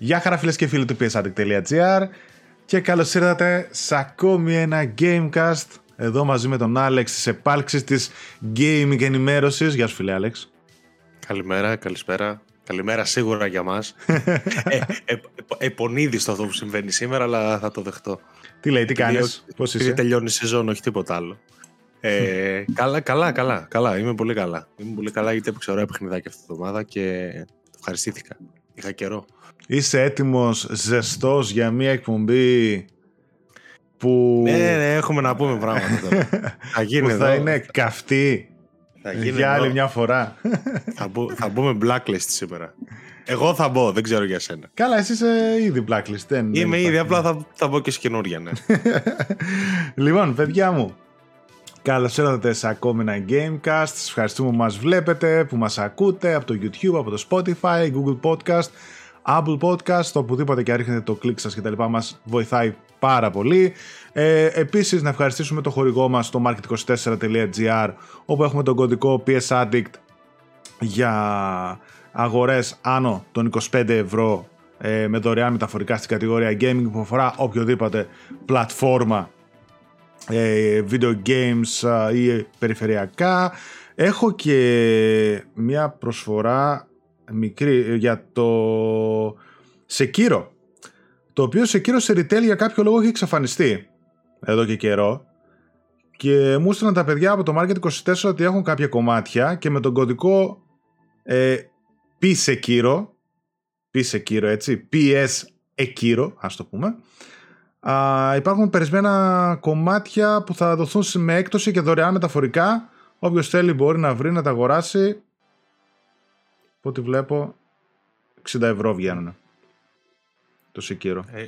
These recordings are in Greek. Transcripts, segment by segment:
Γεια χαρά φίλες και φίλοι του psaddict.gr και καλώς ήρθατε σε ακόμη ένα Gamecast εδώ μαζί με τον Άλεξ της επάλξης της gaming ενημέρωσης. Γεια σου φίλε Άλεξ. Καλημέρα, καλησπέρα. Καλημέρα σίγουρα για μας. ε, ε, επονίδιστο αυτό που συμβαίνει σήμερα, αλλά θα το δεχτώ. Τι λέει, τι κάνεις, πώς είσαι; τελειώνει η σεζόν, όχι τίποτα άλλο. Ε, καλά, καλά, καλά, καλά. Είμαι πολύ καλά. Είμαι πολύ καλά γιατί έπαιξε ωραία παιχνιδάκια αυτή τη εβδομάδα και ευχαριστήθηκα. Είχα καιρό. Είσαι έτοιμος, ζεστός για μια εκπομπή που... Ναι, ναι, έχουμε να πούμε πράγματα τώρα. θα γίνει που θα είναι καυτή θα γίνει για άλλη μια φορά. θα, μπου, θα μπούμε blacklist σήμερα. Εγώ θα μπω, δεν ξέρω για σένα. Καλά, εσύ είσαι ήδη blacklist. Δεν, Είμαι δεν ήδη, απλά θα, θα μπω και σε καινούρια, ναι. λοιπόν, παιδιά μου, Καλώς ήρθατε σε ακόμη ένα Gamecast. Σας ευχαριστούμε που μας βλέπετε, που μας ακούτε από το YouTube, από το Spotify, Google Podcast, Apple Podcast, οπουδήποτε και ρίχνετε το κλικ σας και τα λοιπά μας βοηθάει πάρα πολύ. Ε, επίσης να ευχαριστήσουμε το χορηγό μας το market24.gr όπου έχουμε τον κωδικό PS Addict για αγορές άνω των 25 ευρώ ε, με δωρεάν μεταφορικά στην κατηγορία gaming που αφορά οποιοδήποτε πλατφόρμα ε, video games ή περιφερειακά. Έχω και μια προσφορά μικρή για το Sekiro το οποίο Sekiro σε retail για κάποιο λόγο έχει εξαφανιστεί εδώ και καιρό και μου έστειλαν τα παιδιά από το Market 24 ότι έχουν κάποια κομμάτια και με τον κωδικό ε, P Sekiro P Sekiro έτσι PS Ekiro ας το πούμε Α, υπάρχουν περισμένα κομμάτια που θα δοθούν με έκπτωση και δωρεάν μεταφορικά. Όποιος θέλει μπορεί να βρει να τα αγοράσει. Από ό,τι βλέπω 60 ευρώ βγαίνουν το Sekiro. Ε,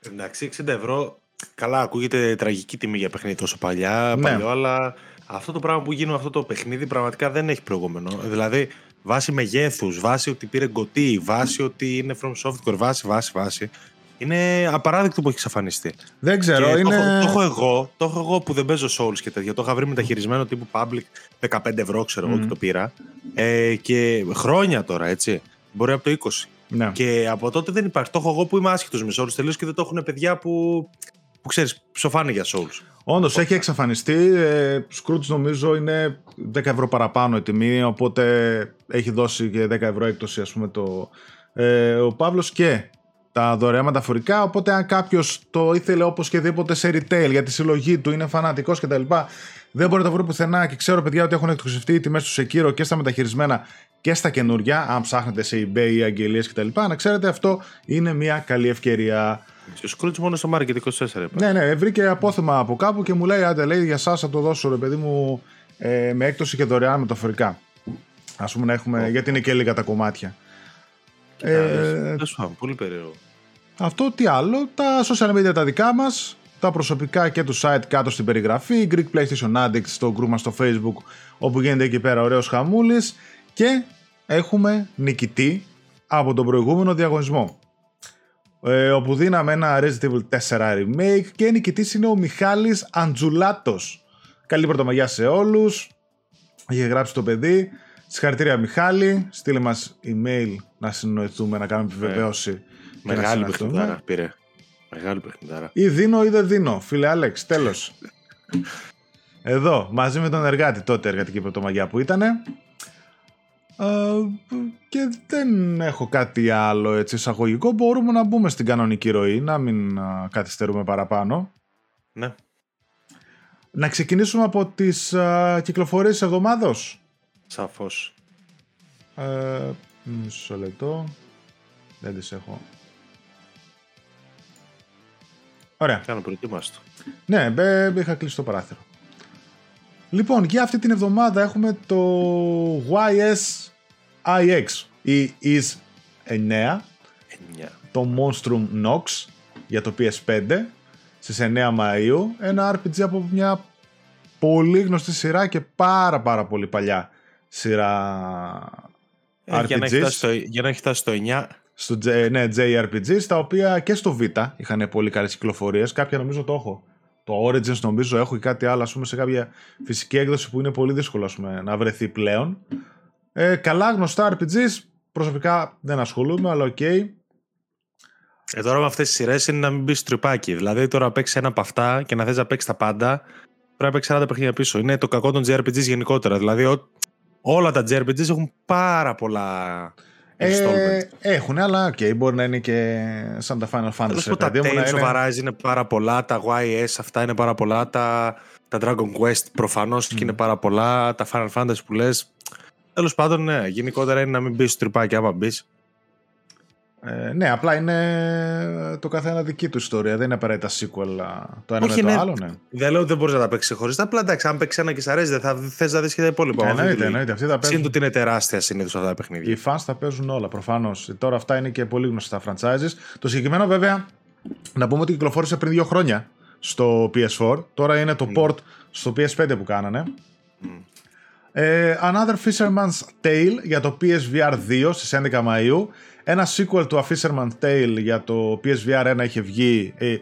εντάξει, 60 ευρώ. Καλά, ακούγεται τραγική τιμή για παιχνίδι τόσο παλιά, ναι. παλιό, αλλά αυτό το πράγμα που γίνει αυτό το παιχνίδι πραγματικά δεν έχει προηγούμενο. Δηλαδή, βάσει μεγέθους, βάσει ότι πήρε γκωτί, βάσει ότι είναι from software, βάσει, βάσει, βάσει. Είναι απαράδεκτο που έχει εξαφανιστεί. Δεν ξέρω. είναι... το, έχω, το, έχω εγώ, το έχω εγώ που δεν παίζω Souls και τέτοια. Το είχα βρει μεταχειρισμένο τύπου public 15 ευρώ, ξέρω εγώ, και το πήρα. Ε, και χρόνια τώρα, έτσι. Μπορεί από το 20. Ναι. Και από τότε δεν υπάρχει. Το έχω εγώ που είμαι άσχετος με Souls τελείως και δεν το έχουν παιδιά που, που ξέρεις, ψοφάνε για Souls. Όντως έχει εξαφανιστεί. Ε, Scrooge νομίζω είναι 10 ευρώ παραπάνω η τιμή, οπότε έχει δώσει και 10 ευρώ έκπτωση, ας πούμε, το, ε, ο Παύλος και τα δωρεάν μεταφορικά. Οπότε, αν κάποιος το ήθελε όπως και δίποτε σε retail για τη συλλογή του, είναι φανατικός κτλ. Δεν μπορεί να το βρει πουθενά και ξέρω, παιδιά, ότι έχουν εκτοξευτεί οι τιμές του Sekiro και στα μεταχειρισμένα και στα καινούργια. Αν ψάχνετε σε eBay ή αγγελίες κτλ. Να ξέρετε, αυτό είναι μια καλή ευκαιρία. Στο Scrooge μόνο στο Market 24. Ναι, ναι, βρήκε απόθεμα από κάπου και μου λέει: Άντε, λέει για εσά θα το δώσω, ρε παιδί μου, ε, με έκπτωση και δωρεάν μεταφορικά. Α πούμε να έχουμε, γιατί είναι και λίγα τα κομμάτια. Ε, πολύ περίεργο. Αυτό τι άλλο, τα social media τα δικά μας, τα προσωπικά και του site κάτω στην περιγραφή, Greek PlayStation Addict στο group μας στο facebook όπου γίνεται εκεί πέρα ωραίος χαμούλης και έχουμε νικητή από τον προηγούμενο διαγωνισμό ε, όπου δίναμε ένα Resident Evil 4 remake και νικητής είναι ο Μιχάλης Αντζουλάτος. Καλή πρωτομαγιά σε όλους, είχε γράψει το παιδί, συγχαρητήρια Μιχάλη, στείλε μας email να συνοηθούμε, να κάνουμε επιβεβαίωση. Μεγάλη παιχνιδάρα πήρε. Μεγάλη παιχνιδάρα. Ή δίνω ή δεν δίνω. Φίλε Άλεξ, τέλος. Εδώ, μαζί με τον εργάτη τότε, εργατική πρωτομαγιά που ήταν. και δεν έχω κάτι άλλο έτσι εισαγωγικό. Μπορούμε να μπούμε στην κανονική ροή, να μην καθυστερούμε παραπάνω. Ναι. Να ξεκινήσουμε από τις α, κυκλοφορίες της εβδομάδος. Σαφώς. Ε, μισό λεπτό. Δεν τις έχω Ωραία. Κάνω προετοίμαστο. Ναι, μπε, είχα κλείσει το παράθυρο. Λοιπόν, για αυτή την εβδομάδα έχουμε το YS-IX ή is 9, 9. το Monstrum Nox για το PS5 στις 9 Μαΐου ένα RPG από μια πολύ γνωστή σειρά και πάρα πάρα πολύ παλιά σειρά ε, RPGs. Για να, έχει στο, για να έχει φτάσει στο 9 στο ναι, JRPG, τα οποία και στο Β είχαν πολύ καλές κυκλοφορίες. Κάποια νομίζω το έχω. Το Origins νομίζω έχω και κάτι άλλο, ας πούμε, σε κάποια φυσική έκδοση που είναι πολύ δύσκολο πούμε, να βρεθεί πλέον. Ε, καλά γνωστά RPGs, προσωπικά δεν ασχολούμαι, αλλά OK. Okay. Ε, τώρα με αυτές τις σειρές είναι να μην μπεις τριπάκι. Δηλαδή τώρα παίξει ένα από αυτά και να θες να παίξεις τα πάντα, πρέπει να παίξεις 40 παιχνίδια πίσω. Είναι το κακό των JRPGs γενικότερα. Δηλαδή όλα τα JRPGs έχουν πάρα πολλά ε, έχουν, αλλά okay, μπορεί να είναι και σαν τα Final Fantasy. τα Tales of Arise είναι πάρα πολλά, τα Ys αυτά είναι πάρα πολλά, τα, τα Dragon Quest προφανώς mm. και είναι πάρα πολλά, τα Final Fantasy που λες. Τέλος πάντων, ναι, γενικότερα είναι να μην μπεις στο τρυπάκι άμα μπεις. Ε, ναι, απλά είναι το καθένα δική του ιστορία. Δεν είναι απαραίτητα sequel το ένα Όχι, με το ναι. άλλο. Ναι. Δεν λέω ότι δεν μπορεί να τα παίξει χωρί. Απλά εντάξει, αν παίξει ένα και σ' αρέσει, δεν θα θες να δεις και τα υπόλοιπα. Ε, εννοείται, εννοείται. Αυτοί θα παίζουν. ότι είναι τεράστια συνήθως αυτά τα παιχνίδια. Οι fans θα παίζουν όλα προφανώς. Τώρα αυτά είναι και πολύ γνωστά franchises. Το συγκεκριμένο βέβαια να πούμε ότι κυκλοφόρησε πριν δύο χρόνια στο PS4. Τώρα είναι το mm. port στο PS5 που κάνανε. Mm. Ε, Another Fisherman's Tale για το PSVR 2 στις 11 Μαΐου ένα sequel του A Fisherman's Tale για το PSVR 1 είχε βγει. Ε,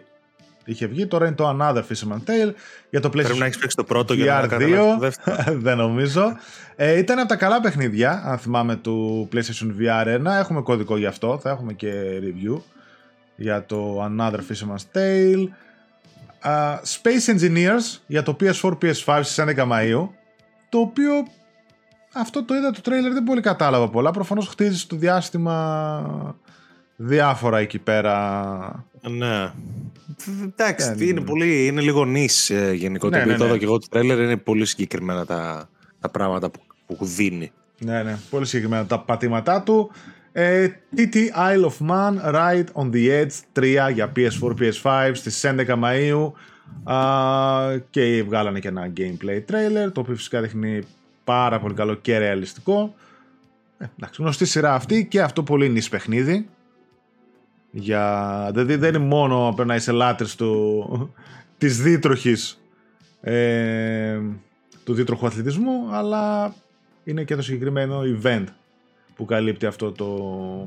είχε βγει, τώρα είναι το Another Fisherman's Tale για το PlayStation Πρέπει να έχεις παίξει το πρώτο για να 2. Δεν νομίζω. Ε, ήταν από τα καλά παιχνίδια, αν θυμάμαι, του PlayStation VR 1. Έχουμε κωδικό γι' αυτό, θα έχουμε και review για το Another Fisherman's Tale. Uh, Space Engineers για το PS4, PS5 στις 11 Μαΐου, το οποίο αυτό το είδα το τρέιλερ, δεν πολύ κατάλαβα πολλά. Προφανώς χτίζεις στο διάστημα διάφορα εκεί πέρα. Ναι. Εντάξει, ε, είναι, πολύ, είναι λίγο νης ε, γενικότερα. Ναι, ναι, ναι. και εγώ το τρέιλερ είναι πολύ συγκεκριμένα τα, τα πράγματα που, που δίνει. Ναι, ναι, πολύ συγκεκριμένα τα πατήματά του. Ε, TT Isle of Man Ride on the Edge 3 για PS4, PS5 στις 11 Μαΐου uh, και βγάλανε και ένα gameplay trailer το οποίο φυσικά δείχνει πάρα πολύ καλό και ρεαλιστικό. Ε, εντάξει, γνωστή σειρά αυτή και αυτό πολύ νης παιχνίδι. Για... Δηλαδή δεν είναι μόνο πρέπει να είσαι λάτρης του... της δίτροχης ε, του δίτροχου αθλητισμού αλλά είναι και το συγκεκριμένο event που καλύπτει αυτό το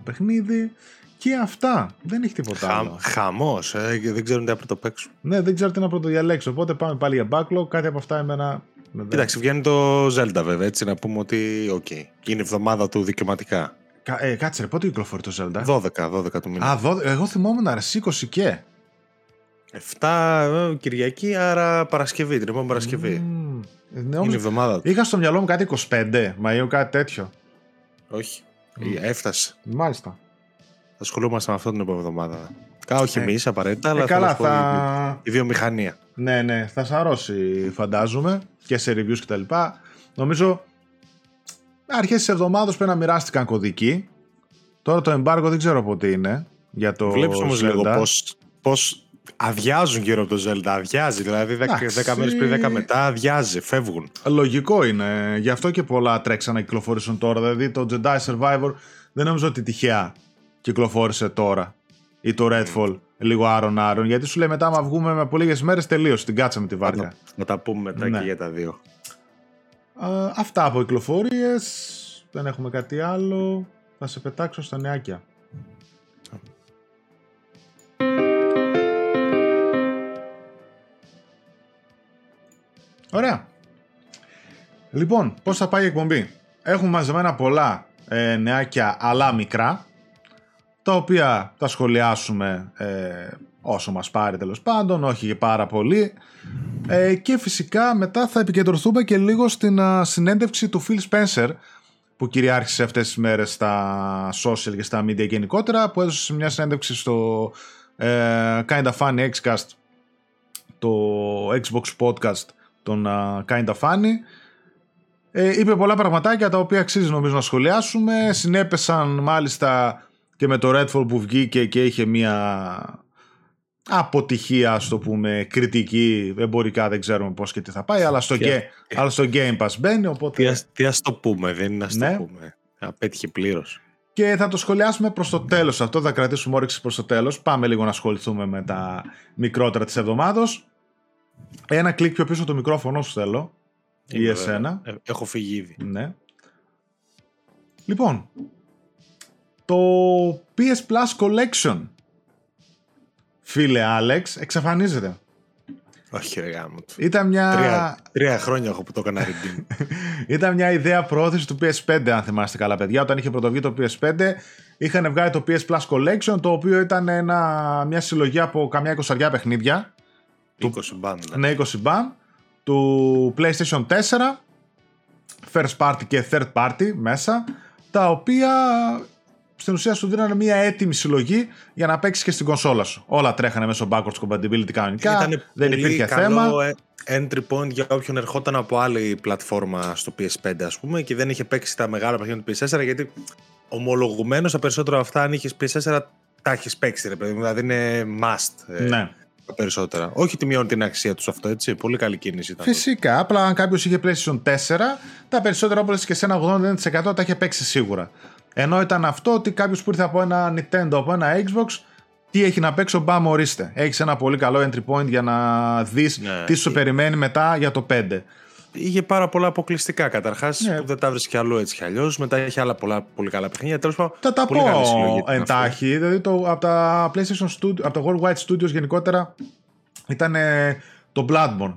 παιχνίδι και αυτά. Δεν έχει τίποτα Χα, άλλο. Χαμός, ε, δεν ξέρω τι να πρωτοπαίξω. Ναι, δεν ξέρω τι να πρωτοδιαλέξω. Οπότε πάμε πάλι για backlog. Κάτι από αυτά εμένα Κοίταξε, βγαίνει το Zelda βέβαια, έτσι να πούμε ότι οκ. Okay. Είναι η εβδομάδα του δικαιωματικά. Κα, ε, κάτσε ρε, πότε κυκλοφορεί το Zelda? 12, 12 του μήνα. Α, 12, εγώ θυμόμουν ρε, 20 και. 7 ε, Κυριακή, άρα Παρασκευή, την επόμενη Παρασκευή. Mm, είναι η εβδομάδα του. Είχα στο μυαλό μου κάτι 25 Μαΐου, κάτι τέτοιο. Όχι. Mm. Έφτασε. Μάλιστα. Ασχολούμαστε με αυτό την επόμενη εβδομάδα. Κα, όχι ε, εμείς απαραίτητα, αλλά ε, καλά, θα... η βιομηχανία. Ναι, ναι, θα σαρώσει φαντάζομαι και σε reviews κτλ. Νομίζω αρχές της εβδομάδας πρέπει να μοιράστηκαν κωδικοί. Τώρα το embargo δεν ξέρω πότε είναι για το Βλέπεις όμως λίγο πώς, πώς αδειάζουν γύρω από το Zelda. Αδειάζει, δηλαδή 10 μέρες πριν 10 μετά αδειάζει, φεύγουν. Λογικό είναι. Γι' αυτό και πολλά τρέξαν να κυκλοφορήσουν τώρα. Δηλαδή το Jedi Survivor δεν νομίζω ότι τυχαία κυκλοφόρησε τώρα. Ή το Redfall λίγο άρον άρον. Γιατί σου λέει μετά, άμα βγούμε με πολύ λίγες μέρες, τελείωσε. Την κάτσαμε τη βάρκα. Να τα πούμε μετά ναι. και για τα δύο. Α, αυτά από κυκλοφορίες. Δεν έχουμε κάτι άλλο. Θα σε πετάξω στα νεάκια. Ωραία. Λοιπόν, πώς θα πάει η εκπομπή; Έχουμε μαζεμένα πολλά ε, νεάκια αλλά μικρά τα οποία θα σχολιάσουμε ε, όσο μας πάρει τέλος πάντων, όχι και πάρα πολύ. Ε, και φυσικά μετά θα επικεντρωθούμε και λίγο στην συνέντευξη του Phil Spencer που κυριάρχησε αυτές τις μέρες στα social και στα media γενικότερα που έδωσε μια συνέντευξη στο ε, Kinda Funny Xcast το Xbox podcast των uh, Kinda Funny ε, είπε πολλά πραγματάκια τα οποία αξίζει νομίζω να σχολιάσουμε συνέπεσαν μάλιστα και με το Redfall που βγήκε και είχε μια αποτυχία, ας το πούμε, κριτική, εμπορικά δεν ξέρουμε πώς και τι θα πάει, αλλά στο, yeah. αλλά στο Game Pass μπαίνει, οπότε... Τι, ας, τι ας το πούμε, δεν είναι ας ναι. το πούμε. Απέτυχε πλήρως. Και θα το σχολιάσουμε προς το τέλος αυτό, θα κρατήσουμε όρεξη προς το τέλος. Πάμε λίγο να ασχοληθούμε με τα μικρότερα της εβδομάδος. Ένα κλικ πιο πίσω το μικρόφωνο σου θέλω. Ή εσένα. Ε, έχω φύγει ήδη. Ναι. Λοιπόν, το PS Plus Collection. Φίλε Άλεξ, εξαφανίζεται. Όχι ρε γάμο Ήταν μια... Τρία, τρία χρόνια έχω που το έκανα redeem. Ήταν μια ιδέα πρόθεση του PS5 αν θυμάστε καλά παιδιά. Όταν είχε πρωτοβγεί το PS5 είχαν βγάλει το PS Plus Collection, το οποίο ήταν ένα, μια συλλογή από καμιά εικοσαριά παιχνίδια. 20 μπαν. Ναι, 20 μπαν. Του PlayStation 4, First Party και Third Party μέσα, τα οποία στην ουσία σου δίνανε μια έτοιμη συλλογή για να παίξεις και στην κονσόλα σου. Όλα τρέχανε μέσω backwards compatibility κανονικά. Ήταν δεν πολύ υπήρχε καλό θέμα. entry point για όποιον ερχόταν από άλλη πλατφόρμα στο PS5 ας πούμε και δεν είχε παίξει τα μεγάλα παιχνίδια του PS4 γιατί ομολογουμένως τα περισσότερα αυτά αν είχες PS4 τα έχεις παίξει ρε παιδί μου, δηλαδή είναι must ε, Ναι. τα περισσότερα. Όχι ότι μειώνει την αξία τους αυτό έτσι, πολύ καλή κίνηση ήταν. Φυσικά, απλά αν κάποιος είχε PlayStation 4, τα περισσότερα όπως και σε ένα 80% τα είχε παίξει σίγουρα. Ενώ ήταν αυτό ότι κάποιος που ήρθε από ένα Nintendo, από ένα Xbox, τι έχει να παίξω, μπαμ, ορίστε. Έχεις ένα πολύ καλό entry point για να δεις Ναι. τι σου περιμένει μετά για το 5. Είχε πάρα πολλά αποκλειστικά καταρχάς Ναι. που δεν τα βρει κι αλλού έτσι κι αλλιώς. Μετά είχε άλλα πολλά πολύ καλά παιχνίδια. Τέλος πάντων. Θα τα πολύ καλή συλλογή πω ήταν αυτή. εντάχει. Δηλαδή το, από τα PlayStation Studio, από τα Worldwide Studios γενικότερα ήταν ε, το Bloodborne.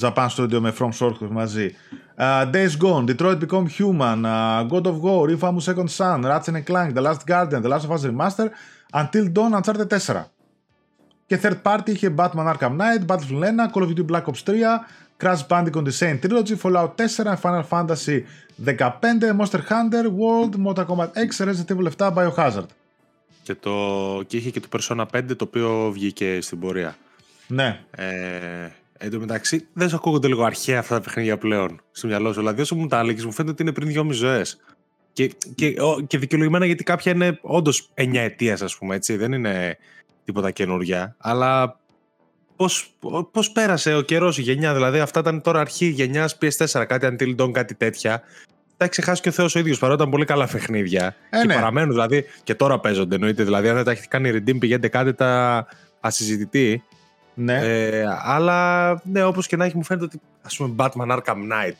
Japan Studio με From Software μαζί. Uh, Days Gone, Detroit Become Human, uh, God of War, Infamous Second Son, Ratchet and Clank, The Last Guardian, The Last of Us Remaster, Until Dawn, Uncharted 4. Και third party είχε Batman Arkham Knight, Battlefield 1, Call of Duty Black Ops 3, Crash Bandicoot Insane Trilogy, Fallout 4, Final Fantasy 15, Monster Hunter, World, Mortal Kombat X, Resident Evil 7, Biohazard. Και, το... και είχε και το Persona 5 το οποίο βγήκε στην πορεία. Ναι. Ε, εν τω μεταξύ, δεν σου ακούγονται λίγο αρχαία αυτά τα παιχνίδια πλέον στο μυαλό σου. Δηλαδή, όσο μου τα έλεγες, μου φαίνεται ότι είναι πριν δυόμιση ζωές. Και, και, ο- και δικαιολογημένα γιατί κάποια είναι όντως 9 ετίας, ας πούμε, έτσι. Δεν είναι τίποτα καινούργια. Αλλά πώς πώς πέρασε ο καιρός, η γενιά. Δηλαδή, αυτά ήταν τώρα αρχή γενιάς PS4, κάτι Until Dawn, κάτι τέτοια. Τα έχει ξεχάσει και ο Θεός ο ίδιος παρότι ήταν πολύ καλά παιχνίδια. Ε, και ναι. παραμένουν δηλαδή και τώρα παίζονται. Εννοείται. Δηλαδή, αν δεν τα έχετε κάνει redeem, πηγαίνετε κάτι τα ασυζητητή. Ναι. Ε, αλλά ναι, όπως και να έχει, μου φαίνεται ότι ας πούμε Batman Arkham Knight.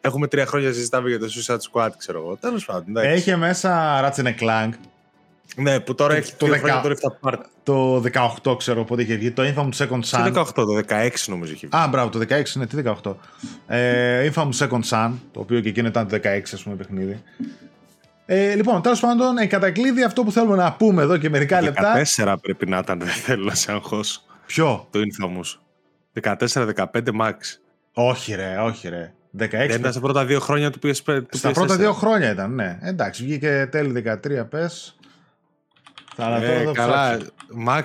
Έχουμε τρία χρόνια να συζητάμε για το Suicide Squad, ξέρω εγώ. Τέλος πάντων. εντάξει. Είχε μέσα Ratchet and Clank. Ναι, που τώρα το- έχει το τρία χρόνια δεκα- το Rift Apart. Το 18 ξέρω πότε είχε βγει. Το Infamous Second Το Son. 18, το 16 νομίζω έχει βγει. Α, μπράβο, το 16, ναι, τι 18. Ε, Infamous Second Son, το οποίο και εκείνο ήταν το 16, ας πούμε, παιχνίδι. Ε, λοιπόν, τέλος πάντων, ε, κατά κλείδι αυτό που θέλουμε να πούμε εδώ και μερικά λεπτά. 14 πρέπει να ήταν, δεν θέλω να σε αγχώσω. Ποιο; Το Infamous. 14-15 max. Όχι, ρε, όχι, ρε. 16. Δεν ήταν στα πρώτα δύο χρόνια του PS5. Του Στα PS4. πρώτα δύο χρόνια ήταν, ναι. Εντάξει, βγήκε τέλη 13, πες. Θα αλλά τώρα Ε, το καλά, ψάξω. Max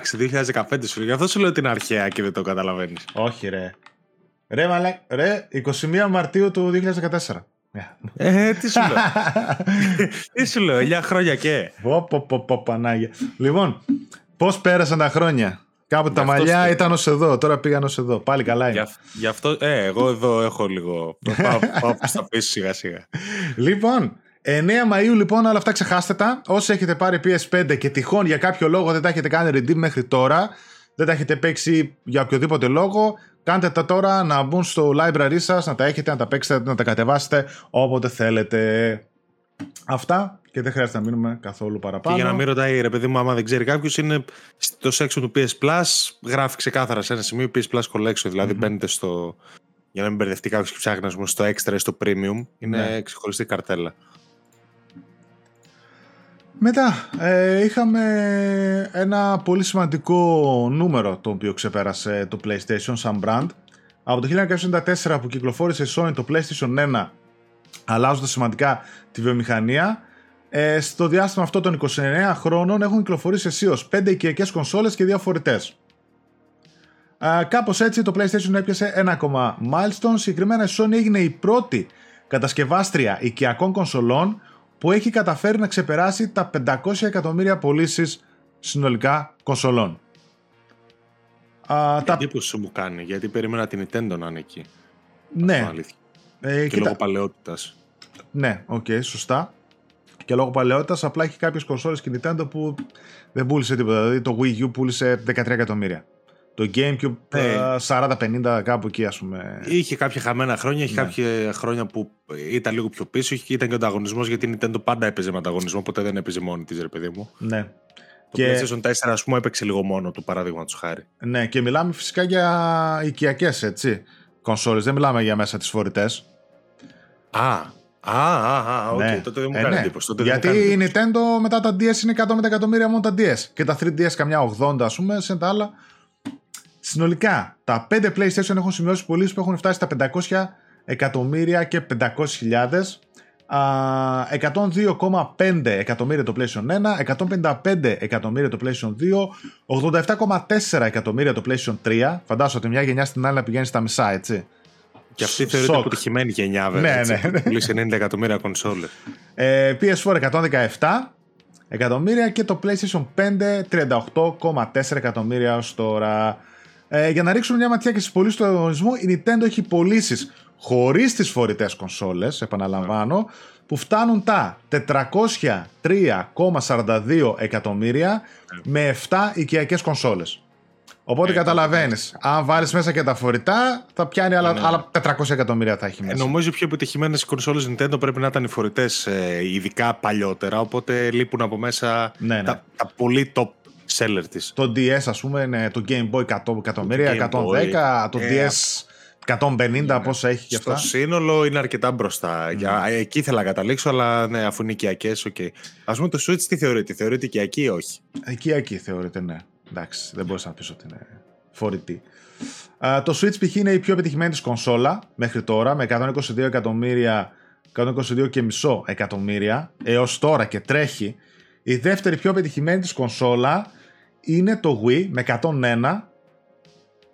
2015 σου λέει. Γι' αυτό σου λέω ότι είναι αρχαία και δεν το καταλαβαίνεις. Όχι, ρε. Ρε, μαλά... ρε, 21 Μαρτίου του 2014. Ε, τι σου λέω. τι σου λέω, 9 χρόνια και. Πω, πω, πω, πω, Πανάγια. Λοιπόν, πώς πέρασαν τα χρόνια; Κάποτε τα Γι' αυτό μαλλιά στο- ήταν ως εδώ, τώρα πήγαν ως εδώ. Πάλι καλά Γι' είναι. αυ- Γι' αυτό, ε, εγώ εδώ έχω λίγο. πάω, πάω προς τα πίσω σιγά σιγά. Λοιπόν, 9 Μαΐου λοιπόν, όλα αυτά ξεχάστε τα. Όσοι έχετε πάρει PS5 και τυχόν για κάποιο λόγο δεν τα έχετε κάνει redeem μέχρι τώρα, δεν τα έχετε παίξει για οποιοδήποτε λόγο, κάντε τα τώρα να μπουν στο library σας, να τα έχετε, να τα παίξετε, να τα κατεβάσετε όποτε θέλετε. Αυτά και δεν χρειάζεται να μείνουμε καθόλου Και παραπάνω. για να μην ρωτάει ρε παιδί μου, άμα δεν ξέρει κάποιος, είναι στο section του PS Plus. Γράφει ξεκάθαρα σε ένα σημείο PS Plus Collection. δηλαδη μπαίνετε στο. Για να μην μπερδευτεί κάποιος και ψάχνει ας πούμε, στο extra ή στο premium. Είναι Ναι. ξεχωριστή καρτέλα. Μετά, Μετά, ε, είχαμε ένα πολύ σημαντικό νούμερο το οποίο ξεπέρασε το PlayStation σαν brand. Από το 1994 που κυκλοφόρησε η Sony το PlayStation 1 αλλάζοντας σημαντικά τη βιομηχανία, ε, στο διάστημα αυτό των 29 χρόνων έχουν κυκλοφορήσει αισίως 5 οικιακές κονσόλες και δύο φορητές. Ε, κάπως έτσι το PlayStation έπιασε ένα ακόμα milestone, συγκεκριμένα η Sony έγινε η πρώτη κατασκευάστρια οικιακών κονσολών που έχει καταφέρει να ξεπεράσει τα 500 εκατομμύρια πωλήσεις συνολικά κονσολών. Α, τα... εντύπωση μου κάνει γιατί περίμενα την Nintendo να είναι εκεί. Ναι, Αυτό αλήθεια. ε, Και κοίτα, λόγω παλαιότητας. ναι, οκ, σωστά. Και λόγω παλαιότητας απλά έχει κάποιες κονσόλες και η Nintendo που δεν πούλησε τίποτα. Δηλαδή το Wii U πούλησε 13 εκατομμύρια. Το GameCube Ναι. ε, 40-50 κάπου εκεί ας πούμε. Είχε κάποια χαμένα χρόνια, είχε Ναι. κάποια χρόνια που ήταν λίγο πιο πίσω. Είχε, ήταν και ο ανταγωνισμός γιατί η Nintendo πάντα έπαιζε με ανταγωνισμό, ποτέ δεν έπαιζε μόνη της, ρε παιδί μου. Ναι. Το Και- PlayStation 4, ας πούμε, έπαιξε λίγο μόνο του παραδείγματο χάρη. Ναι, και μιλάμε φυσικά για οικιακές, έτσι, κονσόλες. Δεν μιλάμε για μέσα τις φορητές. Α, Α, α, α, οκ, ναι. τότε δεν μου ε, κάνει ναι. εντύπωση. Γιατί η Nintendo μετά τα DS είναι 100 εκατομμύρια μόνο τα DS. Και τα 3DS καμιά 80, ας πούμε, σε τα άλλα. Συνολικά, τα 5 PlayStation έχουν σημειώσει πωλήσεις που έχουν φτάσει στα 500 εκατομμύρια και 500.000. 102,5 εκατομμύρια το PlayStation 1, 155 εκατομμύρια το PlayStation 2, 87,4 εκατομμύρια το PlayStation 3. Φαντάζομαι ότι μια γενιά στην άλλη να πηγαίνει στα μισά, έτσι. Και αυτή θεωρείται αποτυχημένη γενιά, βέβαια. Ναι, ναι. ναι. 90 εκατομμύρια κονσόλες. Ε, PS4 117 εκατομμύρια και το PlayStation 5 38,4 εκατομμύρια ως τώρα. Ε, για να ρίξουμε μια ματιά και στις πωλήσεις του ανταγωνισμού, η Nintendo έχει πωλήσεις χωρίς τις φορητές κονσόλες, επαναλαμβάνω, που φτάνουν τα 403,42 εκατομμύρια με 7 οικιακές κονσόλες. Οπότε ε, καταλαβαίνεις, αν βάλεις μέσα και τα φορητά, θα πιάνει άλλα, ναι. άλλα 400 εκατομμύρια θα έχει μέσα. Ε, νομίζω οι πιο επιτυχημένες κονσόλες Nintendo πρέπει να ήταν οι φορητές, ε, ειδικά παλιότερα, οπότε λείπουν από μέσα ναι, ναι. Τα, τα πολύ top seller της. Το DS ας πούμε, είναι το Game Boy 100 εκατομμύρια, 110, το DS 150 ναι. πόσα έχει και αυτά. Στο σύνολο είναι αρκετά μπροστά. Για, εκεί ήθελα να καταλήξω, αλλά ναι, αφού είναι οικιακές, οκ. Okay. Α πούμε το Switch τι θεωρείται, θεωρείται οικιακή ή όχι; Οικιακή θεωρείται, ναι. Εντάξει, δεν μπορεί να πει ότι είναι φορητή. Uh, το Switch π.χ. είναι η πιο επιτυχημένη της κονσόλα μέχρι τώρα με 122 εκατομμύρια 122 και μισό εκατομμύρια έως τώρα και τρέχει. Η δεύτερη πιο επιτυχημένη της κονσόλα είναι το Wii με 101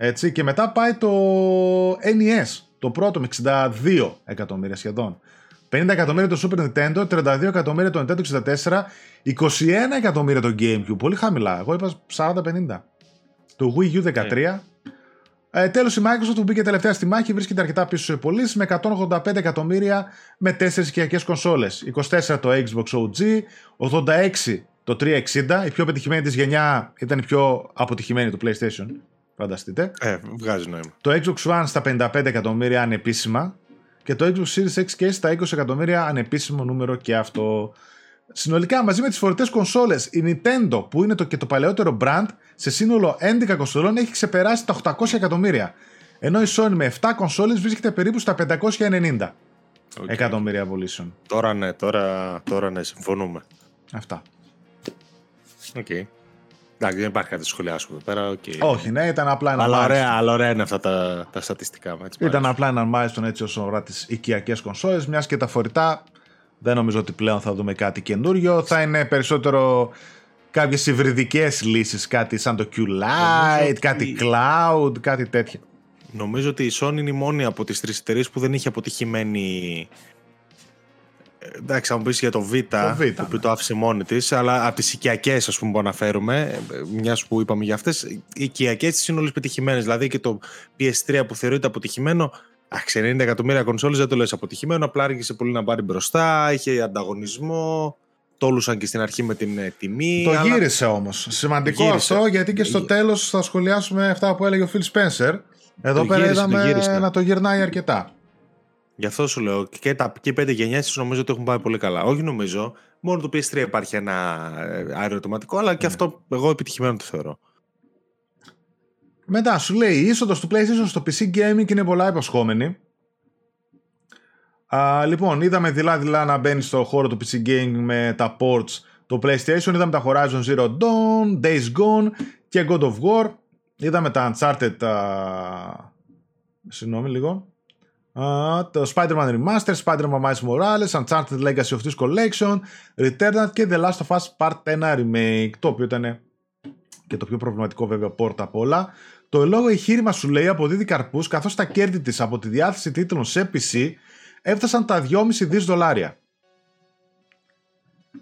έτσι, και μετά πάει το NES, το πρώτο με 62 εκατομμύρια σχεδόν. 50 εκατομμύρια το Super Nintendo, 32 εκατομμύρια το Nintendo 64, 21 εκατομμύρια το GameCube. Πολύ χαμηλά. Εγώ είπα 40-50. Το Wii U 13. Yeah. Ε, Τέλος, η Microsoft που μπήκε τελευταία στη μάχη βρίσκεται αρκετά πίσω σε πωλήσει με 185 εκατομμύρια με 4 οικιακές κονσόλες. 24 το Xbox OG, 86 το 360. Η πιο πετυχημένη της γενιά ήταν η πιο αποτυχημένη το PlayStation Φανταστείτε. Ε, βγάζει νόημα. Το Xbox One στα 55 εκατομμύρια ανεπίσημα και το Xbox Series X και στα 20 εκατομμύρια ανεπίσημο νούμερο και αυτό. Συνολικά μαζί με τις φορητές κονσόλες η Nintendo που είναι το και το παλαιότερο brand σε σύνολο 11 κονσολών έχει ξεπεράσει τα 800 εκατομμύρια. Ενώ η Sony με 7 κονσόλες βρίσκεται περίπου στα 590 okay. εκατομμύρια πωλήσεων. Τώρα ναι, τώρα, τώρα ναι, συμφωνούμε. Αυτά. Οκ. Okay. Εντάξει, δεν υπάρχει κάτι να σχολιάσουμε εδώ πέρα. Okay. Όχι, ναι, ήταν απλά ένα αλλά ωραία, αλλά ωραία είναι αυτά τα, τα στατιστικά. Έτσι, ήταν απλά ένα milestone έτσι όσον αφορά τις οικιακές κονσόλες, μιας και τα φορητά δεν νομίζω ότι πλέον θα δούμε κάτι καινούριο. Θα είναι περισσότερο κάποιες υβριδικές λύσεις, κάτι σαν το Q-Lite, κάτι cloud, κάτι τέτοιο. Νομίζω ότι η Sony είναι η μόνη από τις τρεις εταιρείες που δεν έχει αποτυχημένη εντάξει, θα μου πεις για το Β, το, Β, το οποίο το άφησε μόνη της, αλλά από τις οικιακές, ας πούμε, που αναφέρουμε, μιας που είπαμε για αυτές, οι οικιακές τη είναι όλες πετυχημένες. Δηλαδή και το PS3 που θεωρείται αποτυχημένο, αχ, 90 εκατομμύρια κονσόλες δεν το λες αποτυχημένο, απλά άργησε πολύ να πάρει μπροστά, είχε ανταγωνισμό. Τόλουσαν και στην αρχή με την ε, τιμή. Το αλλά... γύρισε όμως. Σημαντικό γύρισε. αυτό γιατί και στο ε... τέλος θα σχολιάσουμε αυτά που έλεγε ο Phil Spencer. Εδώ το πέρα γύρισε, είδαμε να το γυρνάει αρκετά. Γι' αυτό σου λέω και, τα, και πέντε γενιές νομίζω ότι έχουν πάει πολύ καλά. Όχι νομίζω. Μόνο το PS3 υπάρχει ένα ε, αεροατοματικό, αλλά και ναι. αυτό εγώ επιτυχημένο το θεωρώ. Μετά σου λέει η είσοδος του PlayStation στο PC Gaming είναι πολλά υποσχόμενη. Α, λοιπόν, είδαμε δειλά-δειλά να μπαίνει στο χώρο του PC Gaming με τα ports το PlayStation. Είδαμε τα Horizon Zero Dawn, Days Gone και God of War. Είδαμε τα Uncharted. Uh... Συγγνώμη λίγο. Uh, το Spider-Man Remaster, Spider-Man Miles Morales, Uncharted Legacy of this Collection, Returnal και The Last of Us Part 1 Remake, το οποίο ήταν και το πιο προβληματικό βέβαια πόρτα απ' όλα. Το ελόγω εγχείρημα σου λέει αποδίδει καρπούς καθώς τα κέρδη της από τη διάθεση τίτλων σε PC έφτασαν τα 2,5 δις δολάρια.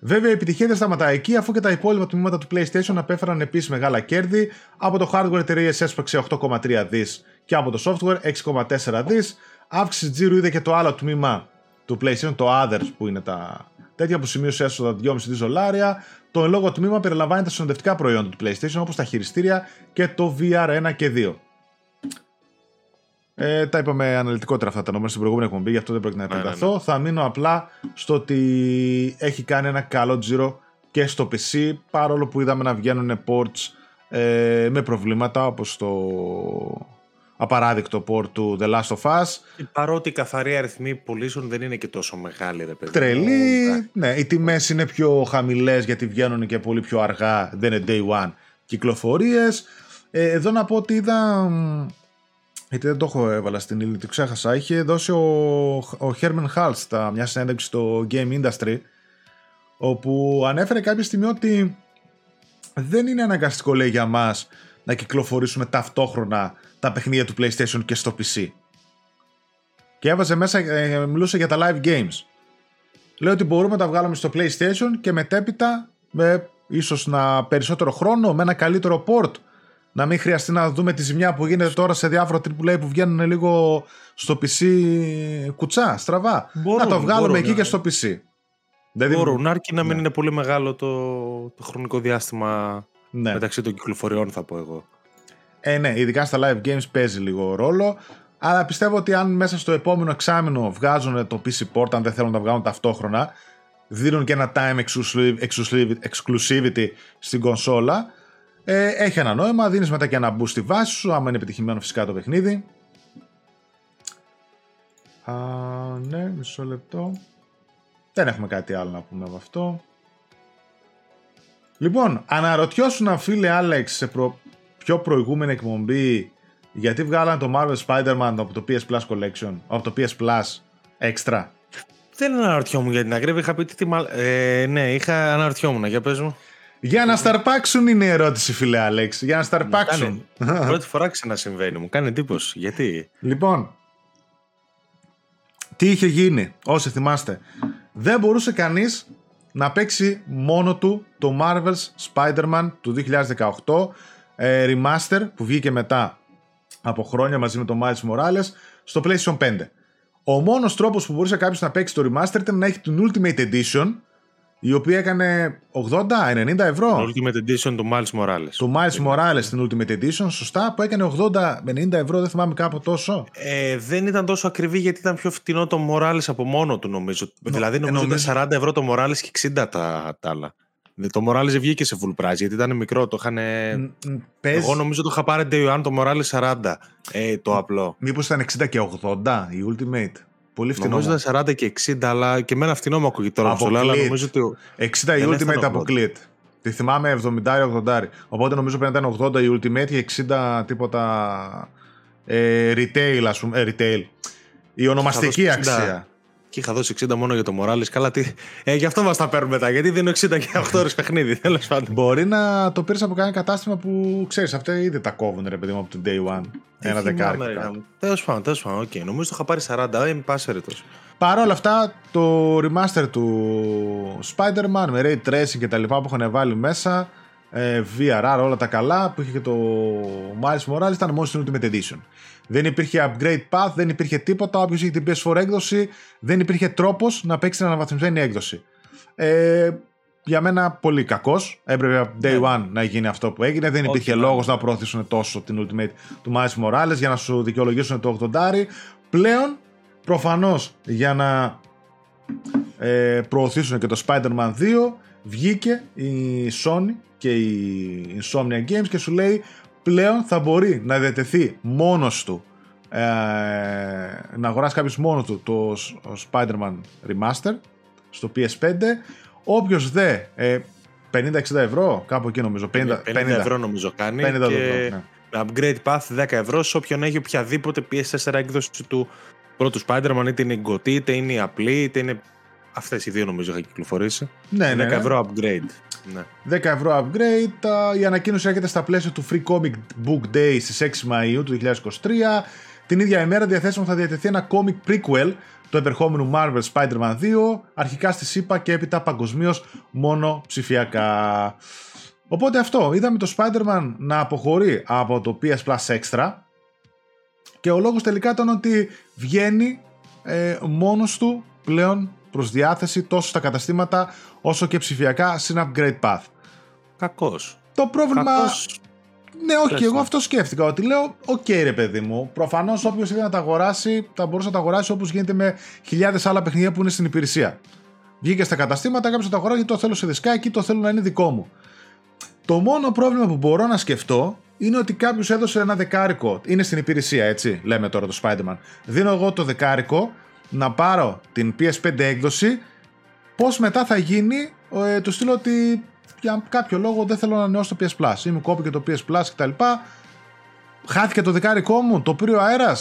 Βέβαια η επιτυχία δεν σταματάει εκεί αφού και τα υπόλοιπα τμήματα του PlayStation απέφεραν επίσης μεγάλα κέρδη από το hardware εταιρείε έσπαξε 8,3 δις και από το software 6,4 δις Αύξηση τζίρου είδε και το άλλο τμήμα του PlayStation, το Others που είναι τα τέτοια που σημείωσε έσοδα 2,5 δολάρια. Το εν λόγω τμήμα περιλαμβάνει τα συνοδευτικά προϊόντα του PlayStation όπως τα χειριστήρια και το VR 1 και 2. Ε, τα είπαμε αναλυτικότερα αυτά τα νούμερα στην προηγούμενη εκπομπή, γι' αυτό δεν πρόκειται να επεκταθώ. Ναι, ναι, ναι. Θα μείνω απλά στο ότι έχει κάνει ένα καλό τζίρο και στο PC, παρόλο που είδαμε να βγαίνουν ports ε, με προβλήματα όπως το απαράδεικτο port του The Last of Us. Παρότι η καθαρή αριθμή πωλήσεων δεν είναι και τόσο μεγάλη, ρε παιδί. Τρελή. Ναι, οι τιμές είναι πιο χαμηλές γιατί βγαίνουν και πολύ πιο αργά. Δεν είναι day one κυκλοφορίες. Ε, εδώ να πω ότι είδα. Γιατί δεν το έχω έβαλα στην ύλη, το ξέχασα. Είχε δώσει ο, ο Herman Halst μια συνέντευξη στο Game Industry όπου ανέφερε κάποια στιγμή ότι δεν είναι αναγκαστικό λέει για μας να κυκλοφορήσουμε ταυτόχρονα τα παιχνίδια του PlayStation και στο PC. Και έβαζε μέσα, ε, μιλούσε για τα live games. Λέει ότι μπορούμε να τα βγάλουμε στο PlayStation και μετέπειτα με ίσως να περισσότερο χρόνο, με ένα καλύτερο port. Να μην χρειαστεί να δούμε τη ζημιά που γίνεται τώρα σε διάφορα AAA που βγαίνουν λίγο στο PC κουτσά, στραβά. να το βγάλουμε εκεί και στο PC. Δηλαδή, μπορούν, αρκεί να μην ναι. είναι πολύ μεγάλο το, το χρονικό διάστημα ναι. μεταξύ των κυκλοφοριών, θα πω εγώ. Ε, ναι, ειδικά στα live games παίζει λίγο ρόλο. Αλλά πιστεύω ότι αν μέσα στο επόμενο εξάμεινο βγάζουν το PC Port, αν δεν θέλουν να τα βγάλουν ταυτόχρονα, δίνουν και ένα time exclusivity στην κονσόλα, ε, έχει ένα νόημα. Δίνεις μετά και ένα boost στη βάση σου, άμα είναι επιτυχημένο φυσικά το παιχνίδι. Α, ναι, μισό λεπτό. Δεν έχουμε κάτι άλλο να πούμε από αυτό. Λοιπόν, αναρωτιώσουν φίλε Άλεξ σε προ... πιο προηγούμενη εκπομπή γιατί βγάλαν το Marvel Spider-Man από το PS Plus Collection, από το PS Plus Extra. Δεν αναρωτιόμουν για την ακρίβεια, είχα πει τι μαλ... ε, ναι, είχα αναρωτιόμουν, για πες μου. Για να σταρπάξουν είναι η ερώτηση, φίλε Άλεξ. Για να σταρπάξουν. Πρώτη φορά ξανασυμβαίνει, μου κάνει εντύπωση. Γιατί; Λοιπόν, τι είχε γίνει, όσοι θυμάστε. Δεν μπορούσε κανείς να παίξει μόνο του το Marvel's Spider-Man του 2018 ε, Remaster που βγήκε μετά από χρόνια μαζί με το Miles Morales στο PlayStation 5. Ο μόνος τρόπος που μπορούσε κάποιος να παίξει το Remaster ήταν να έχει την Ultimate Edition η οποία έκανε 80-90 ευρώ. Το Ultimate Edition του Miles Morales. Το Miles Morales στην Ultimate Edition, σωστά, που έκανε 80-90 ευρώ, δεν θυμάμαι κάπου τόσο. Ε, δεν ήταν τόσο ακριβή γιατί ήταν πιο φτηνό το Morales από μόνο του νομίζω. δηλαδή νομίζω, ότι ήταν 40 ευρώ το Morales και 60 τα, τα άλλα. Το Morales βγήκε σε full price γιατί ήταν μικρό. Το είχαν... Εγώ νομίζω το είχα πάρει day one το Morales 40. Ε, το απλό. Μήπως ήταν 60 και 80 η Ultimate; Πολύ φθηνό. Νομίζω ήταν 40 και 60, αλλά και εμένα φθηνό μου ακούγεται τώρα. Αλλά νομίζω ότι. 60 η Ultimate αποκλείεται. Τη θυμάμαι 70-80. Οπότε νομίζω πρέπει να ήταν 80 η Ultimate και 60 τίποτα. Ε, retail, ας πούμε. Ε, retail. Η ονομαστική αξία. Και είχα δώσει 60 μόνο για το Morales. Καλά, τι... ε, γι' αυτό μας τα παίρνουμε μετά. Γιατί δίνω 60 και 8 ώρες παιχνίδι. Τέλος πάντων. Μπορεί να το πήρες από κανένα κατάστημα που ξέρεις, αυτά ήδη τα κόβουν ρε παιδί μου από το day one. Ένα δεκάρι. Τέλος πάντων, τέλος πάντων. Okay. Νομίζω το είχα πάρει 40. Δεν πα έρετο. Παρ' όλα αυτά, το remaster του Spider-Man με ray tracing και τα λοιπά που έχουν βάλει μέσα, ε, VRR, όλα τα καλά που είχε και το Miles Morales ήταν μόνος στην Ultimate Edition. Δεν υπήρχε upgrade path, δεν υπήρχε τίποτα. Όποιος είχε την PS4 έκδοση, δεν υπήρχε τρόπος να παίξει την αναβαθμισμένη έκδοση. Ε, για μένα πολύ κακός. Έπρεπε day ναι. one να γίνει αυτό που έγινε. Δεν υπήρχε λόγος να προωθήσουν τόσο την Ultimate του Miles Morales για να σου δικαιολογήσουν το 80. Πλέον, προφανώς για να ε, προωθήσουν και το Spider-Man 2, βγήκε η Sony και η Insomnia Games και σου λέει πλέον θα μπορεί να διατεθεί μόνος του ε, να αγοράσει κάποιος μόνος του το Spider-Man Remaster στο PS5 όποιος δε ε, 50-60 ευρώ κάπου εκεί νομίζω 50, 50, 50 ευρώ νομίζω κάνει 50 και ευρώ, ναι. upgrade path 10 ευρώ σε όποιον έχει οποιαδήποτε PS4 έκδοση του πρώτου Spider-Man είτε είναι η είτε είναι η απλή είτε είναι αυτές οι δύο νομίζω είχα κυκλοφορήσει ναι, 10 ναι, ναι. ευρώ upgrade ναι. 10 ευρώ upgrade. Η ανακοίνωση έρχεται στα πλαίσια του Free Comic Book Day στις 6 Μαΐου του 2023. Την ίδια ημέρα διαθέσιμο θα διατεθεί ένα comic prequel του επερχόμενου Marvel Spider-Man 2, αρχικά στη ΣΥΠΑ και έπειτα παγκοσμίως μόνο ψηφιακά. Οπότε αυτό, είδαμε το Spider-Man να αποχωρεί από το PS Plus Extra και ο λόγος τελικά ήταν ότι βγαίνει ε, μόνος του πλέον προς διάθεση τόσο στα καταστήματα όσο και ψηφιακά σε upgrade path. Κακός. Το πρόβλημα... Κακός. Ναι, όχι, και εγώ αυτό σκέφτηκα. Ότι λέω, οκ, okay, ρε παιδί μου. Προφανώς όποιος ήθελε να τα αγοράσει, θα μπορούσε να τα αγοράσει όπως γίνεται με χιλιάδες άλλα παιχνίδια που είναι στην υπηρεσία. Βγήκε στα καταστήματα, κάποιος θα τα αγοράσει γιατί το θέλω σε δισκάκι, το θέλω να είναι δικό μου. Το μόνο πρόβλημα που μπορώ να σκεφτώ είναι ότι κάποιος έδωσε ένα δεκάρικο. Είναι στην υπηρεσία, έτσι, λέμε τώρα το Spider-Man. Δίνω εγώ το δεκάρικο να πάρω την PS5 έκδοση. Πώς μετά θα γίνει, ε, του στείλω ότι για κάποιο λόγο δεν θέλω να ανανεώσω το PS Plus. Είμαι κόπη και το PS Plus κτλ. Χάθηκε το δεκάρικό μου, το πήρε ο αέρα.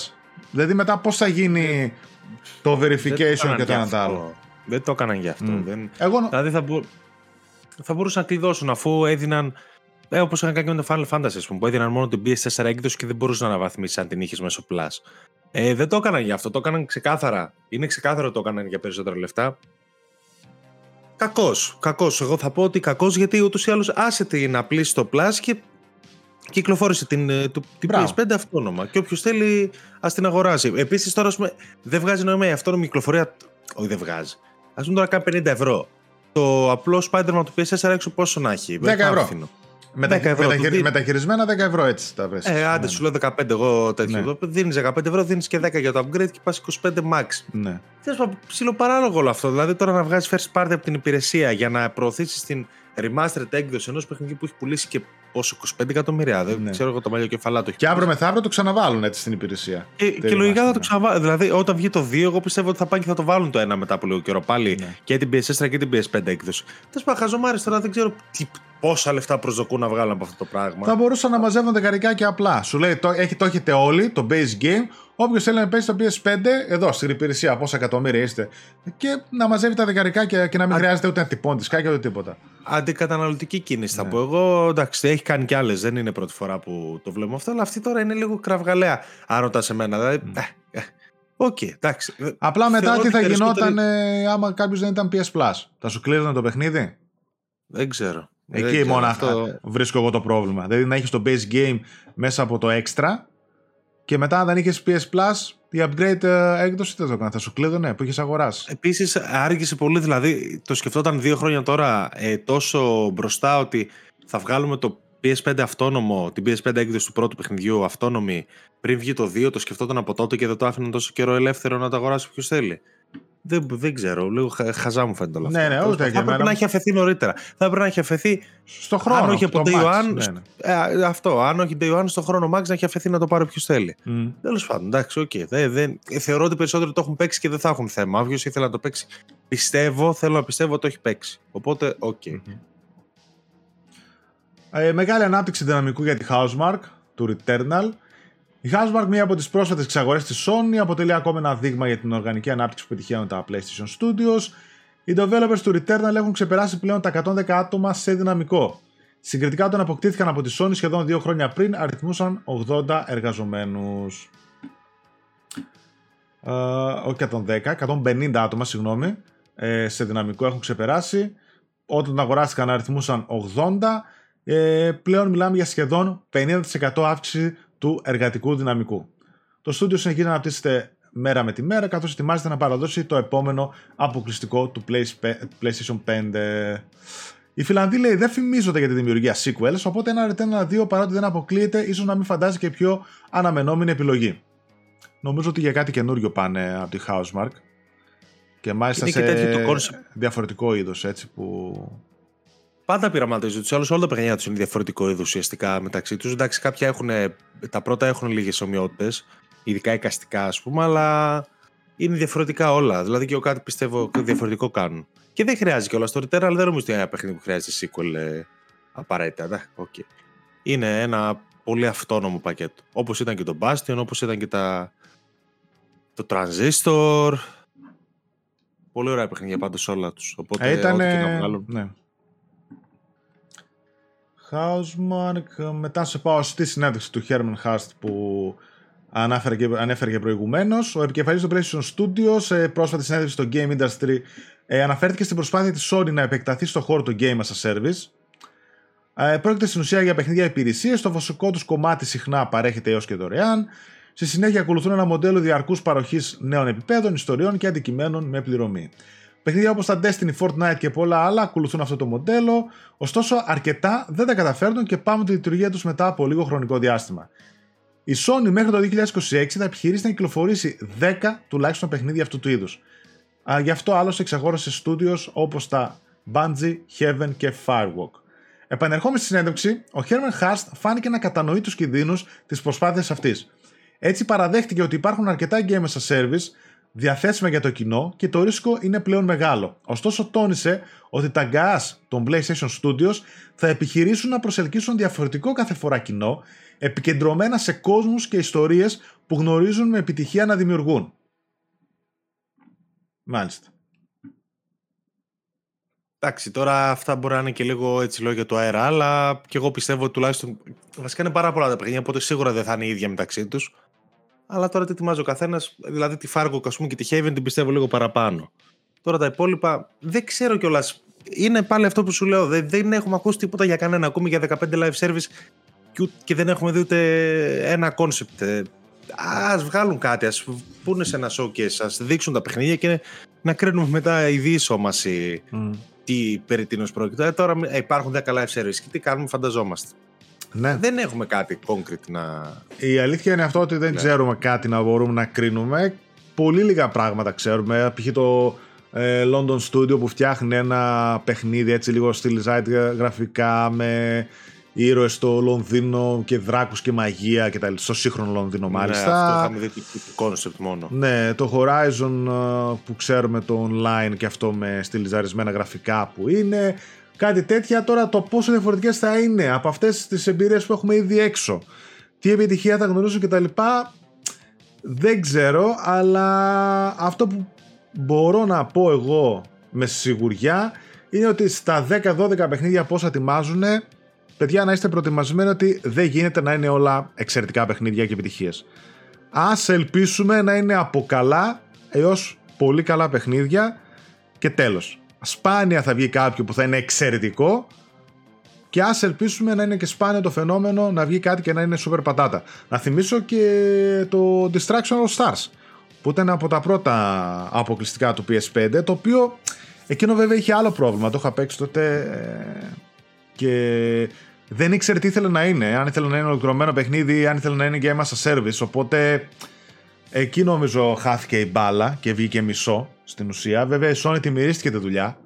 Δηλαδή μετά πώς θα γίνει το verification και το ένα άλλο. Δεν το έκαναν γι' αυτό. Mm. Δεν... Εγώ... Δηλαδή θα, μπο... θα μπορούσαν να κλειδώσουν αφού έδιναν. Ε, Όπως είχαν κάνει και με το Final Fantasy, πούμε, που έδιναν μόνο την PS4 έκδοση και δεν μπορούσαν να αναβαθμίσει αν την είχες μέσω Plus. Ε, δεν το έκαναν γι' αυτό. Το έκαναν ξεκάθαρα. Είναι ξεκάθαρο ότι το έκαναν για περισσότερα λεφτά. Κακός. Κακός. Εγώ θα πω ότι κακός γιατί ούτως ή άλλως άσε την απλή στο Plus και κυκλοφόρησε την, ε, την PS5 αυτόνομα. Και όποιος θέλει, ας την αγοράσει. Επίσης τώρα πούμε, δεν βγάζει νόημα η αυτόνομη κυκλοφορία. Όχι, δεν βγάζει. Α πούμε τώρα κάνει 50 ευρώ. Το απλό Spider-Man του PS4 έξω πόσο να έχει; 10 ευρώ. Μετα... Μεταχειρισμένα 10 ευρώ έτσι τα βρει. Ε, άντε, ναι. σου λέω 15 εγώ τέτοιο. Ναι. Δίνεις 15 ευρώ, δίνεις και 10 για το upgrade και πας 25 max. Ναι. Θες ψηλό παράλογο όλο αυτό. Δηλαδή τώρα να βγάζεις first party από την υπηρεσία για να προωθήσεις την remastered έκδοση ενός παιχνιδιού που έχει πουλήσει και πόσο, 25 εκατομμύρια. Δεν ναι. ξέρω εγώ το μαλλιό κεφαλά του. Και αύριο μεθαύριο το ξαναβάλουν έτσι στην υπηρεσία. Και, και λογικά θα το ξαναβάλουν. Δηλαδή, όταν βγει το 2, εγώ πιστεύω ότι θα πάνε και θα το βάλουν το ένα μετά από λίγο καιρό πάλι ναι. και την PS4 και την PS5 έκδοση. Τέλος πάντων, χαζομάρα τώρα δεν ξέρω τι, πόσα λεφτά προσδοκούν να βγάλουν από αυτό το πράγμα; Θα μπορούσαν να μαζεύουν δεκαρικά και απλά. Σου λέει, το, έχει, το έχετε όλοι, το base game. Όποιος θέλει να παίξει το PS5, εδώ στην υπηρεσία, πόσα εκατομμύρια είστε. Και να μαζεύει τα δεκαρικά και, και να μην Α... χρειάζεται ούτε να τυπώνει τη ούτε τίποτα. Αντικαταναλωτική κίνηση θα ναι. πω εγώ. Εντάξει, έχει κάνει κι άλλες. Δεν είναι πρώτη φορά που το βλέπουμε αυτό, αλλά αυτή τώρα είναι λίγο κραυγαλέα. Αν ρωτάς εμένα. Δηλαδή, mm. ε, ε, Οκ, εντάξει. Απλά μετά τι θα γινόταν ε, άμα κάποιος δεν ήταν PS Plus. Θα σου κλείζανε το παιχνίδι; Δεν ξέρω. Εκεί μόνο αυτό βρίσκω εγώ το πρόβλημα. Δηλαδή να έχεις το base game μέσα από το extra και μετά αν δεν είχες PS Plus, η upgrade ε, έκδοση δεν το έκανε. Θα σου κλείδωνε που είχες αγοράσει. Επίσης άργησε πολύ, δηλαδή το σκεφτόταν δύο χρόνια τώρα ε, τόσο μπροστά ότι θα βγάλουμε το PS5 αυτόνομο, την PS5 έκδοση του πρώτου παιχνιδιού αυτόνομη πριν βγει το 2, το σκεφτόταν από τότε και δεν το άφηναν τόσο καιρό ελεύθερο να το αγοράσει όποιος θέλει. Δεν, δεν ξέρω, λίγο χαζά μου φαίνεται όλο αυτό. Ναι, ναι, ούτε θα πρέπει να έχει αφεθεί νωρίτερα. Θα πρέπει να έχει αφεθεί στο χρόνο. Αν όχι από Day One. Ναι, ναι. Ε, αυτό. Αν όχι Day One, στο χρόνο max να έχει αφεθεί να το πάρει όποιος θέλει. Mm. Τέλος πάντων, εντάξει, οκ. Okay. Δεν, δεν, θεωρώ ότι περισσότεροι το έχουν παίξει και δεν θα έχουν θέμα. Όποιος ήθελε να το παίξει, πιστεύω, θέλω να πιστεύω ότι το έχει παίξει. Οπότε, οκ. Okay. Mm-hmm. Ε, μεγάλη ανάπτυξη δυναμικού για τη Housemark του Returnal. Η Housemark, μία από τις πρόσφατες εξαγορές της Sony, αποτελεί ακόμα ένα δείγμα για την οργανική ανάπτυξη που πετυχαίνουν τα PlayStation Studios. Οι developers του Returnal έχουν ξεπεράσει πλέον τα 110 άτομα σε δυναμικό. Συγκριτικά όταν αποκτήθηκαν από τη Sony σχεδόν δύο χρόνια πριν, αριθμούσαν 80 εργαζομένους. Uh, όχι 110, 150 άτομα, συγγνώμη, ε, σε δυναμικό έχουν ξεπεράσει. Όταν αγοράστηκαν αριθμούσαν 80. Ε, πλέον μιλάμε για σχεδόν 50% αύξηση του εργατικού δυναμικού. Το στούντιο συνεχίζει να αναπτύσσεται μέρα με τη μέρα καθώς ετοιμάζεται να παραδώσει το επόμενο αποκλειστικό του PlayStation 5. Οι Φιλανδοί λέει δεν φημίζονται για τη δημιουργία sequels, οπότε ένα Returnal 2 παρότι δεν αποκλείεται, ίσως να μην φαντάζει και πιο αναμενόμενη επιλογή. Νομίζω ότι για κάτι καινούριο πάνε από τη Housemark. Και μάλιστα σε διαφορετικό είδος έτσι που Πάντα πειραματίζονται τους άλλους. Όλα τα παιχνίδια τους είναι διαφορετικό είδος ουσιαστικά μεταξύ τους. Εντάξει, κάποια έχουν, τα πρώτα έχουν λίγες ομοιότητες, ειδικά εικαστικά ας πούμε, αλλά είναι διαφορετικά όλα. Δηλαδή και εγώ κάτι πιστεύω διαφορετικό κάνουν. Και δεν χρειάζεται κιόλας το Return, αλλά δεν νομίζω ότι είναι ένα παιχνίδι που χρειάζεται sequel ε, απαραίτητα. Ναι, okay. Είναι ένα πολύ αυτόνομο πακέτο. Όπως ήταν και το Bastion, όπως ήταν και τα... το Transistor. Πολύ ωραία παιχνίδια πάντως όλα τους. Οπότε, ε, ήταν, ό,τι και να βγάλουν. Ναι. Housemark. Μετά σε πάω στη συνέντευξη του Herman Hust που ανάφερε και, ανέφερε και προηγουμένως. Ο επικεφαλής του PlayStation Studios σε πρόσφατη συνέντευξη στο Game Industry ε, αναφέρθηκε στην προσπάθεια της Sony να επεκταθεί στο χώρο του Game as a Service. Ε, πρόκειται στην ουσία για παιχνίδια υπηρεσίες. Το βασικό τους κομμάτι συχνά παρέχεται έως και δωρεάν. Στη συνέχεια ακολουθούν ένα μοντέλο διαρκούς παροχής νέων επιπέδων, ιστοριών και αντικειμένων με πληρωμή. Παιχνίδια όπως τα Destiny, Fortnite και πολλά άλλα ακολουθούν αυτό το μοντέλο, ωστόσο αρκετά δεν τα καταφέρνουν και πάμε τη λειτουργία τους μετά από λίγο χρονικό διάστημα. Η Sony μέχρι το 2026 θα επιχειρήσει να κυκλοφορήσει 10 τουλάχιστον παιχνίδια αυτού του είδους. Γι' αυτό άλλωστε εξαγόρασε studios όπως τα Bungie, Heaven και Firewalk. Επανερχόμενοι στη συνέντευξη, ο Χέρμεν Χάρστ φάνηκε να κατανοεί τους κινδύνους της προσπάθειας αυτής. Έτσι παραδέχτηκε ότι υπάρχουν αρκετά games as service διαθέσιμα για το κοινό και το ρίσκο είναι πλέον μεγάλο. Ωστόσο τόνισε ότι τα GAS των PlayStation Studios θα επιχειρήσουν να προσελκύσουν διαφορετικό κάθε φορά κοινό, επικεντρωμένα σε κόσμους και ιστορίες που γνωρίζουν με επιτυχία να δημιουργούν. Μάλιστα. Εντάξει, τώρα αυτά μπορεί να είναι και λίγο έτσι λόγια του αέρα, αλλά και εγώ πιστεύω ότι τουλάχιστον. Βασικά είναι πάρα πολλά τα παιχνίδια, οπότε σίγουρα δεν θα είναι ίδια μεταξύ τους. Αλλά τώρα τι ετοιμάζει ο καθένας, δηλαδή τη Fargo πούμε, και τη Haven την πιστεύω λίγο παραπάνω. Τώρα τα υπόλοιπα δεν ξέρω κιόλας. Είναι πάλι αυτό που σου λέω. Δεν, δεν έχουμε ακούσει τίποτα για κανένα. Ακούμε για 15 live service και δεν έχουμε δει ούτε ένα concept. Ε, ας βγάλουν κάτι, ας πούνε σε ένα showcase, ας δείξουν τα παιχνίδια και να κρίνουμε μετά η διείσόμαση mm. τι περί τίνος πρόκειται. Ε, τώρα ε, υπάρχουν 10 live service και τι κάνουμε, φανταζόμαστε. Ναι. Δεν έχουμε κάτι concrete να. Η αλήθεια είναι αυτό ότι δεν ναι. ξέρουμε κάτι να μπορούμε να κρίνουμε. Πολύ λίγα πράγματα ξέρουμε. Π.χ. το ε, London Studio που φτιάχνει ένα παιχνίδι έτσι λίγο στυλιζάει γραφικά με ήρωες στο Λονδίνο και δράκους και μαγεία και τα Στο σύγχρονο Λονδίνο ναι, μάλιστα. Ναι, αυτό είχαμε δει το concept μόνο. Ναι, το Horizon ε, που ξέρουμε το online και αυτό με στυλιζαρισμένα γραφικά που είναι. Κάτι τέτοια τώρα το πόσο διαφορετικές θα είναι από αυτές τις εμπειρίες που έχουμε ήδη έξω. Τι επιτυχία θα γνωρίζουν κτλ. Δεν ξέρω, αλλά αυτό που μπορώ να πω εγώ με σιγουριά είναι ότι στα 10-12 παιχνίδια πώς ετοιμάζουν παιδιά να είστε προετοιμασμένοι ότι δεν γίνεται να είναι όλα εξαιρετικά παιχνίδια και επιτυχίες. Ας ελπίσουμε να είναι από καλά έως πολύ καλά παιχνίδια και τέλος. Σπάνια θα βγει κάποιο που θα είναι εξαιρετικό και ας ελπίσουμε να είναι και σπάνιο το φαινόμενο να βγει κάτι και να είναι super πατάτα. Να θυμίσω και το Distraction of Stars που ήταν από τα πρώτα αποκλειστικά του PS5 το οποίο εκείνο βέβαια είχε άλλο πρόβλημα το είχα παίξει τότε ε, και δεν ήξερε τι ήθελε να είναι αν ήθελε να είναι ολοκληρωμένο παιχνίδι αν ήθελε να είναι game as a service οπότε εκεί νομίζω χάθηκε η μπάλα και βγήκε μισό στην ουσία βέβαια η Sony τη μυρίστηκε τη δουλειά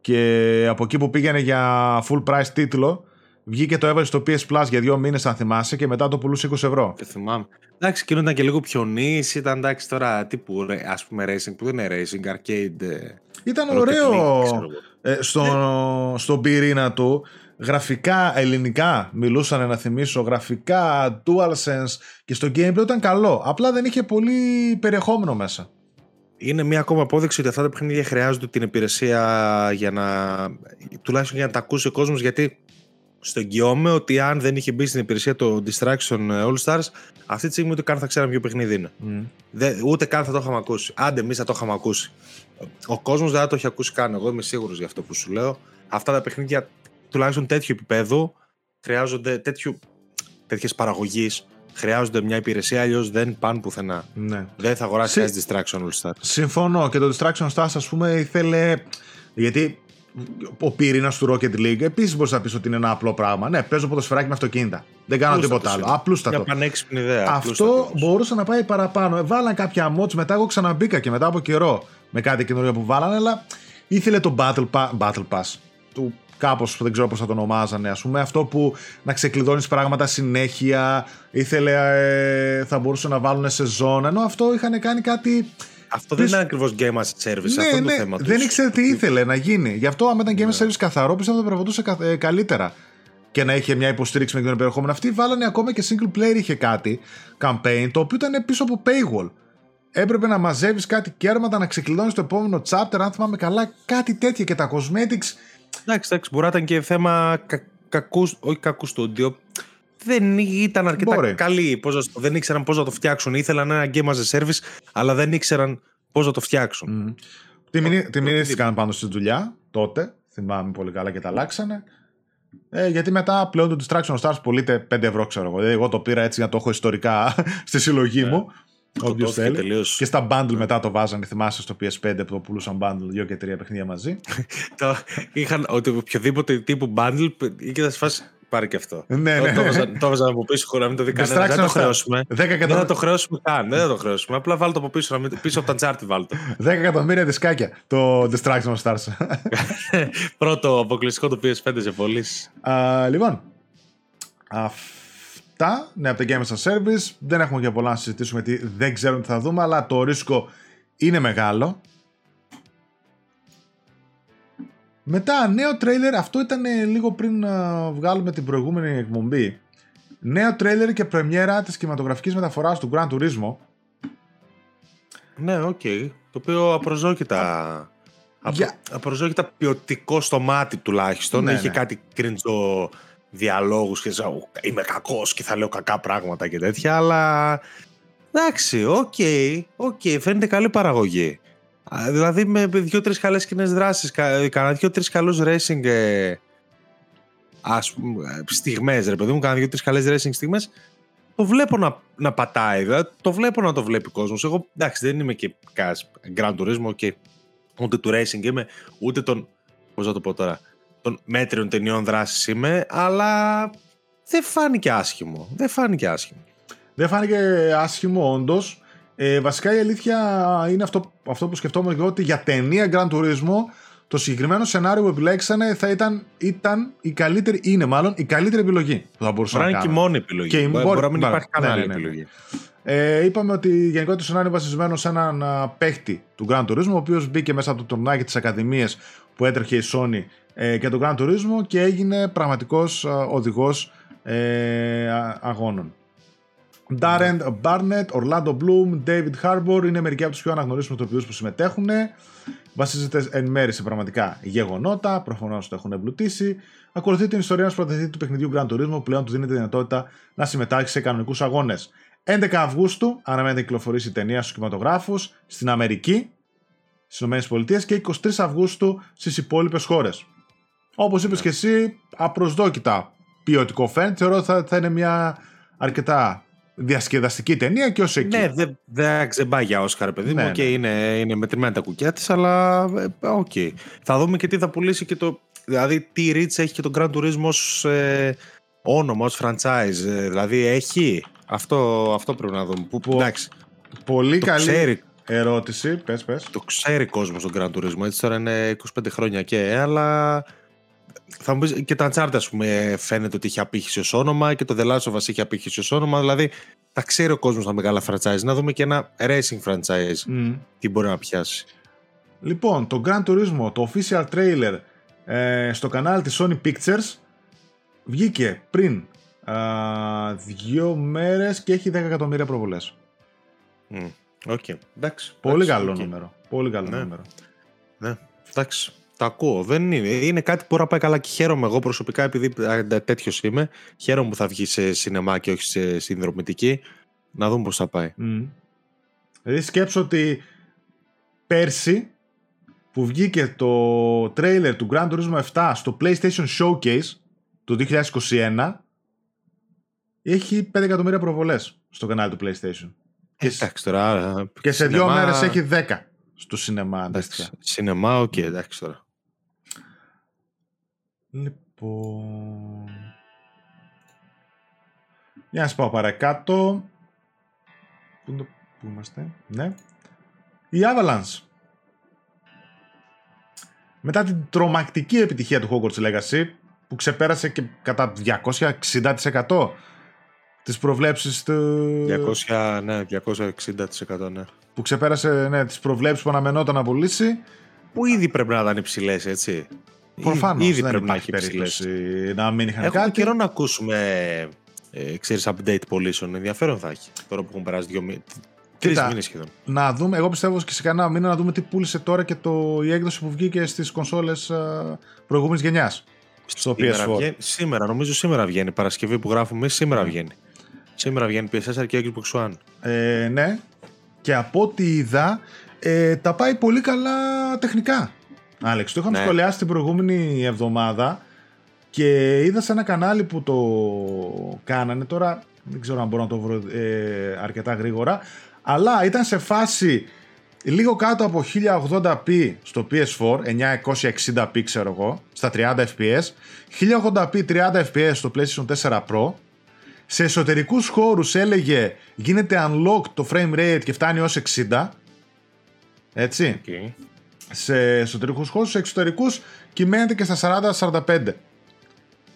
και από εκεί που πήγαινε για full price τίτλο Βγήκε το έβαλε στο PS Plus για δύο μήνες, αν θυμάσαι, και μετά το πουλούσε 20 ευρώ. Δεν θυμάμαι. Εντάξει, εκείνο ήταν και λίγο πιο νης, ήταν εντάξει τώρα τύπου ας πούμε racing που δεν είναι racing, arcade. Ε, ήταν ωραίο ε, στο, ναι. στον πυρήνα του. Γραφικά ελληνικά μιλούσαν να θυμίσω, γραφικά DualSense και στο gameplay ήταν καλό. Απλά δεν είχε πολύ περιεχόμενο μέσα. Είναι μια ακόμα απόδειξη ότι αυτά τα παιχνίδια χρειάζονται την υπηρεσία για να. τουλάχιστον για να τα ακούσει ο κόσμος, γιατί στο εγγυώμαι ότι αν δεν είχε μπει στην υπηρεσία το Distraction ε, All Stars, αυτή τη στιγμή ούτε καν θα ξέραμε ποιο παιχνίδι είναι. Mm. ούτε καν θα το είχαμε ακούσει. Άντε, εμείς θα το είχαμε ακούσει. Ο κόσμος δεν θα το έχει ακούσει καν. Εγώ είμαι σίγουρος για αυτό που σου λέω. Αυτά τα παιχνίδια, τουλάχιστον τέτοιου επίπεδου, χρειάζονται τέτοιες παραγωγής. Χρειάζονται μια υπηρεσία, αλλιώς δεν πάνε πουθενά. Ναι. Δεν θα αγοράσει Συ... Distraction All Stars. Συμφωνώ. Και το Distraction Stars, ας πούμε, ήθελε. Γιατί ο πυρήνας του Rocket League επίσης μπορείς να πεις ότι είναι ένα απλό πράγμα. Ναι, παίζω ποδοσφαιράκι με αυτοκίνητα. Δεν κάνω τίποτα άλλο. Απλούστατο. Μια πανέξυπνη ιδέα. Αυτό μπορούσε να πάει παραπάνω. Ε, βάλαν κάποια mods, μετά εγώ ξαναμπήκα και μετά από καιρό με κάτι καινούριο που βάλανε, αλλά ήθελε το Battle, pa- Battle Pass. Του κάπως δεν ξέρω πώς θα το ονομάζανε, ας πούμε. Αυτό που να ξεκλειδώνεις πράγματα συνέχεια. Ήθελε, ε, θα μπορούσε να βάλουν σεζόν. Ενώ αυτό είχαν κάνει κάτι αυτό δεν είναι ακριβώς game as a service. Ναι, αυτό είναι το ναι, θέμα Δεν ήξερε τι ήθελε να γίνει. Γι' αυτό, άμα ήταν game as a service καθαρό, πιστεύω θα περπατούσε ε, καλύτερα. Και να είχε μια υποστήριξη με τον περιεχόμενο. Αυτή βάλανε ακόμα και single player είχε κάτι, campaign, το οποίο ήταν πίσω από paywall. Έπρεπε να μαζεύεις κάτι κέρματα, να ξεκλειδώνεις το επόμενο chapter, αν θυμάμαι καλά, κάτι τέτοια και τα cosmetics. Εντάξει, εντάξει, μπορεί να ήταν και θέμα κα, κακούς, όχι κακού στούντιο, δεν ήταν αρκετά Μπορεί. καλοί. Πώς δεν ήξεραν πώς να το φτιάξουν. Ήθελαν ένα game as a service, αλλά δεν ήξεραν πώς να το φτιάξουν. Mm. Τη μηνύστηκαν πάνω στη δουλειά τότε. Θυμάμαι πολύ καλά και τα αλλάξανε. Ε, γιατί μετά πλέον το Distraction Stars πωλείται 5 ευρώ, ξέρω εγώ. Δηλαδή, εγώ το πήρα έτσι για να το έχω ιστορικά στη συλλογή μου. Όποιος θέλει. Τελείως. Και στα bundle μετά το βάζανε, θυμάσαι στο PS5 που το πουλούσαν bundle δύο και τρία παιχνίδια μαζί. το, είχαν ότι οποιοδήποτε τύπου bundle είχε φάση πάρει και αυτό. Ναι, ναι. Το έβαζα από πίσω χωρίς να μην το δει κανένας. Δεν θα το χρεώσουμε. Δεν θα το χρεώσουμε καν. Δεν θα το χρεώσουμε. Απλά βάλω το από πίσω, πίσω από τα τσάρτη βάλω το. 10 εκατομμύρια δισκάκια το Distraction Stars. Πρώτο αποκλειστικό το PS5 σε πωλήσεις. Λοιπόν, αυτά ναι, από τα Games as Service. Δεν έχουμε και πολλά να συζητήσουμε γιατί δεν ξέρουμε τι θα δούμε, αλλά το ρίσκο είναι μεγάλο. Μετά, νέο τρέιλερ, αυτό ήταν λίγο πριν να βγάλουμε την προηγούμενη εκπομπή. Νέο τρέιλερ και πρεμιέρα της κινηματογραφικής μεταφοράς του Gran Turismo. Ναι, οκ. Okay. Το οποίο απροσδόκητα... Για... Απροσδόκητα ποιοτικό στο μάτι τουλάχιστον. Ναι, Είχε ναι. κάτι cringe-ο διαλόγους και ζω, είμαι κακός και θα λέω κακά πράγματα και τέτοια, αλλά εντάξει, οκ, okay, okay, φαίνεται καλή παραγωγή. Δηλαδή με δύο-τρεις καλές σκηνές δράσης, κανένα δύο-τρεις καλούς racing ε, ας πούμε, στιγμές ρε παιδί μου, κάνα δύο-τρεις καλές racing στιγμές το βλέπω να, να πατάει, δηλαδή, το βλέπω να το βλέπει ο κόσμος. Εγώ εντάξει δεν είμαι και Gran Turismo και ούτε του racing είμαι, ούτε τον, πώς θα το πω τώρα, των μέτριων ταινιών δράσης είμαι, αλλά δεν φάνηκε άσχημο. Δεν φάνηκε άσχημο. Δεν φάνηκε άσχημο όντως. Ε, βασικά η αλήθεια είναι αυτό, αυτό που σκεφτόμουν εγώ ότι για ταινία Grand Turismo το συγκεκριμένο σενάριο που επιλέξανε θα ήταν, ήταν η καλύτερη, είναι μάλλον η καλύτερη επιλογή που θα μπορούσαμε να κάνουμε. είναι και η μόνη επιλογή. Και η μπορεί, μπορεί να μην υπάρχει κανένα ναι, ναι, ναι, επιλογή. Ε, είπαμε ότι γενικότερα το σενάριο είναι βασισμένο σε έναν παίχτη του Grand Turismo, ο οποίος μπήκε μέσα από το τουρνάκι της Ακαδημίας που έτρεχε η Sony ε, και το Grand Turismo και έγινε πραγματικός οδηγός ε, αγώνων. Darren Barnett, Orlando Bloom, David Harbour είναι μερικοί από τους πιο αναγνωρίσιμους τοπιού που συμμετέχουν. Βασίζεται εν μέρη σε πραγματικά γεγονότα, προφανώς το έχουν εμπλουτίσει. Ακολουθεί την ιστορία ενός πρωταθλητή του παιχνιδιού Grand Turismo που πλέον του δίνει τη δυνατότητα να συμμετάσχει σε κανονικούς αγώνες. 11 Αυγούστου αναμένεται να κυκλοφορήσει η ταινία στους κινηματογράφους στην Αμερική, στις ΗΠΑ και 23 Αυγούστου στις υπόλοιπες χώρες. Όπως είπες και εσύ, απροσδόκητα ποιοτικό φαίνεται. Θεωρώ ότι θα, θα είναι μια αρκετά διασκεδαστική ταινία και ως εκεί. Ναι, δεν δε, δε πάει για Όσκαρ, παιδί μου. Ναι, και ναι. είναι, είναι μετρημένα τα κουκιά της, αλλά ε, οκ. Okay. Θα δούμε και τι θα πουλήσει και το. Δηλαδή, τι reach έχει και το Gran Turismo ως ε, όνομα, ως franchise. Ε, δηλαδή, έχει; Αυτό, αυτό πρέπει να δούμε. Που, εντάξει, πολύ καλή ξέρει, ερώτηση. Πες, πες. Το ξέρει κόσμος στον Grand Turismo. Έτσι τώρα είναι 25 χρόνια και, αλλά θα μου πεις, και τα Uncharted, ας πούμε, φαίνεται ότι έχει απήχηση ως όνομα και το The Last of Us έχει απήχηση ως όνομα. Δηλαδή, τα ξέρει ο κόσμος τα μεγάλα franchise. Να δούμε και ένα racing franchise. Τι μπορεί να πιάσει. Λοιπόν, το Grand Turismo, το official trailer ε, στο κανάλι της Sony Pictures βγήκε πριν α, δύο μέρες και έχει 10 εκατομμύρια προβολές. Mm. Okay. Εντάξει. Πολύ καλό νούμερο. Πολύ καλό ναι. νούμερο. Ναι, εντάξει. Τα ακούω. Δεν είναι. Είναι κάτι που μπορεί να πάει καλά και χαίρομαι εγώ προσωπικά επειδή τέτοιος είμαι. Χαίρομαι που θα βγει σε σινεμά και όχι σε συνδρομητική. Να δούμε πώς θα πάει. Mm. Δηλαδή σκέψω ότι πέρσι που βγήκε το τρέιλερ του Gran Turismo 7 στο PlayStation Showcase το 2021 έχει 5 εκατομμύρια προβολές στο κανάλι του PlayStation. Εντάξει τώρα. Και σε δύο μέρες έχει 10 στο σινεμά. Σινεμά, οκ, okay, εντάξει τώρα. Λοιπόν... Για να σας πάω παρακάτω. Πού, το... Πού είμαστε; Ναι. Η Avalanche. Μετά την τρομακτική επιτυχία του Hogwarts Legacy που ξεπέρασε και κατά 260% τις προβλέψεις του... 200, ναι, 260% ναι. Που ξεπέρασε ναι, τις προβλέψεις που αναμενόταν να πουλήσει. Που ήδη πρέπει να ήταν υψηλές, έτσι. Προφανώς δεν πρέπει να έχει περίπτωση να μην είχαν Έχουμε καιρό να ακούσουμε ε, ξέρεις, update πωλήσεων. Ενδιαφέρον θα έχει τώρα που έχουν περάσει δύο μήνε. Τρεις μήνες σχεδόν. Να δούμε, εγώ πιστεύω και σε κανένα μήνα να δούμε τι πούλησε τώρα και το, η έκδοση που βγήκε στις κονσόλες προηγούμενης γενιάς. Στο σήμερα PS4. Βγαίνει, σήμερα, νομίζω σήμερα βγαίνει. Παρασκευή που γράφουμε, σήμερα ναι. βγαίνει. Σήμερα βγαίνει PS4 και Xbox One. Ε, ναι. Και από ό,τι είδα, ε, τα πάει πολύ καλά τεχνικά. Άλεξ, το είχαμε ναι. σχολιάσει την προηγούμενη εβδομάδα και είδα σε ένα κανάλι που το κάνανε τώρα, δεν ξέρω αν μπορώ να το βρω ε, αρκετά γρήγορα, αλλά ήταν σε φάση λίγο κάτω από 1080p στο PS4, 960p ξέρω εγώ, στα 30 fps, 1080p 30 fps στο PlayStation 4 Pro, σε εσωτερικούς χώρους έλεγε γίνεται unlock το frame rate και φτάνει ως 60, έτσι, Okay. Σε εσωτερικούς χώρους, σε εξωτερικούς κυμαίνεται και στα 40-45,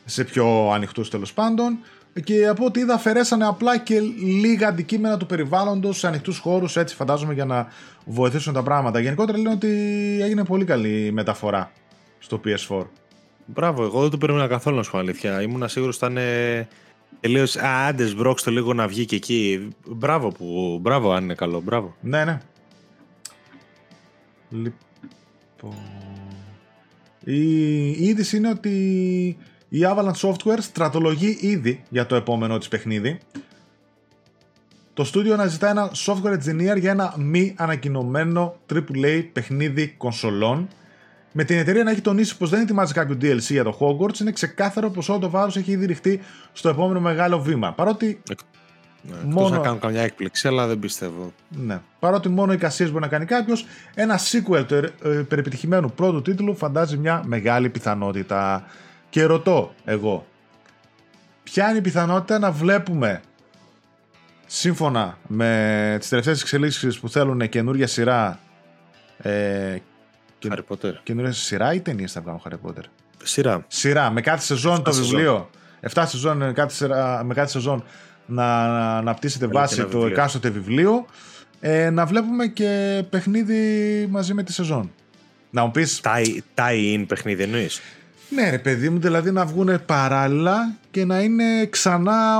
σε πιο ανοιχτούς τέλος πάντων, και από ό,τι είδα αφαιρέσανε απλά και λίγα αντικείμενα του περιβάλλοντος σε ανοιχτούς χώρους έτσι φαντάζομαι για να βοηθήσουν τα πράγματα. Γενικότερα λένε ότι έγινε πολύ καλή μεταφορά στο PS4. Μπράβο, εγώ δεν το περίμενα καθόλου να σου πω αλήθεια. Ήμουν σίγουρος ότι θα είναι τελείως. Α, άντε, μπρόξ το λίγο να βγει και εκεί. Μπράβο, που... μπράβο αν είναι καλό. Μπράβο. Ναι, ναι. Λοιπόν... Η είδηση είναι ότι η Avalanche Software στρατολογεί ήδη για το επόμενο της παιχνίδι. Το στούντιο αναζητά ένα software engineer για ένα μη ανακοινωμένο AAA παιχνίδι κονσολών. Με την εταιρεία να έχει τονίσει πως δεν ετοιμάζει κάποιο DLC για το Hogwarts, είναι ξεκάθαρο πως όλο το βάρος έχει ήδη ρηχτεί στο επόμενο μεγάλο βήμα. Παρότι. Ναι, μόνο... να κάνουν καμιά έκπληξη, αλλά δεν πιστεύω. Ναι. Παρότι μόνο οι κασίες μπορεί να κάνει κάποιος, ένα sequel του ε, υπερεπιτυχημένου πρώτου τίτλου φαντάζει μια μεγάλη πιθανότητα. Και ρωτώ εγώ, ποια είναι η πιθανότητα να βλέπουμε σύμφωνα με τις τελευταίες εξελίξεις που θέλουν καινούργια σειρά ε, Harry Potter. Καινούργια σειρά ή ταινίες θα βγάλουν Harry Potter; Σειρά. Σειρά, με κάθε σεζόν το βιβλίο. 7 σεζόν με κάθε, σειρά, με κάθε σεζόν να, να αναπτύσσεται βάση το εκάστοτε βιβλίο. Ε, να βλέπουμε και παιχνίδι μαζί με τη σεζόν. Να μου πεις... Tie-in παιχνίδι εννοείς; Ναι, ρε παιδί μου, δηλαδή να βγουν παράλληλα και να είναι ξανά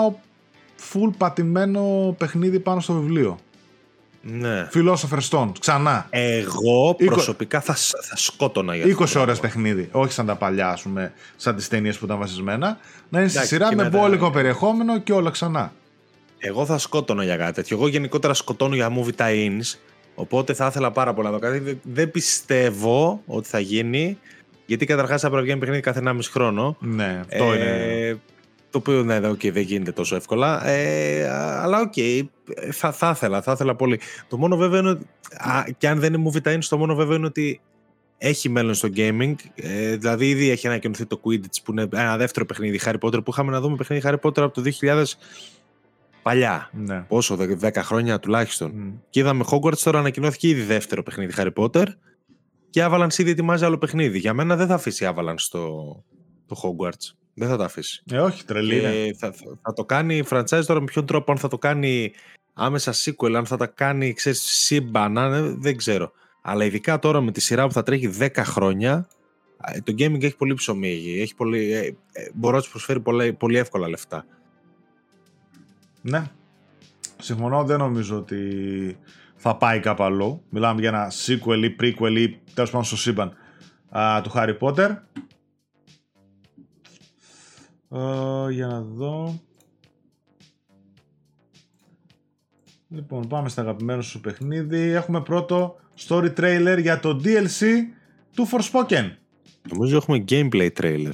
full πατημένο παιχνίδι πάνω στο βιβλίο. Ναι. Philosopher's Stone, ξανά. Εγώ προσωπικά θα, θα σκότωνα για αυτό. 20 ώρες παιχνίδι. Όχι σαν τα παλιά, ας πούμε, σαν τις ταινίες που ήταν βασισμένα. Να είναι στη σειρά με μπόλικο περιεχόμενο και όλα ξανά. Εγώ θα σκότωνα για κάτι τέτοιο. Εγώ γενικότερα σκοτώνω για movie tie-ins. Οπότε θα ήθελα πάρα πολλά να το κάτι. Δεν πιστεύω ότι θα γίνει. Γιατί καταρχάς θα πρέπει να βγαίνει παιχνίδι κάθε 1,5 χρόνο. Ναι, αυτό ε, είναι. Το οποίο ναι, okay, δεν γίνεται τόσο εύκολα. Ε, αλλά ok, okay, θα, θα ήθελα, θα ήθελα πολύ. Το μόνο βέβαια είναι ότι. Α, και αν δεν είναι movie tie-in, το μόνο βέβαια είναι ότι έχει μέλλον στο gaming. Ε, δηλαδή, ήδη έχει ανακοινωθεί το Quidditch που είναι ένα δεύτερο παιχνίδι Harry Potter που είχαμε να δούμε παιχνίδι Harry Potter από το 2000 παλιά. Ναι. Πόσο, 10 χρόνια τουλάχιστον. Mm. Και είδαμε Hogwarts τώρα ανακοινώθηκε ήδη δεύτερο παιχνίδι Harry Potter. Και Avalanche ήδη ετοιμάζει άλλο παιχνίδι. Για μένα δεν θα αφήσει Avalanche το, το Hogwarts. Δεν θα το αφήσει. Ε, όχι, τρελή. Και θα, θα, το κάνει η franchise τώρα με ποιον τρόπο, αν θα το κάνει άμεσα sequel, αν θα τα κάνει, ξέρεις, σύμπαν, δεν ξέρω. Αλλά ειδικά τώρα με τη σειρά που θα τρέχει 10 χρόνια, το gaming έχει πολύ ψωμί. Έχει πολύ, ε, ε, μπορώ να τους προσφέρει πολύ, πολύ εύκολα λεφτά. Ναι. Συμφωνώ, δεν νομίζω ότι θα πάει κάπου αλλού. Μιλάμε για ένα sequel ή prequel ή τέλος πάντων στο σύμπαν του Harry Potter. Uh, για να δω. Λοιπόν, πάμε στα αγαπημένο σου παιχνίδι. Έχουμε πρώτο story trailer για το DLC του Forspoken. Νομίζω έχουμε gameplay trailer.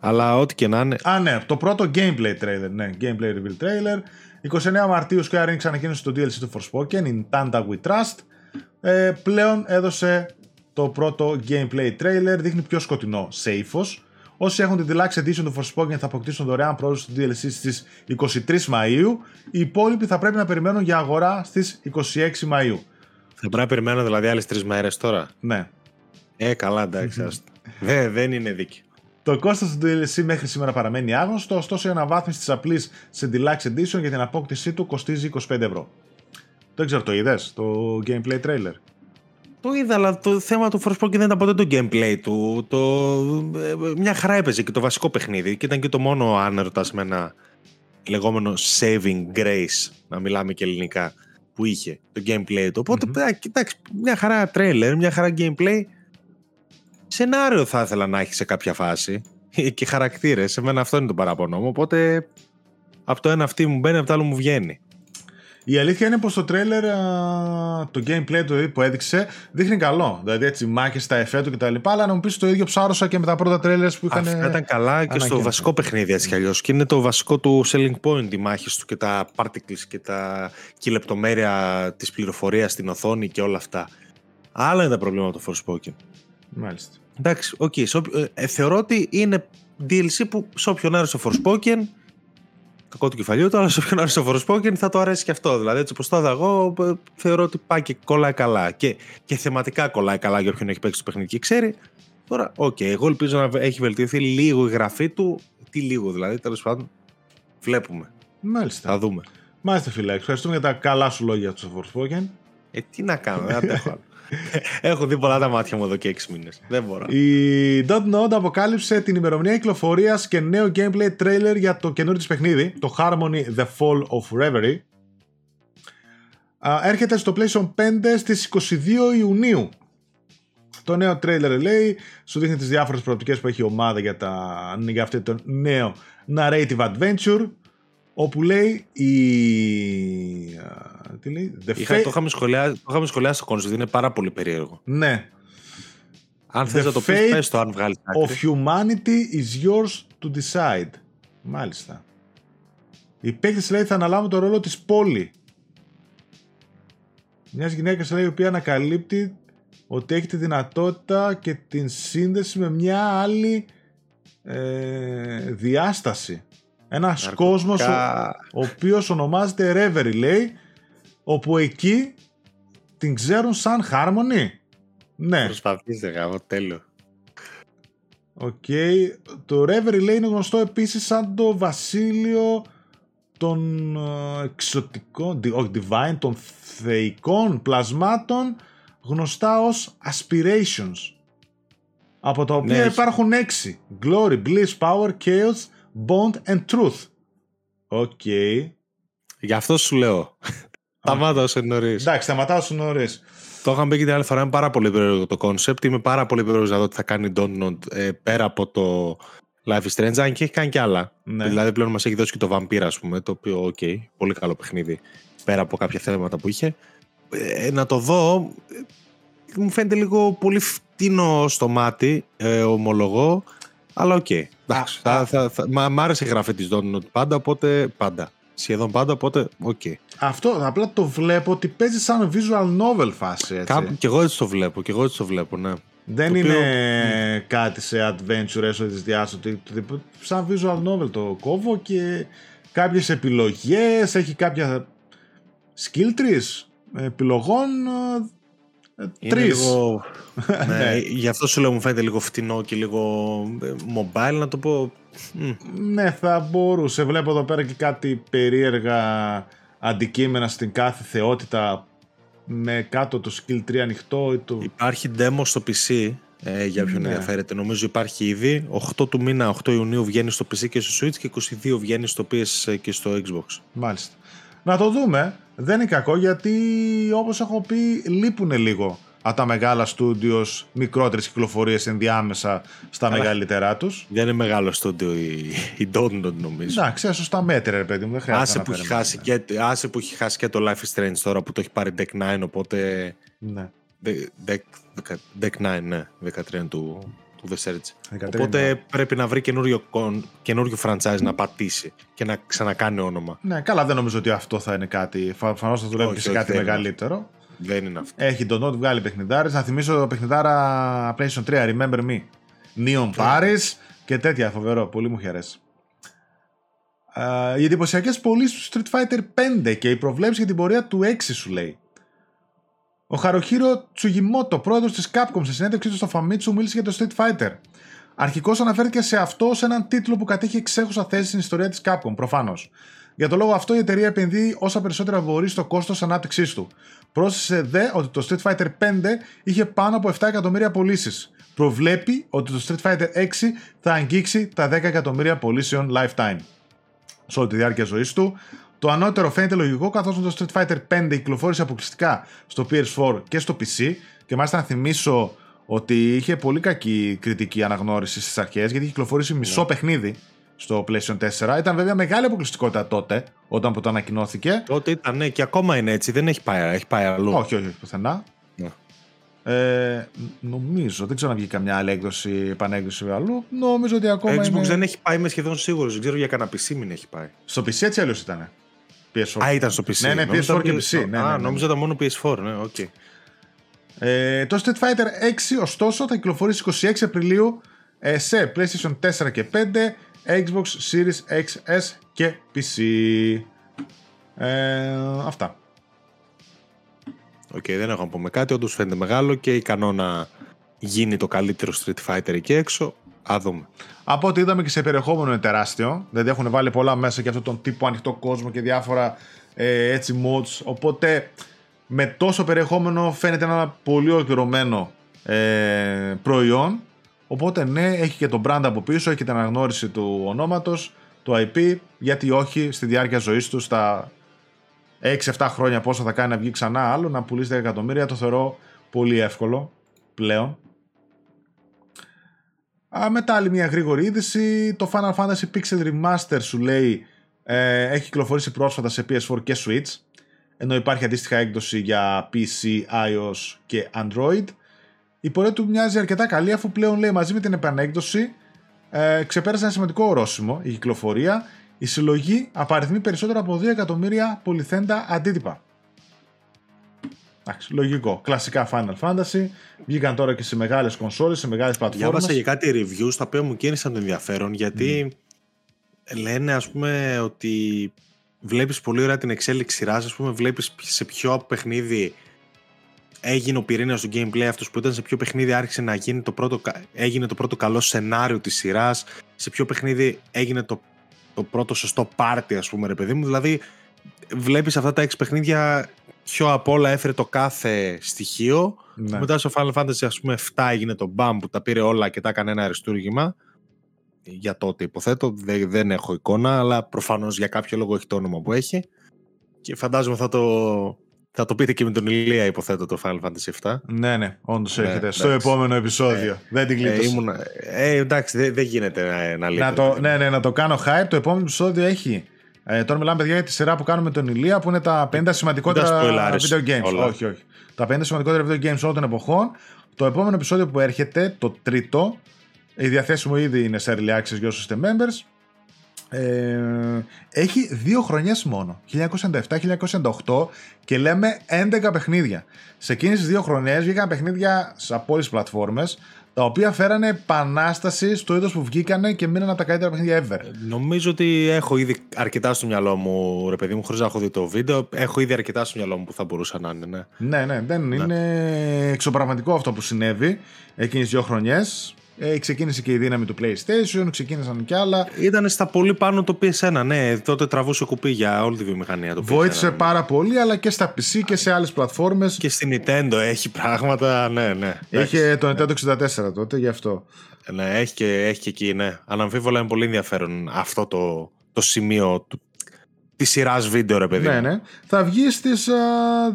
Αλλά ό,τι και να είναι. Α, ναι, το πρώτο gameplay trailer. Ναι, gameplay reveal trailer. 29 Μαρτίου Square Enix ανακοίνωσε το DLC του Forspoken, in Tanta We Trust. Ε, πλέον έδωσε το πρώτο gameplay trailer, δείχνει πιο σκοτεινό, safe Όσοι έχουν την Deluxe Edition του Forspoken θα αποκτήσουν δωρεάν πρόσβαση στο DLC στις 23 Μαΐου. Οι υπόλοιποι θα πρέπει να περιμένουν για αγορά στις 26 Μαΐου. Θα πρέπει να περιμένουν δηλαδή άλλες τρεις μέρες τώρα; Ναι. Ε, καλά, εντάξει. δεν, δεν είναι δίκαιο. Το κόστος του DLC μέχρι σήμερα παραμένει άγνωστο, ωστόσο η αναβάθμιση της απλής σε Deluxe Edition για την απόκτησή του κοστίζει 25 ευρώ. Δεν ξέρω, το είδες το gameplay trailer; Το είδα, αλλά το θέμα του Forspoken δεν ήταν ποτέ το gameplay του. Το... Ε, μια χαρά έπαιζε και το βασικό παιχνίδι και ήταν και το μόνο αν με ένα λεγόμενο saving grace, να μιλάμε και ελληνικά, που είχε το gameplay του. Οπότε, mm-hmm. κοιτάξτε, μια χαρά trailer, μια χαρά gameplay σενάριο θα ήθελα να έχει σε κάποια φάση και χαρακτήρες. Σε μένα αυτό είναι το παραπονό μου. Οπότε από το ένα αυτή μου μπαίνει, από το άλλο μου βγαίνει. Η αλήθεια είναι πως το τρέλερ, το gameplay του που έδειξε δείχνει καλό. Δηλαδή έτσι μάχες στα εφέ του κτλ. Αλλά να μου πεις το ίδιο ψάρωσα και με τα πρώτα trailers που είχαν. Αυτά ήταν καλά και στο βασικό παιχνίδι έτσι κι αλλιώς. Και είναι το βασικό του selling point οι μάχες του και τα particles και, τα... και η λεπτομέρεια της πληροφορίας στην οθόνη και όλα αυτά. Άλλα είναι τα προβλήματα του Forspoken. Μάλιστα. Εντάξει, ok. Okay. Ε, θεωρώ ότι είναι DLC που σε όποιον άρεσε ο Forspoken, κακό του κεφαλιού του, αλλά σε όποιον άρεσε ο Forspoken θα το αρέσει και αυτό. Δηλαδή, έτσι όπως το είδα εγώ, ε, θεωρώ ότι πάει και κολλάει καλά. Και, και θεματικά κολλάει καλά για όποιον έχει παίξει το παιχνίδι και ξέρει. Τώρα, ok, okay, εγώ ελπίζω να έχει βελτιωθεί λίγο η γραφή του. Τι λίγο δηλαδή, τέλος πάντων. Βλέπουμε. Μάλιστα. Θα δούμε. Μάλιστα, φίλε. Ευχαριστούμε για τα καλά σου λόγια τους Forspoken. Ε, τι να κάνω, δεν αντέχω Έχω δει πολλά τα μάτια μου εδώ και 6 μήνες. Δεν μπορώ. Η Node αποκάλυψε την ημερομηνία κυκλοφορίας και νέο gameplay trailer για το καινούριο της παιχνίδι, το Harmony The Fall of Reverie. Έρχεται στο PlayStation 5 στις 22 Ιουνίου. Το νέο trailer λέει, σου δείχνει τις διάφορες προοπτικές που έχει η ομάδα για, τα, για αυτό το νέο narrative adventure όπου λέει η... Τι λέει; The Είχα, fa- το, είχαμε σχολιάσει, το είχαμε σχολιάσει στο concept, είναι πάρα πολύ περίεργο. Ναι. Αν θες να το πεις, πες το αν βγάλεις of humanity is yours to decide. Μάλιστα. Η παίκτης λέει θα αναλάβουν το ρόλο της πόλη. Μιας γυναίκας λέει η οποία ανακαλύπτει ότι έχει τη δυνατότητα και την σύνδεση με μια άλλη ε, διάσταση. Ένας κόσμος ο, ο οποίος ονομάζεται Reverie, λέει, όπου εκεί την ξέρουν σαν Harmony. Ναι. Προσπαθήστε, γάμο, τέλειο. Οκ. Το Reverie λέει είναι γνωστό επίσης σαν το βασίλειο των ε, εξωτικών, όχι divine, των θεϊκών πλασμάτων γνωστά ως aspirations. Από τα οποία ναι, υπάρχουν έξι. Glory, Bliss, Power, Chaos, Bond and Truth. Ok. Okay. Γι' αυτό σου λέω. Σταμάτα όσο νωρίς. Εντάξει, σταματάω όσο νωρίς. Το είχαμε πει και την άλλη φορά. Είναι πάρα πολύ περίεργο το concept. Είμαι πάρα πολύ περίεργος να δω τι θα κάνει Donut ε, πέρα από το Life is Strange. Αν και έχει κάνει κι άλλα. Ναι. Δηλαδή πλέον μας έχει δώσει και το Vampyr, ας πούμε. Το οποίο, ok, okay, πολύ καλό παιχνίδι. Πέρα από κάποια θέματα που είχε. Ε, να το δω. Ε, μου φαίνεται λίγο πολύ φτηνό στο μάτι, ε, ομολογώ. Αλλά ok. Okay. θα, θα, θα, μ' άρεσε η γραφή της Don't Nod πάντα, οπότε πάντα. Σχεδόν πάντα, οπότε ok. Okay. Αυτό απλά το βλέπω ότι παίζει σαν visual novel φάση. Έτσι. Κάπου, και εγώ έτσι το βλέπω, και εγώ έτσι το βλέπω, ναι. Δεν είναι οποίο... κάτι σε adventure έσω της διάσταση. Σαν visual novel το κόβω και κάποιες επιλογές, έχει κάποια skill trees επιλογών Τρεις. Λίγο... ναι, ναι. Γι' αυτό σου λέω μου φαίνεται λίγο φτηνό και λίγο ε, mobile να το πω. Ναι, θα μπορούσε. Βλέπω εδώ πέρα και κάτι περίεργα αντικείμενα στην κάθε θεότητα με κάτω το skill 3 ανοιχτό. Το... Υπάρχει demo στο PC ε, για όποιον ναι. ενδιαφέρεται. Νομίζω υπάρχει ήδη. 8 του μήνα, 8 Ιουνίου βγαίνει στο PC και στο Switch και 22 βγαίνει στο PS και στο Xbox. Μάλιστα. Να το δούμε. Δεν είναι κακό γιατί όπως έχω πει λείπουν λίγο από τα μεγάλα στούντιος μικρότερες κυκλοφορίες ενδιάμεσα στα Αλλά μεγαλύτερά τους. Δεν είναι μεγάλο στούντιο η, η Donut νομίζω. Εντάξει, άσως τα μέτρα ρε παιδί μου, δεν χρειάζεται άσε να που, έχει χάσει και, άσε που έχει χάσει και το Life is Strange τώρα που το έχει πάρει Deck 9 οπότε... Ναι. Deck, Deck 9, ναι, 13 του, του The Search. Οπότε πρέπει να βρει καινούριο, καινούριο franchise να πατήσει και να ξανακάνει όνομα. Ναι, καλά, δεν νομίζω ότι αυτό θα είναι κάτι. Προφανώ θα δουλεύει σε κάτι μεγαλύτερο. Δεν είναι αυτό. Έχει τον Note βγάλει παιχνιδάρες. Να θυμίσω το παιχνιδάρα PlayStation 3, Remember Me. Neon Paris και τέτοια φοβερό. Πολύ μου χαρέσει. Uh, οι εντυπωσιακές πωλήσεις του Street Fighter 5 και η προβλέψη για την πορεία του 6 σου λέει. Ο Χαροχύρο Τσουγιμότο, πρόεδρος της Capcom, σε συνέντευξή του στο Famitsu, μίλησε για το Street Fighter. Αρχικώς αναφέρθηκε σε αυτό ως έναν τίτλο που κατέχει εξέχουσα θέση στην ιστορία της Capcom, προφανώς. Για τον λόγο αυτό, η εταιρεία επενδύει όσα περισσότερα μπορεί στο κόστος ανάπτυξής του. Πρόσθεσε δε ότι το Street Fighter 5 είχε πάνω από 7 εκατομμύρια πωλήσεις. Προβλέπει ότι το Street Fighter 6 θα αγγίξει τα 10 εκατομμύρια πωλήσεων lifetime. Σε όλη τη διάρκεια ζωής του, το ανώτερο φαίνεται λογικό καθώς το Street Fighter 5 κυκλοφόρησε αποκλειστικά στο PS4 και στο PC και μάλιστα να θυμίσω ότι είχε πολύ κακή κριτική αναγνώριση στις αρχές γιατί είχε κυκλοφορήσει μισό ναι. παιχνίδι στο PlayStation 4. Ήταν βέβαια μεγάλη αποκλειστικότητα τότε, όταν που το ανακοινώθηκε. Τότε ήταν, ναι, και ακόμα είναι έτσι. Δεν έχει πάει, έχει πάει αλλού. Όχι, όχι, πουθενά. Ναι. Ε, νομίζω, δεν ξέρω αν βγει καμιά άλλη έκδοση, επανέκδοση αλλού. Νομίζω ότι ακόμα. Xbox είναι... δεν έχει πάει, είμαι σχεδόν σίγουρος. Δεν ξέρω για κανένα PC μην έχει πάει. Στο PC έτσι αλλιώς ήταν. PS4. Α, ήταν στο PC. Ναι, ναι, PS4 και PC. Ναι, ναι, ναι, Α, νόμιζα ήταν μόνο PS4, ναι, ok. Okay. Ε, το Street Fighter 6 ωστόσο θα κυκλοφορήσει 26 Απριλίου ε, σε PlayStation 4 και 5, Xbox Series XS και PC. Ε, αυτά. Ok, okay, δεν έχω να πούμε κάτι. Όντως φαίνεται μεγάλο και ικανό να γίνει το καλύτερο Street Fighter εκεί έξω. Θα δούμε. Από ό,τι είδαμε και σε περιεχόμενο είναι τεράστιο. Δηλαδή έχουν βάλει πολλά μέσα και αυτόν τον τύπο ανοιχτό κόσμο και διάφορα ε, έτσι modes. Οπότε με τόσο περιεχόμενο φαίνεται ένα πολύ ολοκληρωμένο ε, προϊόν. Οπότε ναι, έχει και το brand από πίσω, έχει την αναγνώριση του ονόματος, το IP, γιατί όχι στη διάρκεια ζωής τους στα 6-7 χρόνια πόσο θα κάνει να βγει ξανά άλλο, να πουλήσει 10 εκατομμύρια, το θεωρώ πολύ εύκολο πλέον. Α, μετά άλλη μια γρήγορη είδηση, το Final Fantasy Pixel Remaster σου λέει ε, έχει κυκλοφορήσει πρόσφατα σε PS4 και Switch, ενώ υπάρχει αντίστοιχα έκδοση για PC, iOS και Android. Η πορεία του μοιάζει αρκετά καλή αφού πλέον λέει μαζί με την επανέκδοση ε, ξεπέρασε ένα σημαντικό ορόσημο η κυκλοφορία. Η συλλογή απαριθμεί περισσότερο από 2 εκατομμύρια πολυθέντα αντίτυπα. Εντάξει, λογικό. Κλασικά Final Fantasy. Βγήκαν τώρα και σε μεγάλες κονσόλες, σε μεγάλες πλατφόρμες. Διάβασα και κάτι reviews τα οποία μου κίνησαν το ενδιαφέρον γιατί λένε ας πούμε ότι βλέπεις πολύ ωραία την εξέλιξη σειράς, ας πούμε βλέπεις σε ποιο παιχνίδι έγινε ο πυρήνας του gameplay αυτός που ήταν σε ποιο παιχνίδι άρχισε να γίνει το πρώτο, έγινε το πρώτο καλό σενάριο της σειράς σε ποιο παιχνίδι έγινε το, το πρώτο σωστό πάρτι ας πούμε ρε παιδί μου δηλαδή βλέπεις αυτά τα έξι παιχνίδια πιο απ' όλα έφερε το κάθε στοιχείο ναι. μετά στο Final Fantasy ας πούμε 7 έγινε το BAM που τα πήρε όλα και τα έκανε ένα αριστούργημα για τότε υποθέτω, δεν, δεν έχω εικόνα, αλλά προφανώς για κάποιο λόγο έχει το όνομα που έχει. Και φαντάζομαι θα το, θα το πείτε και με τον Ηλία, υποθέτω, το Final Fantasy 7. Ναι, ναι, όντως ναι, έρχεται. Στο επόμενο επεισόδιο. Ε, δεν την κλείτωσε. Ε, ήμουν, ε, εντάξει, δεν, δεν γίνεται να, να Να το, ναι, ναι, να το κάνω hype. Το επόμενο επεισόδιο έχει. Ε, τώρα μιλάμε, παιδιά, για τη σειρά που κάνουμε με τον Ηλία, που είναι τα 50 σημαντικότερα video games. Όλα. Όχι, όχι. Τα 50 σημαντικότερα video games όλων των εποχών. Το επόμενο επεισόδιο που έρχεται, το τρίτο, η διαθέσιμο ήδη είναι σε early access για όσους είστε members. Ε, έχει δύο χρονιές μόνο 1997-1998 και λέμε 11 παιχνίδια σε εκείνες τις δύο χρονιές βγήκαν παιχνίδια σε όλες πλατφόρμες τα οποία φέρανε επανάσταση στο είδος που βγήκανε και μείνανε από τα καλύτερα παιχνίδια ever. Νομίζω ότι έχω ήδη αρκετά στο μυαλό μου, ρε παιδί μου, χωρίς να έχω δει το βίντεο. Έχω ήδη αρκετά στο μυαλό μου που θα μπορούσα να είναι. Ναι, ναι, ναι δεν ναι. είναι εξωπραγματικό αυτό που συνέβη εκείνες δύο χρονιές. Ε, ξεκίνησε και η δύναμη του PlayStation, ξεκίνησαν και άλλα. Ήταν στα πολύ πάνω το PS1, ναι. Τότε τραβούσε κουπί για όλη τη βιομηχανία. Το Βοήθησε ναι. πάρα πολύ, αλλά και στα PC και σε άλλες πλατφόρμες. Και στην Nintendo έχει πράγματα, ναι, ναι. Είχε το Nintendo 64 τότε, γι' αυτό. Ναι, έχει και, έχει και εκεί, ναι. Αναμφίβολα είναι πολύ ενδιαφέρον αυτό το, το σημείο του, της σειράς βίντεο, ρε παιδί. Ναι, ναι. Θα βγει στις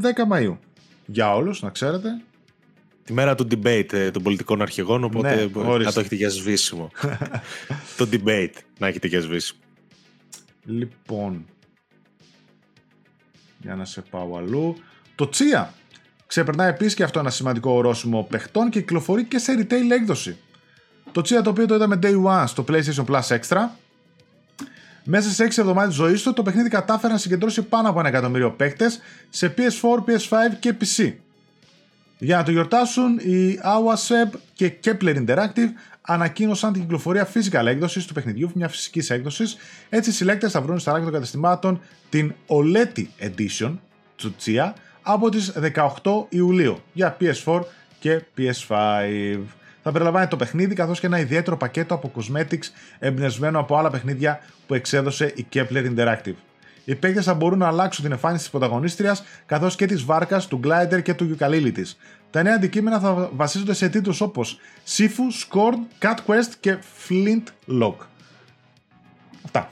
10 Μαου. Για όλους, να ξέρετε. Τη μέρα του debate ε, των πολιτικών αρχηγών, οπότε ναι, να το έχετε για σβήσιμο. το debate να έχετε για σβήσιμο. Λοιπόν, για να σε πάω αλλού. Το Τσία ξεπερνάει επίσης και αυτό ένα σημαντικό ορόσημο παιχτών και κυκλοφορεί και σε retail έκδοση. Το Τσία το οποίο το είδαμε day one στο PlayStation Plus Extra. Μέσα σε 6 εβδομάδες ζωής του, το παιχνίδι κατάφερε να συγκεντρώσει πάνω από ένα εκατομμύριο παίκτες σε PS4, PS5 και PC. Για να το γιορτάσουν, οι Awaseb και Kepler Interactive ανακοίνωσαν την κυκλοφορία physical έκδοσης του παιχνιδιού, μια φυσικής έκδοσης. Έτσι, οι συλλέκτες θα βρουν στα ράκια των καταστημάτων την OLED Edition του Tsia από τις 18 Ιουλίου για PS4 και PS5. Θα περιλαμβάνει το παιχνίδι καθώς και ένα ιδιαίτερο πακέτο από cosmetics εμπνευσμένο από άλλα παιχνίδια που εξέδωσε η Kepler Interactive. Οι παίκτε θα μπορούν να αλλάξουν την εμφάνιση της πρωταγωνίστριας καθώς και της βάρκας, του glider και του γιουκαλίλη τη. Τα νέα αντικείμενα θα βασίζονται σε τίτλους όπως Sifu, Scorn, Cat Quest και Flint Lock. Αυτά.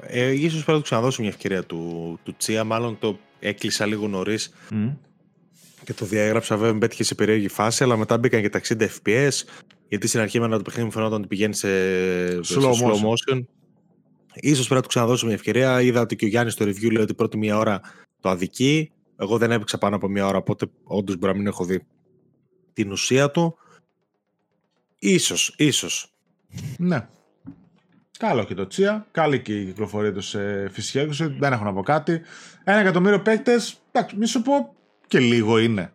Ε, ίσως πρέπει να το ξαναδώσω μια ευκαιρία του, του Τσία, μάλλον το έκλεισα λίγο νωρίς. Και το διαγράψα βέβαια, με πέτυχε σε περίεργη φάση, αλλά μετά μπήκαν και τα 60 FPS. Γιατί στην αρχή με το παιχνίδι μου φαινόταν ότι πηγαίνει σε slow, slow motion. Ίσως πρέπει να του ξαναδώσω μια ευκαιρία. Είδα ότι και ο Γιάννης στο review λέει ότι πρώτη μία ώρα το αδικεί. Εγώ δεν έπαιξα πάνω από μία ώρα, οπότε όντως μπορεί να μην έχω δει την ουσία του. Ίσως, ίσως. Ναι. Καλό και το Τσία. Καλή και η κυκλοφορία τους σε φυσική έκδοση. Δεν έχω να πω κάτι. Ένα εκατομμύριο παίκτες. Εντάξει, μη σου πω και λίγο είναι.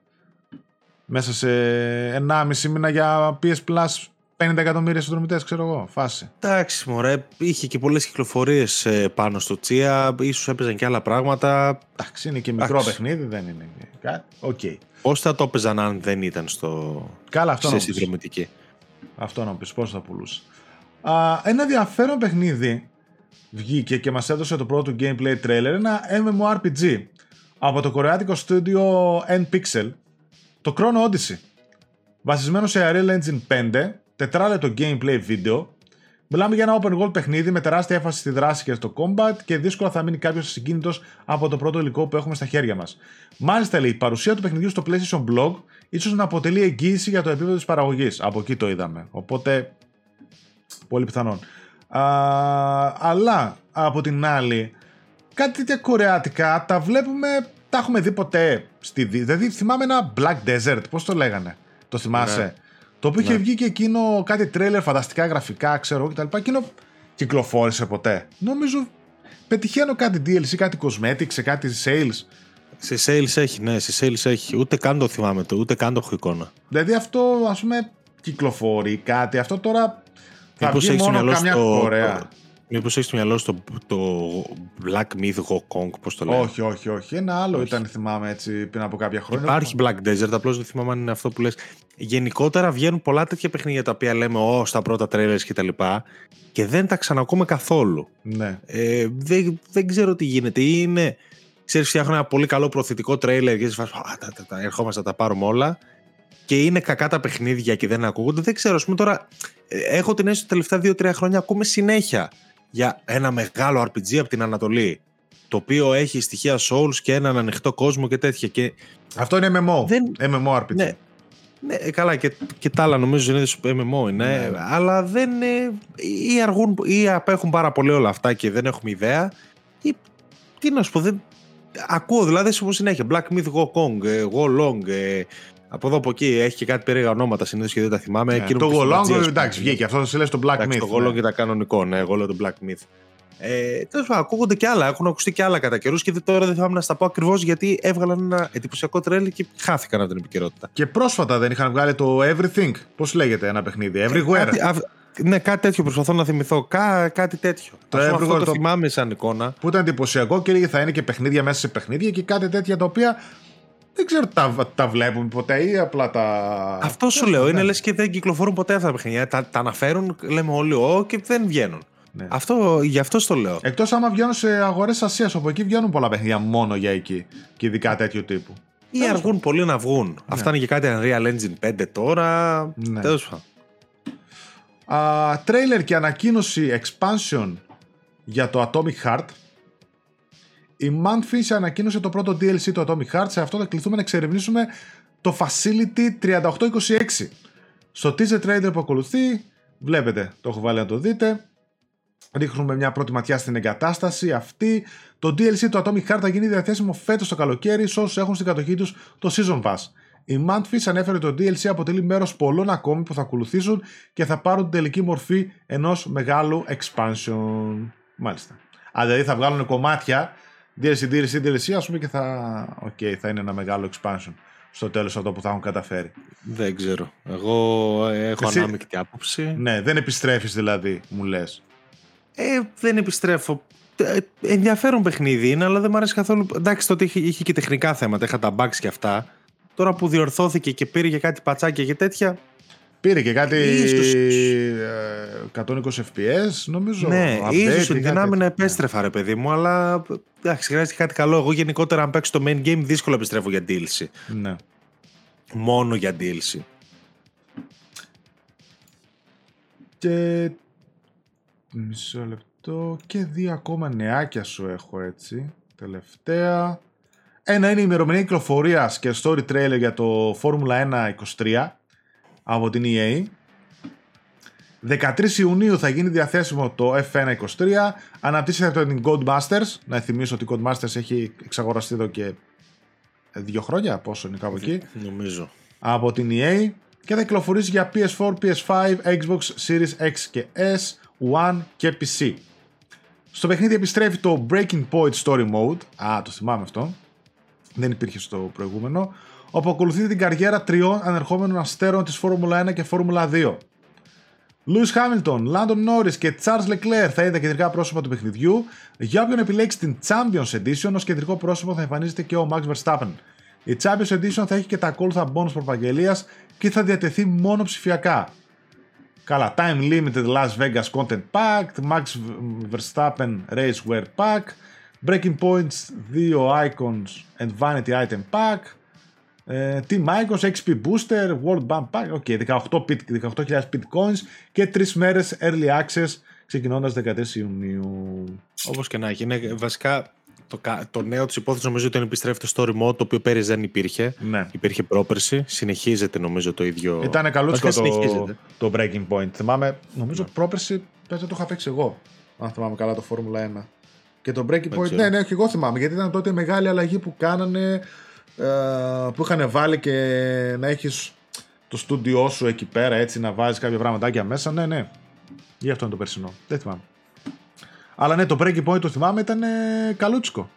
μέσα σε 1,5 μήνα για PS Plus 50 εκατομμύρια συνδρομητές, ξέρω εγώ. Φάση. Εντάξει, μωρέ. Είχε και πολλές κυκλοφορίες ε, πάνω στο Τσία. σω έπαιζαν και άλλα πράγματα. Εντάξει, είναι και μικρό Εντάξει. παιχνίδι, δεν είναι κάτι. Okay. Πώς θα το έπαιζαν αν δεν ήταν στο. Καλά, αυτό σε συνδρομητική; Αυτό να πει, πώς θα πουλούσε. Α, ένα ενδιαφέρον παιχνίδι βγήκε και μας έδωσε το πρώτο gameplay trailer, ένα MMORPG από το κορεάτικο στούντιο N-Pixel, το Chrono Odyssey. Βασισμένο σε Unreal Engine 5, τετράλεπτο gameplay βίντεο. Μιλάμε για ένα open world παιχνίδι με τεράστια έμφαση στη δράση και στο combat και δύσκολα θα μείνει κάποιος συγκίνητος από το πρώτο υλικό που έχουμε στα χέρια μας. Μάλιστα, λέει, η παρουσία του παιχνιδιού στο PlayStation Blog ίσως να αποτελεί εγγύηση για το επίπεδο της παραγωγής. Από εκεί το είδαμε. Οπότε, πολύ πιθανόν. Α, αλλά από την άλλη, κάτι τέτοια κορεάτικα τα βλέπουμε, τα έχουμε δει ποτέ στη Δηλαδή, θυμάμαι ένα Black Desert, πώς το λέγανε; Το θυμάσαι; Ναι. Το οποίο ναι. είχε βγει και εκείνο κάτι τρέλερ, φανταστικά γραφικά, ξέρω κτλ. Εκείνο κυκλοφόρησε ποτέ. Νομίζω πετυχαίνω κάτι DLC, κάτι cosmetics, κάτι sales. Σε sales έχει, ναι, σε sales έχει. Ούτε καν το θυμάμαι το, ούτε καν το έχω εικόνα. Δηλαδή αυτό, ας πούμε, κυκλοφορεί κάτι. Αυτό τώρα θα Μήπως βγει μόνο καμιά στο... Κορέα. Μήπως έχεις στο μυαλό στο το Black Myth Kong, πώς το λέει. Όχι, όχι, όχι. Ένα άλλο όχι. ήταν, θυμάμαι έτσι, πριν από κάποια χρόνια. Υπάρχει Black Desert, απλώς δεν θυμάμαι αν είναι αυτό που λες. Γενικότερα βγαίνουν πολλά τέτοια παιχνίδια τα οποία λέμε «Ω, στα πρώτα trailers και τα λοιπά» και δεν τα ξανακούμε καθόλου. Ναι. Ε, δεν, δεν ξέρω τι γίνεται. Ή είναι, ξέρεις, φτιάχνουν ένα πολύ καλό προθετικό τρέιλερ και φας, τα, τα, τα, ερχόμαστε να τα πάρουμε όλα και είναι κακά τα παιχνίδια και δεν ακούγονται. Δεν ξέρω, ας πούμε τώρα, ε, έχω την αίσθηση ότι τα τελευταία 2-3 χρόνια ακούμε συνέχεια για ένα μεγάλο RPG από την Ανατολή. Το οποίο έχει στοιχεία Souls και έναν ανοιχτό κόσμο και τέτοια. Και... Αυτό είναι MMO. Δεν... MMO RPG. Ναι, ναι, καλά και, και τα άλλα νομίζω είναι MMO είναι, ναι. αλλά δεν ή αργούν ή απέχουν πάρα πολύ όλα αυτά και δεν έχουμε ιδέα ή τι να σου πω, δεν, ακούω δηλαδή σου συνέχεια Black Myth Go Kong, ε, Go Long, ε, από εδώ από εκεί έχει και κάτι περίεργα ονόματα συνήθως και δεν τα θυμάμαι. Ναι, το Golong, εντάξει, βγήκε αυτό, το λες το Black Myth. Το Golong ναι. ήταν κανονικό, ναι, εγώ λέω το Black Myth. Ε, Τέλος πάντων, ακούγονται και άλλα. Έχουν ακουστεί και άλλα κατά καιρούς και τώρα δεν θυμάμαι να στα πω ακριβώς γιατί έβγαλαν ένα εντυπωσιακό τρέλ και χάθηκαν από την επικαιρότητα. Και πρόσφατα δεν είχαν βγάλει το Everything. Πώς λέγεται ένα παιχνίδι, Everywhere. Κάτι, α, ναι, κάτι τέτοιο προσπαθώ να θυμηθώ. Κά, κάτι τέτοιο. Το Everywhere αυτό το, το θυμάμαι σαν εικόνα. Που ήταν εντυπωσιακό και λέγε θα είναι και παιχνίδια μέσα σε παιχνίδια και κάτι τέτοια τα οποία δεν ξέρω τα, τα βλέπουμε ποτέ ή απλά τα. Αυτό σου λέω. Είναι λες και δεν κυκλοφορούν ποτέ αυτά τα παιχνίδια. Τα, τα αναφέρουν, λέμε όλοι, ό και δεν βγαίνουν. Ναι. Αυτό, γι' αυτό το λέω. Εκτός άμα βγαίνουν σε αγορές Ασίας, όπου εκεί βγαίνουν πολλά παιχνίδια μόνο για εκεί και ειδικά τέτοιου τύπου. Ή Τέλος αργούν πολύ να βγουν. Ναι. Αυτά είναι και κάτι Unreal Engine 5 τώρα. Ναι. Τέλος πάντων. Τρέιλερ και ανακοίνωση expansion για το Atomic Heart η Mantfish ανακοίνωσε το πρώτο DLC του Atomic Heart. Σε αυτό θα κληθούμε να εξερευνήσουμε το Facility 3826. Στο teaser trailer που ακολουθεί, βλέπετε, το έχω βάλει να το δείτε. Ρίχνουμε μια πρώτη ματιά στην εγκατάσταση αυτή. Το DLC του Atomic Heart θα γίνει διαθέσιμο φέτος το καλοκαίρι σε όσους έχουν στην κατοχή τους το Season Pass. Η Mantfish ανέφερε ότι το DLC αποτελεί μέρος πολλών ακόμη που θα ακολουθήσουν και θα πάρουν την τελική μορφή ενός μεγάλου expansion. Μάλιστα. Αν δηλαδή θα βγάλουν κομμάτια DLC, DLC, DLC, ας πούμε και θα, okay, θα είναι ένα μεγάλο expansion στο τέλος αυτό που θα έχουν καταφέρει. Δεν ξέρω. Εγώ έχω Εσύ... ανάμεικτη άποψη. Ναι, δεν επιστρέφεις δηλαδή, μου λες. Ε, δεν επιστρέφω. Ε, ενδιαφέρον παιχνίδι είναι, αλλά δεν μου αρέσει καθόλου. Εντάξει, τότε είχε, είχε και τεχνικά θέματα, είχα τα bugs και αυτά. Τώρα που διορθώθηκε και πήρε και κάτι πατσάκια και τέτοια, Πήρε και κάτι ίσως... 120 FPS, νομίζω. Ναι, ίσως δυνάμει να επέστρεφα, ρε παιδί μου, αλλά εντάξει, χρειάζεται κάτι καλό. Εγώ γενικότερα, αν παίξω το main game, δύσκολα επιστρέφω για DLC. Ναι. Μόνο για DLC. Και. Μισό λεπτό. Και δύο ακόμα νεάκια σου έχω έτσι. Τελευταία. Ένα είναι η ημερομηνία κυκλοφορίας και story trailer για το Formula 1 23 από την EA. 13 Ιουνίου θα γίνει διαθέσιμο το F1 23. Αναπτύσσεται από την Codemasters. Να θυμίσω ότι η Codemasters έχει εξαγοραστεί εδώ και δύο χρόνια, πόσο είναι κάπου εκεί. Νομίζω. Από την EA. Και θα κυκλοφορήσει για PS4, PS5, Xbox Series X και S, One και PC. Στο παιχνίδι επιστρέφει το Breaking Point Story Mode. Α, το θυμάμαι αυτό. Δεν υπήρχε στο προηγούμενο όπου ακολουθεί την καριέρα τριών ανερχόμενων αστέρων της Φόρμουλα 1 και Φόρμουλα 2. Λούις Χάμιλτον, Λάντον Νόρι και Charles Leclerc θα είναι τα κεντρικά πρόσωπα του παιχνιδιού. Για όποιον επιλέξει την Champions Edition, ως κεντρικό πρόσωπο θα εμφανίζεται και ο Max Verstappen. Η Champions Edition θα έχει και τα ακόλουθα bonus προπαγγελίας και θα διατεθεί μόνο ψηφιακά. Καλά, Time Limited Las Vegas Content Pack, Max Verstappen Racewear Pack, Breaking Points 2 Icons and Vanity Item Pack, ε, Team Icons, XP Booster, World Bump Pack, ok, 18.000 Bitcoins και 3 μέρες Early Access ξεκινώντας 14 Ιουνίου. Όπως και να έχει, είναι βασικά το, το νέο της υπόθεση νομίζω ότι επιστρέφει στο story mode, το οποίο πέρυσι δεν υπήρχε. Ναι. Υπήρχε πρόπερση. Συνεχίζεται νομίζω το ίδιο. Ήταν καλούτσικο το, το breaking point. Θυμάμαι, νομίζω ναι. πρόπερση πες, το είχα παίξει εγώ. Αν θυμάμαι καλά το Formula 1. Και το breaking point, ναι, ναι, και εγώ θυμάμαι. Γιατί ήταν τότε μεγάλη αλλαγή που κάνανε. Ε, που είχαν βάλει και να έχεις το στούντιό σου εκεί πέρα έτσι να βάζεις κάποια πραγματάκια μέσα. Ναι, ναι. Γι' αυτό είναι το περσινό. Δεν θυμάμαι. Αλλά ναι, το breaking point το θυμάμαι ήταν ε, καλούτσικο.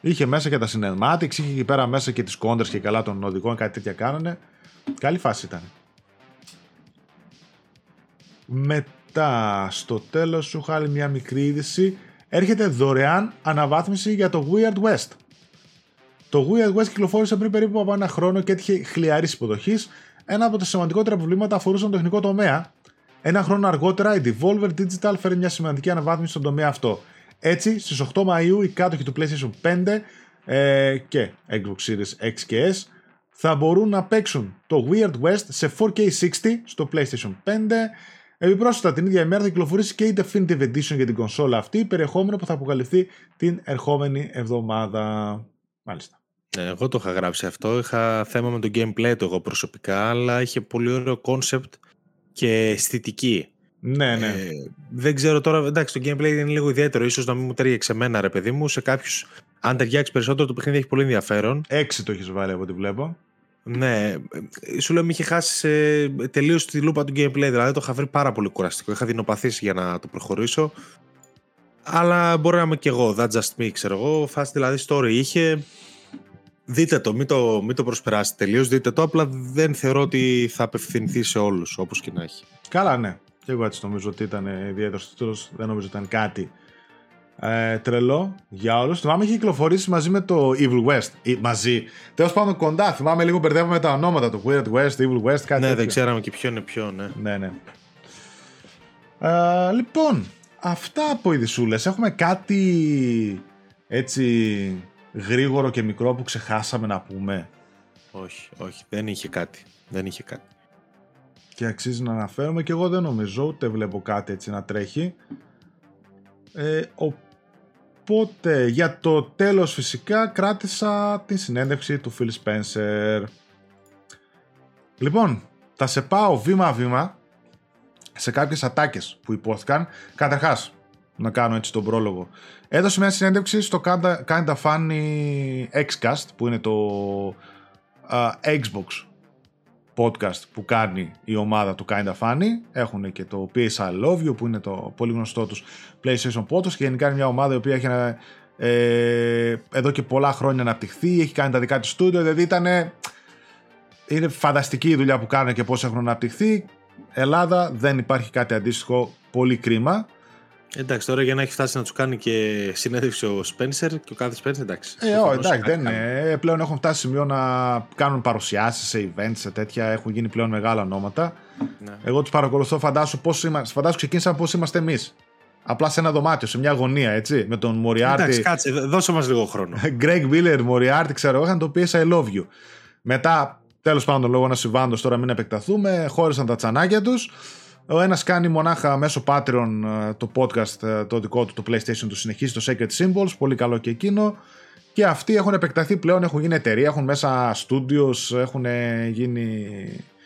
Είχε μέσα και τα cinematics, είχε εκεί πέρα μέσα και τις κόντρε και καλά των οδηγών, κάτι τέτοια κάνανε. Καλή φάση ήταν. Μετά, στο τέλος σου χάλει μια μικρή είδηση. Έρχεται δωρεάν αναβάθμιση για το Weird West. Το Weird West κυκλοφόρησε πριν περίπου από ένα χρόνο και έτυχε χλιαρής υποδοχής. Ένα από τα σημαντικότερα προβλήματα αφορούσαν το τεχνικό τομέα, ένα χρόνο αργότερα η Devolver Digital φέρει μια σημαντική αναβάθμιση στον τομέα αυτό. Έτσι, στις 8 Μαΐου οι κάτοχοι του PlayStation 5 ε, και Xbox Series X και S θα μπορούν να παίξουν το Weird West σε 4K60 στο PlayStation 5. Επιπρόσθετα την ίδια ημέρα θα κυκλοφορήσει και η Definitive Edition για την κονσόλα αυτή, περιεχόμενο που θα αποκαλυφθεί την ερχόμενη εβδομάδα. Μάλιστα. Ναι, εγώ το είχα γράψει αυτό. Είχα θέμα με το gameplay του εγώ προσωπικά, αλλά είχε πολύ ωραίο concept και αισθητική. Ναι, ναι. Ε, δεν ξέρω τώρα, εντάξει, το gameplay είναι λίγο ιδιαίτερο. ίσως να μην μου ταιριάξει εμένα, ρε παιδί μου. Σε κάποιους, αν ταιριάξει περισσότερο, το παιχνίδι έχει πολύ ενδιαφέρον. Έξι το έχεις βάλει από ό,τι βλέπω. Ναι, σου λέω, με είχε χάσει ε, τελείως τη λούπα του gameplay. Δηλαδή το είχα βρει πάρα πολύ κουραστικό. Είχα δεινοπαθήσει για να το προχωρήσω. Αλλά μπορεί να είμαι και εγώ, that just me, ξέρω εγώ. Φάση δηλαδή story είχε. Δείτε το, μην το, μην το προσπεράσετε τελείως. Δείτε το. Απλά δεν θεωρώ ότι θα απευθυνθεί σε όλους, όπως και να έχει. Καλά, ναι. Και εγώ έτσι νομίζω ότι ήταν ιδιαίτερος τίτλος. Δεν νομίζω ότι ήταν κάτι ε, τρελό για όλους. Θυμάμαι είχε κυκλοφορήσει μαζί με το Evil West. Ή, μαζί. Τέλος πάντων κοντά. Θυμάμαι λίγο μπερδεύουμε τα ονόματα. Το Weird West, Evil West, κάτι Ναι, τέτοιο. δεν ξέραμε και ποιο είναι ποιο, ναι. Ναι, ναι. Ε, λοιπόν, αυτά από ειδισούλες. Έχουμε κάτι έτσι γρήγορο και μικρό που ξεχάσαμε να πούμε. Όχι, όχι, δεν είχε κάτι. Δεν είχε κάτι. Και αξίζει να αναφέρουμε και εγώ δεν νομίζω ούτε βλέπω κάτι έτσι να τρέχει. Ε, οπότε για το τέλος φυσικά κράτησα τη συνέντευξη του Phil Spencer. Λοιπόν, θα σε πάω βήμα-βήμα σε κάποιες ατάκες που υπόθηκαν. Καταρχάς, να κάνω έτσι τον πρόλογο. Έδωσε μια συνέντευξη στο Kinda, Kinda Funny Xcast που είναι το α, Xbox podcast που κάνει η ομάδα του Kinda Funny. Έχουν και το PS I Love You που είναι το πολύ γνωστό τους PlayStation Podcast και γενικά είναι μια ομάδα η οποία έχει ε, εδώ και πολλά χρόνια αναπτυχθεί, έχει κάνει τα δικά της στούντιο, δηλαδή ήταν είναι φανταστική η δουλειά που κάνουν και πώς έχουν αναπτυχθεί. Ελλάδα δεν υπάρχει κάτι αντίστοιχο, πολύ κρίμα. Εντάξει, τώρα για να έχει φτάσει να του κάνει και συνέντευξη ο Spencer και ο κάθε Spencer, εντάξει. Ε, ό, εντάξει, δεν είναι. Ε, Πλέον έχουν φτάσει σημείο να κάνουν παρουσιάσεις σε events, σε τέτοια. Έχουν γίνει πλέον μεγάλα ονόματα. Ναι. Εγώ τους παρακολουθώ, φαντάσου πώς είμαστε. Φαντάσου ξεκίνησαν πώς είμαστε εμείς. Απλά σε ένα δωμάτιο, σε μια γωνία, έτσι. Με τον Μοριάρτη. Εντάξει, κάτσε, δώσε μας λίγο χρόνο. Greg Miller, Μοριάρτη, ξέρω εγώ, είχαν το PS I love you. Μετά, τέλος πάντων, λόγω ένα συμβάντος, τώρα μην επεκταθούμε, χώρισαν τα τσανάκια τους. Ο ένας κάνει μονάχα μέσω Patreon ε, το podcast ε, το δικό του, το PlayStation του συνεχίζει το Sacred Symbols, πολύ καλό και εκείνο. Και αυτοί έχουν επεκταθεί πλέον, έχουν γίνει εταιρεία, έχουν μέσα studios, έχουν γίνει...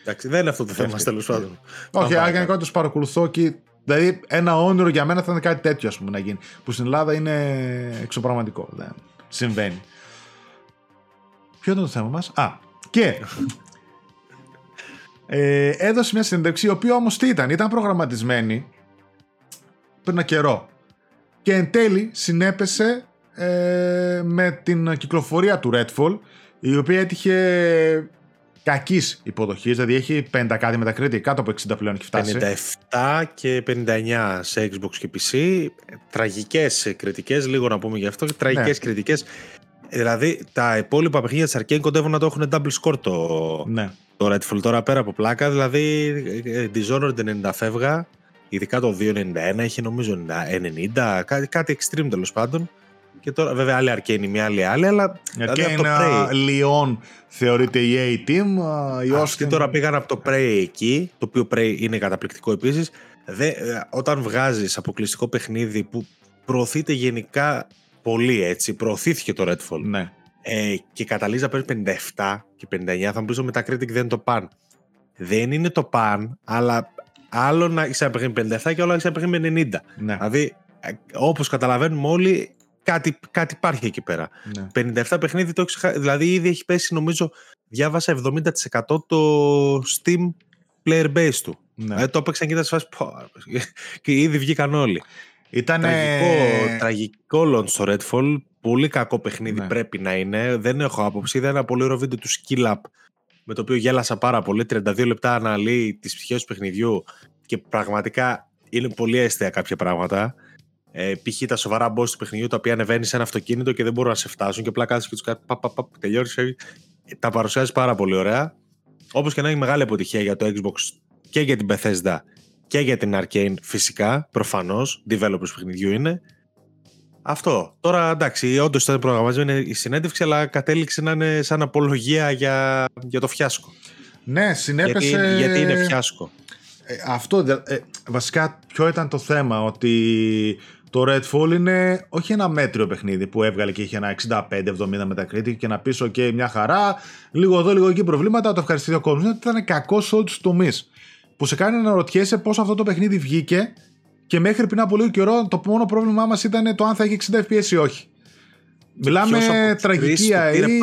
Εντάξει, δεν είναι αυτό το θέμα, τέλος πάντων. Όχι, γενικά τους παρακολουθώ και Δηλαδή, ένα όνειρο για μένα θα είναι κάτι τέτοιο ας πούμε, να γίνει. Που στην Ελλάδα είναι εξωπραγματικό. Δεν συμβαίνει. Ποιο ήταν το θέμα μας; Α, και ε, έδωσε μια συνέντευξη η οποία όμως τι ήταν, ήταν προγραμματισμένη πριν ένα καιρό και εν τέλει συνέπεσε ε, με την κυκλοφορία του Redfall η οποία έτυχε κακής υποδοχής, δηλαδή έχει 50 κάτι μετακρίτη, κάτω από 60 πλέον έχει φτάσει. 57 και 59 σε Xbox και PC. Τραγικές κριτικές, λίγο να πούμε γι' αυτό. Τραγικές ναι. κριτικές. Δηλαδή τα υπόλοιπα παιχνίδια της Arcane κοντεύουν να το έχουν double score το, ναι. το Redfall. Τώρα πέρα από πλάκα, δηλαδή ε, Dishonored 90 φεύγα, ειδικά το 291 έχει νομίζω 90, κάτι, κάτι extreme τέλος πάντων. Και τώρα, βέβαια, άλλη Arcane, μια άλλη άλλη, αλλά. Δηλαδή, Arcane, δηλαδή, Lyon θεωρείται η A-Team. Η Αυτοί τώρα πήγαν από το Prey εκεί, το οποίο Prey είναι καταπληκτικό επίσης. Ε, όταν βγάζεις αποκλειστικό παιχνίδι που προωθείται γενικά πολύ έτσι, προωθήθηκε το Redfall. Ναι. Ε, και καταλήγει να παίρνει 57 και 59, θα μου πει το Metacritic δεν είναι το παν. Δεν είναι το παν, αλλά άλλο να είσαι να παιχνίδι 57 και άλλο να είσαι να παιχνίδι 90. Ναι. Δηλαδή, ε, όπως καταλαβαίνουμε όλοι, κάτι, κάτι υπάρχει εκεί πέρα. Ναι. 57 παιχνίδι το έχεις Δηλαδή, ήδη έχει πέσει, νομίζω, διάβασα 70% το Steam player base του. Ναι. Ε, το έπαιξαν και ήταν σε φάση. και ήδη βγήκαν όλοι. Ήταν τραγικό, τραγικό launch στο Redfall. Πολύ κακό παιχνίδι ναι. πρέπει να είναι. Δεν έχω άποψη. Είδα ένα πολύ ωραίο βίντεο του Skill Up με το οποίο γέλασα πάρα πολύ. 32 λεπτά αναλύει τις ψυχές του παιχνιδιού και πραγματικά είναι πολύ αίσθητα κάποια πράγματα. Ε, π.χ. τα σοβαρά boss του παιχνιδιού τα οποία ανεβαίνει σε ένα αυτοκίνητο και δεν μπορούν να σε φτάσουν και απλά κάθεσαι και τους κάτι. Πα, πα, πα, τελειώνεις. Τα παρουσιάζει πάρα πολύ ωραία. Όπως και να έχει μεγάλη αποτυχία για το Xbox και για την Bethesda και για την Arcane φυσικά, προφανώς, developers παιχνιδιού είναι. Αυτό. Τώρα εντάξει, όντως ήταν προγραμματισμένη η συνέντευξη, αλλά κατέληξε να είναι σαν απολογία για, για το φιάσκο. Ναι, συνέπεσε... Γιατί, γιατί είναι φιάσκο; Ε, αυτό, ε, βασικά ποιο ήταν το θέμα, ότι το Redfall είναι όχι ένα μέτριο παιχνίδι που έβγαλε και είχε ένα 65-70 μετακρίτη και να πεις: OK, μια χαρά, λίγο εδώ, λίγο εκεί προβλήματα, το ευχαριστηθεί ο κόσμος. Ήταν κακό σε όλου του τομείς που σε κάνει να ρωτιέσαι πώς αυτό το παιχνίδι βγήκε και μέχρι πριν από λίγο καιρό το μόνο πρόβλημά μας ήταν το αν θα έχει 60 FPS ή όχι. Μιλάμε τραγική αερή.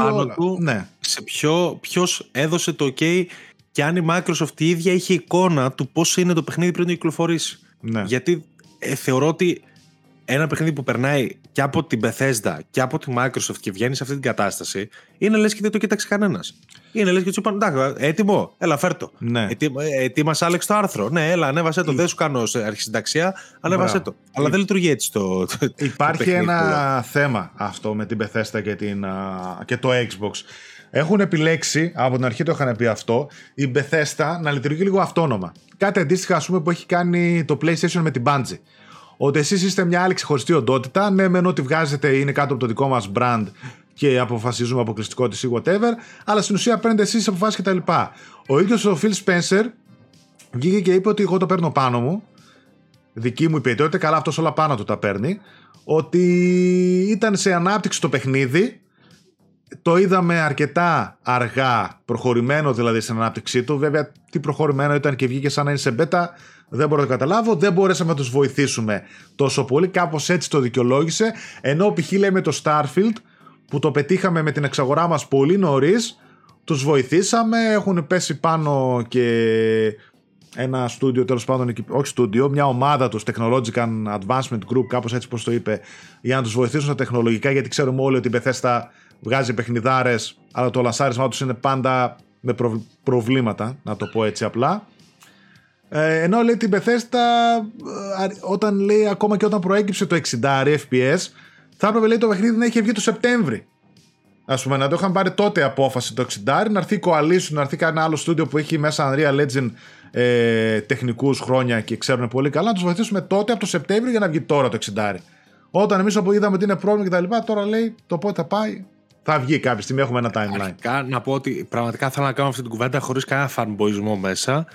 Ναι. Σε ποιο, ποιος έδωσε το OK και αν η Microsoft η ίδια είχε εικόνα του πώς είναι το παιχνίδι πριν το κυκλοφορήσει. Ναι. Γιατί ε, θεωρώ ότι ένα παιχνίδι που περνάει και από την Bethesda και από τη Microsoft και βγαίνει σε αυτή την κατάσταση, είναι λες και δεν το κοίταξε κανένας. Είναι λες και του είπαν: Εντάξει, έτοιμο, έλα, φέρτο. Ναι. Ετοίμασε, Άλεξ, το άρθρο. Ναι, έλα, ανέβασε το. Δεν σου κάνω αρχισυνταξία, ανέβασε το. Αλλά δεν λειτουργεί έτσι το. Υπάρχει ένα θέμα αυτό με την Bethesda και, την, και το Xbox. Έχουν επιλέξει, από την αρχή το είχαν πει αυτό, η Bethesda να λειτουργεί λίγο αυτόνομα. Κάτι αντίστοιχα, ας πούμε, που έχει κάνει το PlayStation με την Bungie ότι εσείς είστε μια άλλη ξεχωριστή οντότητα. Ναι, μεν ότι βγάζετε είναι κάτω από το δικό μας brand και αποφασίζουμε αποκλειστικότητα ή whatever, αλλά στην ουσία παίρνετε εσείς αποφάσεις κτλ. Ο ίδιος ο Phil Spencer βγήκε και είπε ότι εγώ το παίρνω πάνω μου. Δική μου υπηρετότητα, καλά αυτός όλα πάνω του τα παίρνει. Ότι ήταν σε ανάπτυξη το παιχνίδι. Το είδαμε αρκετά αργά, προχωρημένο δηλαδή στην ανάπτυξή του. Βέβαια, τι προχωρημένο ήταν και βγήκε σαν να είναι σε beta, δεν μπορώ να το καταλάβω, δεν μπορέσαμε να τους βοηθήσουμε τόσο πολύ, κάπως έτσι το δικαιολόγησε, ενώ π.χ. λέμε το Starfield, που το πετύχαμε με την εξαγορά μας πολύ νωρίς, τους βοηθήσαμε, έχουν πέσει πάνω και ένα στούντιο τέλος πάντων, όχι στούντιο, μια ομάδα τους Technological Advancement Group, κάπως έτσι πως το είπε, για να τους βοηθήσουν στα τεχνολογικά, γιατί ξέρουμε όλοι ότι η Bethesda βγάζει παιχνιδάρες, αλλά το λασάρισμά τους είναι πάντα με προβλήματα, να το πω έτσι απλά. Ε, ενώ λέει την Bethesda, ε, όταν λέει ακόμα και όταν προέκυψε το 60 FPS, θα έπρεπε λέει το παιχνίδι να είχε βγει το Σεπτέμβρη. Α πούμε, να το είχαν πάρει τότε απόφαση το 60, να έρθει η Coalition, να έρθει κανένα άλλο στούντιο που έχει μέσα Unreal Legend ε, τεχνικούς χρόνια και ξέρουν πολύ καλά, να τους βοηθήσουμε τότε από το Σεπτέμβριο για να βγει τώρα το 60. Όταν εμείς όπου είδαμε ότι είναι πρόβλημα κτλ., τώρα λέει το πότε θα πάει. Θα βγει κάποια στιγμή, έχουμε ένα timeline. Αρχικά να πω ότι πραγματικά θέλω να κάνω αυτή την κουβέντα χωρίς κανένα fanboyισμό μέσα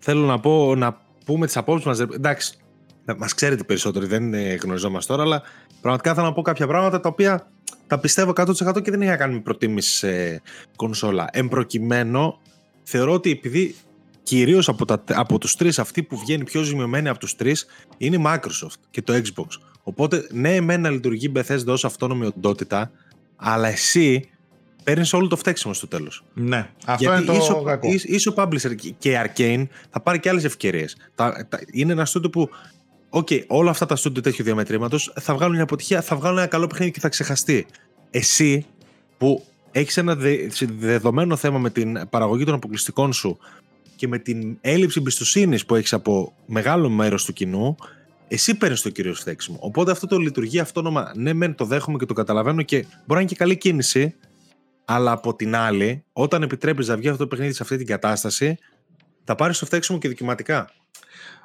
θέλω να πω να πούμε τις απόψεις μας. Εντάξει, μας ξέρετε περισσότεροι, δεν γνωριζόμαστε τώρα, αλλά πραγματικά θέλω να πω κάποια πράγματα τα οποία τα πιστεύω 100% και δεν έχει να κάνει με προτίμηση σε κονσόλα. Εν προκειμένου, θεωρώ ότι επειδή κυρίως από, τα, από τους τρεις αυτοί που βγαίνει πιο ζημιωμένοι από τους τρεις είναι η Microsoft και το Xbox. Οπότε ναι, εμένα λειτουργεί η Bethesda ως αυτόνομη οντότητα, αλλά εσύ παίρνεις όλο το φταίξιμο στο τέλος. Ναι, αυτό Γιατί είναι το είσαι, κακό. Είσαι ο publisher και η Arcane θα πάρει και άλλες ευκαιρίες. Είναι ένα στούντιο που. Ok, okay, όλα αυτά τα στούντιο τέτοιου διαμετρήματος θα βγάλουν μια αποτυχία, θα βγάλουν ένα καλό παιχνίδι και θα ξεχαστεί. Εσύ που έχεις ένα δεδομένο θέμα με την παραγωγή των αποκλειστικών σου και με την έλλειψη εμπιστοσύνης που έχεις από μεγάλο μέρος του κοινού, εσύ παίρνεις το κύριο κράξιμο. Οπότε αυτό το λειτουργεί αυτόνομα. Ναι, μεν το δέχομαι και το καταλαβαίνω και μπορεί να είναι και καλή κίνηση, αλλά από την άλλη, όταν επιτρέπεις να βγει αυτό το παιχνίδι σε αυτή την κατάσταση, θα πάρεις το φταίξιμο και δικηματικά.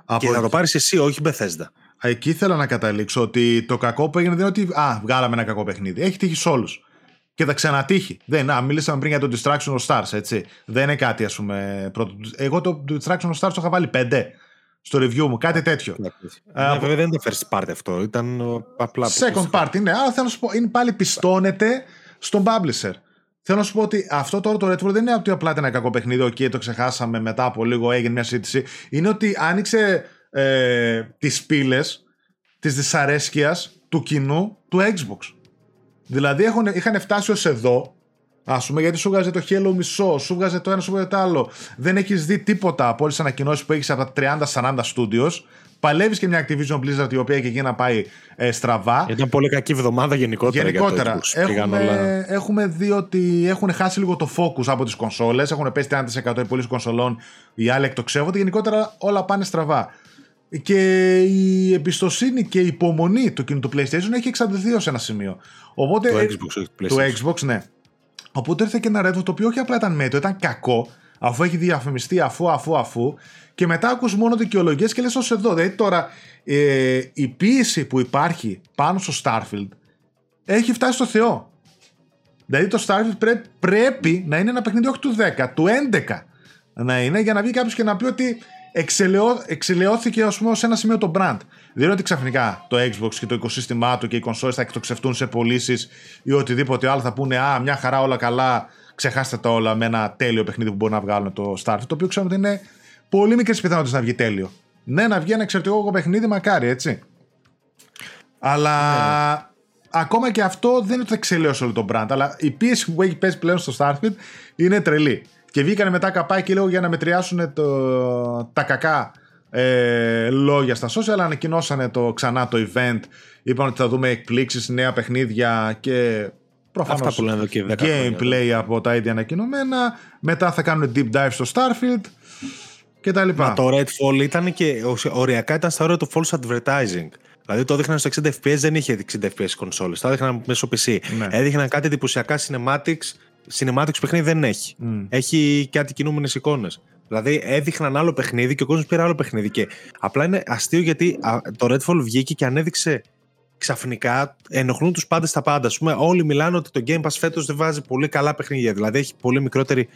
Από... Και θα το πάρεις εσύ, όχι Μπεθέστα. Εκεί ήθελα να καταλήξω ότι το κακό που έγινε δεν είναι ότι Α, βγάλαμε ένα κακό παιχνίδι. Έχει τύχει σε όλους. Και θα ξανατύχει. Δεν, α, μιλήσαμε πριν για το Distraction of Stars, έτσι. Δεν είναι κάτι, ας πούμε. Πρώτο. Εγώ το Distraction of Stars το είχα βάλει πέντε στο review μου, κάτι τέτοιο. Ναι, uh, βέβαια δεν είναι το first part αυτό. Ήταν απλά. Second part, ναι. Αλλά θέλω να σου πω, είναι πάλι πιστώνεται στον publisher. Θέλω να σου πω ότι αυτό τώρα το Redfall δεν είναι ότι απλά ήταν ένα κακό παιχνίδι, και το ξεχάσαμε μετά από λίγο, έγινε μια συζήτηση. Είναι ότι άνοιξε ε, τις πύλες της δυσαρέσκειας του κοινού του Xbox. Δηλαδή έχουν, είχαν φτάσει ως εδώ, Α πούμε, γιατί σου βγάζει το Halo μισό, σου βγάζει το ένα, σου βγάζει το άλλο. Δεν έχεις δει τίποτα από όλες τις ανακοινώσεις που έχεις από τα 30-40 studios παλεύεις και μια Activision Blizzard η οποία και εκεί να πάει ε, στραβά. Ήταν πολύ κακή εβδομάδα γενικότερα. Γενικότερα. Για το έχουμε, όλα... έχουμε δει ότι έχουν χάσει λίγο το focus από τις κονσόλες. Έχουν πέσει 30% οι πωλήσεις κονσολών, οι άλλοι εκτοξεύονται. Γενικότερα όλα πάνε στραβά. Και η εμπιστοσύνη και η υπομονή του κινητού PlayStation έχει εξαντληθεί ως ένα σημείο. Οπότε, το Xbox, το Xbox, ναι. Οπότε ήρθε και ένα Redfall το οποίο όχι απλά ήταν μέτρο, ήταν κακό, αφού έχει διαφημιστεί αφού, αφού, αφού. Και μετά ακούς μόνο δικαιολογίες και λες ως εδώ. Δηλαδή τώρα ε, η πίεση που υπάρχει πάνω στο Starfield έχει φτάσει στο Θεό. Δηλαδή το Starfield πρέπει να είναι ένα παιχνίδι όχι του 10, του 11 να είναι για να βγει κάποιος και να πει ότι εξελαιώ, εξελαιώθηκε ας πούμε, σε ένα σημείο το brand. Δεν είναι ότι ξαφνικά το Xbox και το οικοσύστημά του και οι κονσόλες θα εκτοξευτούν σε πωλήσεις ή οτιδήποτε άλλο θα πούνε Α, μια χαρά όλα καλά, ξεχάστε τα όλα με ένα τέλειο παιχνίδι που μπορεί να βγάλουν το Starfield. Το οποίο ξέρουμε ότι είναι πολύ μικρέ πιθανότητε να βγει τέλειο. Ναι, να βγει ένα εξαιρετικό παιχνίδι, μακάρι, έτσι. Αλλά ναι. ακόμα και αυτό δεν είναι ότι θα εξελαιώσει όλο το brand. Αλλά η πίεση που έχει πέσει πλέον στο Starfield είναι τρελή. Και βγήκανε μετά καπάκι λίγο για να μετριάσουν το, τα κακά ε, λόγια στα social. Ανακοινώσανε το, ξανά το event. Είπαν ότι θα δούμε εκπλήξεις, νέα παιχνίδια και προφανώς gameplay από τα ίδια ανακοινωμένα. Μετά θα κάνουν deep dive στο Starfield και τα λοιπά. Μα το Redfall ήταν και οριακά ήταν στα όρια του false advertising. Δηλαδή το έδειχναν στο 60 FPS, δεν είχε 60 FPS κονσόλες, το έδειχναν μέσω PC. Ναι. Έδειχναν κάτι εντυπωσιακά cinematics cinematics παιχνίδι δεν έχει. Mm. Έχει κάτι κινούμενε εικόνες. Δηλαδή έδειχναν άλλο παιχνίδι και ο κόσμος πήρε άλλο παιχνίδι. Και απλά είναι αστείο γιατί το Redfall βγήκε και ανέδειξε ξαφνικά ενοχλούν τους πάντες τα πάντα. Ας πούμε, όλοι μιλάνε ότι το Game Pass φέτος δεν βάζει πολύ καλά παιχνίδια. Δηλαδή έχει πολύ μικρότερη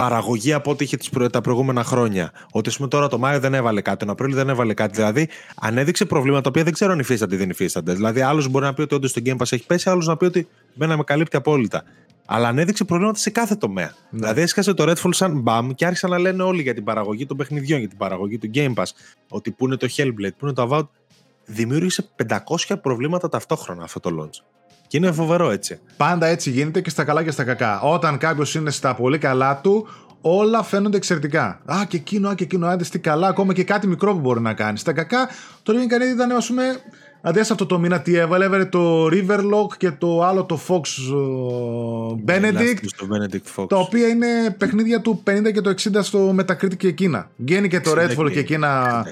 παραγωγή από ό,τι είχε τα προηγούμενα χρόνια. Ότι ας πούμε τώρα το Μάιο δεν έβαλε κάτι, τον Απρίλιο δεν έβαλε κάτι. Δηλαδή ανέδειξε προβλήματα τα οποία δεν ξέρω αν υφίστανται ή δεν υφίστανται. Δηλαδή άλλος μπορεί να πει ότι όντως το Game Pass έχει πέσει, άλλος να πει ότι δεν με καλύπτει απόλυτα. Αλλά ανέδειξε προβλήματα σε κάθε τομέα. Ναι. Δηλαδή έσκασε το Redfall σαν μπαμ και άρχισαν να λένε όλοι για την παραγωγή των παιχνιδιών, για την παραγωγή του Game Pass. Ότι πού είναι το Hellblade, πού είναι το Avowed. Δημιούργησε 500 προβλήματα ταυτόχρονα αυτό το launch. Και είναι φοβερό έτσι. Πάντα έτσι γίνεται και στα καλά και στα κακά. Όταν κάποιος είναι στα πολύ καλά του, όλα φαίνονται εξαιρετικά. Α, και εκείνο, α, και εκείνο, άντε τι καλά, ακόμα και κάτι μικρό που μπορεί να κάνεις. Στα κακά, το Living Canadian ήταν, ας πούμε, αντί αυτό το μήνα τι έβαλε, έβαλε το Riverlock και το άλλο το Fox uh, Benedict. Το Benedict Fox. Τα οποία είναι παιχνίδια του 50 και το 60 στο Metacritic και εκείνα. Βγαίνει και το Redfall και εκείνα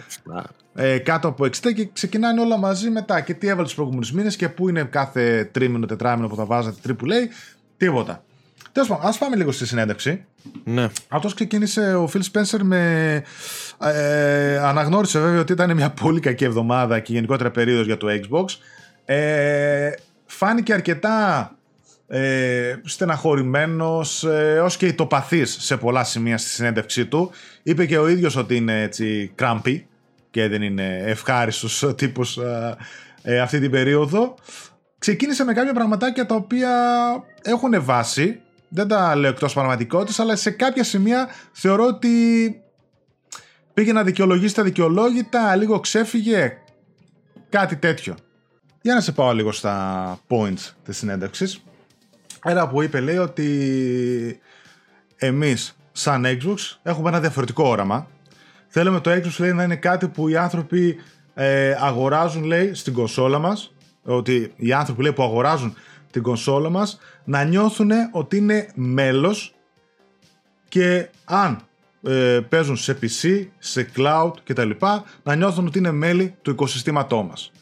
ε, κάτω από 60 και ξεκινάνε όλα μαζί μετά. Και τι έβαλε τους προηγούμενους μήνες και πού είναι κάθε τρίμηνο, τετράμινο που θα βάζατε AAA. Τίποτα. Τέλος πάντων, ας πάμε λίγο στη συνέντευξη. Ναι. Αυτός ξεκίνησε ο Phil Spencer με. Ε, αναγνώρισε βέβαια ότι ήταν μια πολύ κακή εβδομάδα και γενικότερα περίοδος για το Xbox. Ε, φάνηκε αρκετά ε, στεναχωρημένος ε, ως και ητοπαθής σε πολλά σημεία στη συνέντευξή του. Είπε και ο ίδιος ότι είναι έτσι κράμπι και δεν είναι ευχάριστος τύπος ε, ε, αυτή την περίοδο. Ξεκίνησε με κάποια πραγματάκια τα οποία έχουν βάση δεν τα λέω εκτός πραγματικότητας, αλλά σε κάποια σημεία θεωρώ ότι πήγε να δικαιολογήσει τα δικαιολόγητα, λίγο ξέφυγε, κάτι τέτοιο. Για να σε πάω λίγο στα points της συνέντευξης. Ένα που είπε λέει ότι εμείς σαν Xbox έχουμε ένα διαφορετικό όραμα. Θέλουμε το Xbox λέει να είναι κάτι που οι άνθρωποι ε, αγοράζουν λέει στην κονσόλα μας ότι οι άνθρωποι λέει, που αγοράζουν την κονσόλα μας να νιώθουν ότι είναι μέλος και αν ε, παίζουν σε PC, σε cloud κτλ. να νιώθουν ότι είναι μέλη του οικοσυστήματός μας.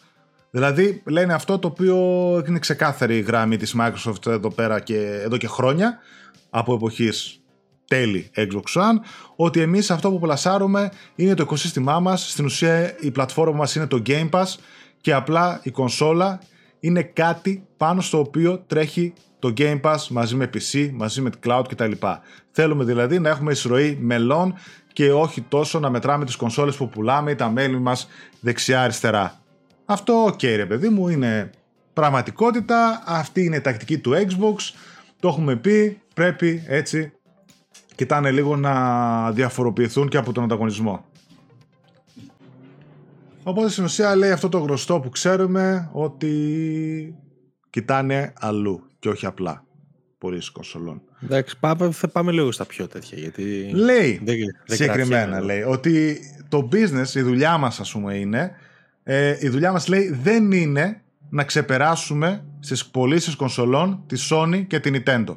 Δηλαδή λένε αυτό το οποίο είναι ξεκάθαρη η γράμμη της Microsoft εδώ πέρα και, εδώ και χρόνια από εποχής τέλη Xbox One ότι εμείς αυτό που πλασάρουμε είναι το οικοσύστημά μας στην ουσία η πλατφόρμα μας είναι το Game Pass και απλά η κονσόλα είναι κάτι πάνω στο οποίο τρέχει το Game Pass μαζί με PC, μαζί με cloud κτλ. Θέλουμε δηλαδή να έχουμε εισρωή μελών και όχι τόσο να μετράμε τις κονσόλες που πουλάμε ή τα μέλη μας δεξιά-αριστερά. Αυτό, ok ρε παιδί μου, είναι πραγματικότητα, αυτή είναι η τακτική του Xbox, το έχουμε πει, πρέπει έτσι κοιτάνε λίγο να διαφοροποιηθούν και από τον ανταγωνισμό. Οπότε στην ουσία λέει αυτό το γνωστό που ξέρουμε ότι κοιτάνε αλλού και όχι απλά πωλήσει κονσολών. Εντάξει, πάμε, θα πάμε λίγο στα πιο τέτοια. Γιατί λέει δεν, δεν συγκεκριμένα λέει ότι το business, η δουλειά μας ας πούμε είναι, ε, η δουλειά μας λέει δεν είναι να ξεπεράσουμε στις πωλήσεις κονσολών τη Sony και την Nintendo.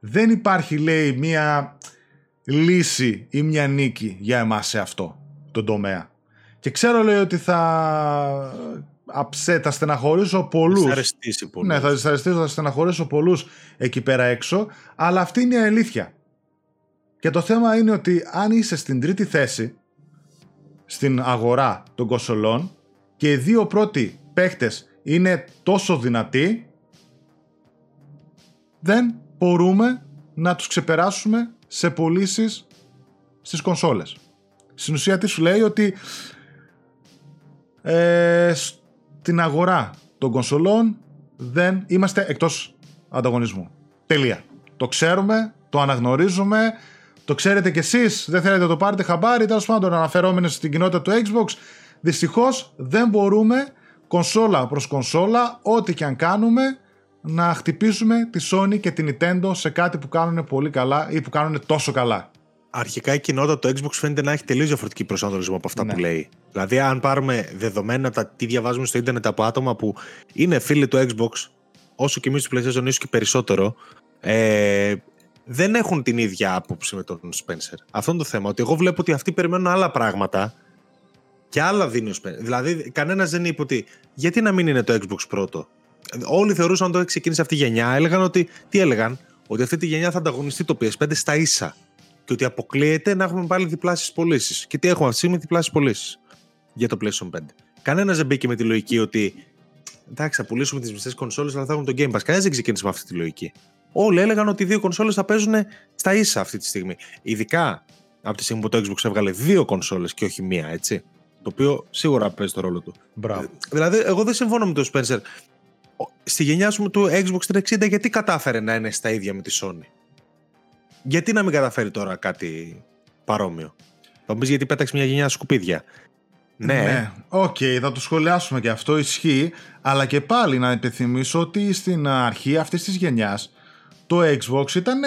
Δεν υπάρχει λέει μία λύση ή μια νίκη για εμάς σε αυτό το τομέα. Και ξέρω λέει ότι θα αψέ, θα στεναχωρήσω πολλούς. Θα αρεστήσει πολλούς. Ναι, θα αρεστήσω, θα στεναχωρήσω πολλούς εκεί πέρα έξω, αλλά αυτή είναι η αλήθεια. Και το θέμα είναι ότι αν είσαι στην τρίτη θέση στην αγορά των κοσολών και οι δύο πρώτοι παίχτες είναι τόσο δυνατοί, δεν μπορούμε να τους ξεπεράσουμε σε πωλήσεις στις κονσόλες. Στην ουσία τι σου λέει ότι ε, στην αγορά των κονσολών δεν είμαστε εκτός ανταγωνισμού. Τελεία. Το ξέρουμε, το αναγνωρίζουμε, το ξέρετε κι εσείς, δεν θέλετε να το πάρετε χαμπάρι, τέλος πάντων αναφερόμενοι στην κοινότητα του Xbox, δυστυχώς δεν μπορούμε κονσόλα προς κονσόλα, ό,τι και αν κάνουμε, να χτυπήσουμε τη Sony και την Nintendo σε κάτι που κάνουν πολύ καλά ή που κάνουν τόσο καλά αρχικά η κοινότητα το Xbox φαίνεται να έχει τελείως διαφορετική προσανατολισμό από αυτά ναι. που λέει. Δηλαδή, αν πάρουμε δεδομένα τα τι διαβάζουμε στο Ιντερνετ από άτομα που είναι φίλοι του Xbox, όσο και εμείς του PlayStation ίσως και περισσότερο, ε, δεν έχουν την ίδια άποψη με τον Spencer. Αυτό είναι το θέμα. Ότι εγώ βλέπω ότι αυτοί περιμένουν άλλα πράγματα και άλλα δίνει ο Spencer. Δηλαδή, κανένας δεν είπε ότι γιατί να μην είναι το Xbox πρώτο. Όλοι θεωρούσαν ότι ξεκίνησε αυτή η γενιά. Έλεγαν ότι. Τι έλεγαν, Ότι αυτή τη γενιά θα ανταγωνιστεί το PS5 στα ίσα και ότι αποκλείεται να έχουμε πάλι διπλάσει πωλήσεις. Και τι έχουμε αυτή τη στιγμή, διπλάσει πωλήσεις για το PlayStation 5. Κανένας δεν μπήκε με τη λογική ότι εντάξει, θα πουλήσουμε τις μισές κονσόλες, αλλά θα έχουμε το Game Pass. Κανένας δεν ξεκίνησε με αυτή τη λογική. Όλοι έλεγαν ότι οι δύο κονσόλες θα παίζουν στα ίσα αυτή τη στιγμή. Ειδικά από τη στιγμή που το Xbox έβγαλε δύο κονσόλες και όχι μία, έτσι. Το οποίο σίγουρα παίζει το ρόλο του. Μπράβο. Δηλαδή, εγώ δεν συμφωνώ με τον Spencer. Στη γενιά σου του Xbox 360, γιατί κατάφερε να είναι στα ίδια με τη Sony; Γιατί να μην καταφέρει τώρα κάτι παρόμοιο; Θα μου πεις γιατί πέταξε μια γενιά σκουπίδια. Ναι. Ναι, ok, okay, θα το σχολιάσουμε και αυτό ισχύει, αλλά και πάλι να υπενθυμίσω ότι στην αρχή αυτής της γενιάς το Xbox ήταν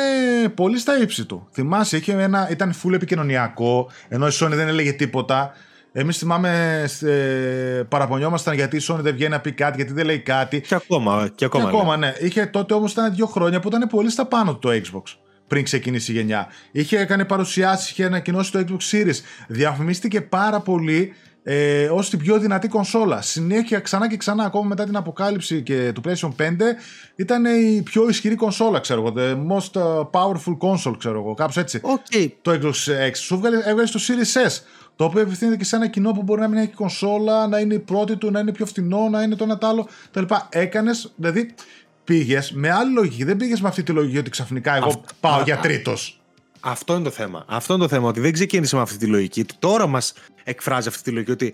πολύ στα ύψη του. Θυμάσαι, είχε ένα, ήταν full επικοινωνιακό, ενώ η Sony δεν έλεγε τίποτα. Εμείς θυμάμαι, ε, παραπονιόμασταν γιατί η Sony δεν βγαίνει να πει κάτι, γιατί δεν λέει κάτι. Και ακόμα, και ακόμα, και ακόμα ναι. ναι. Είχε τότε όμως ήταν δύο χρόνια που ήταν πολύ στα πάνω του το Xbox πριν ξεκινήσει η γενιά. Είχε έκανε παρουσιάσεις, είχε ανακοινώσει το Xbox Series. Διαφημίστηκε πάρα πολύ ε, ως την πιο δυνατή κονσόλα. Συνέχεια ξανά και ξανά, ακόμα μετά την αποκάλυψη και του PlayStation 5, ήταν η πιο ισχυρή κονσόλα, ξέρω εγώ. The most uh, powerful console, ξέρω εγώ. Κάπως έτσι. Okay. Το Xbox X. Σου έβγαλε στο Series S. Το οποίο επιθύνεται και σε ένα κοινό που μπορεί να μην έχει κονσόλα, να είναι η πρώτη του, να είναι πιο φθηνό, να είναι το ένα το άλλο. Έκανες, δηλαδή πήγες με άλλη λογική. Δεν πήγες με αυτή τη λογική ότι ξαφνικά εγώ πάω για τρίτος. Αυτό είναι το θέμα. Αυτό είναι το θέμα. Ότι δεν ξεκίνησε με αυτή τη λογική. Τώρα μας εκφράζει αυτή τη λογική. Ότι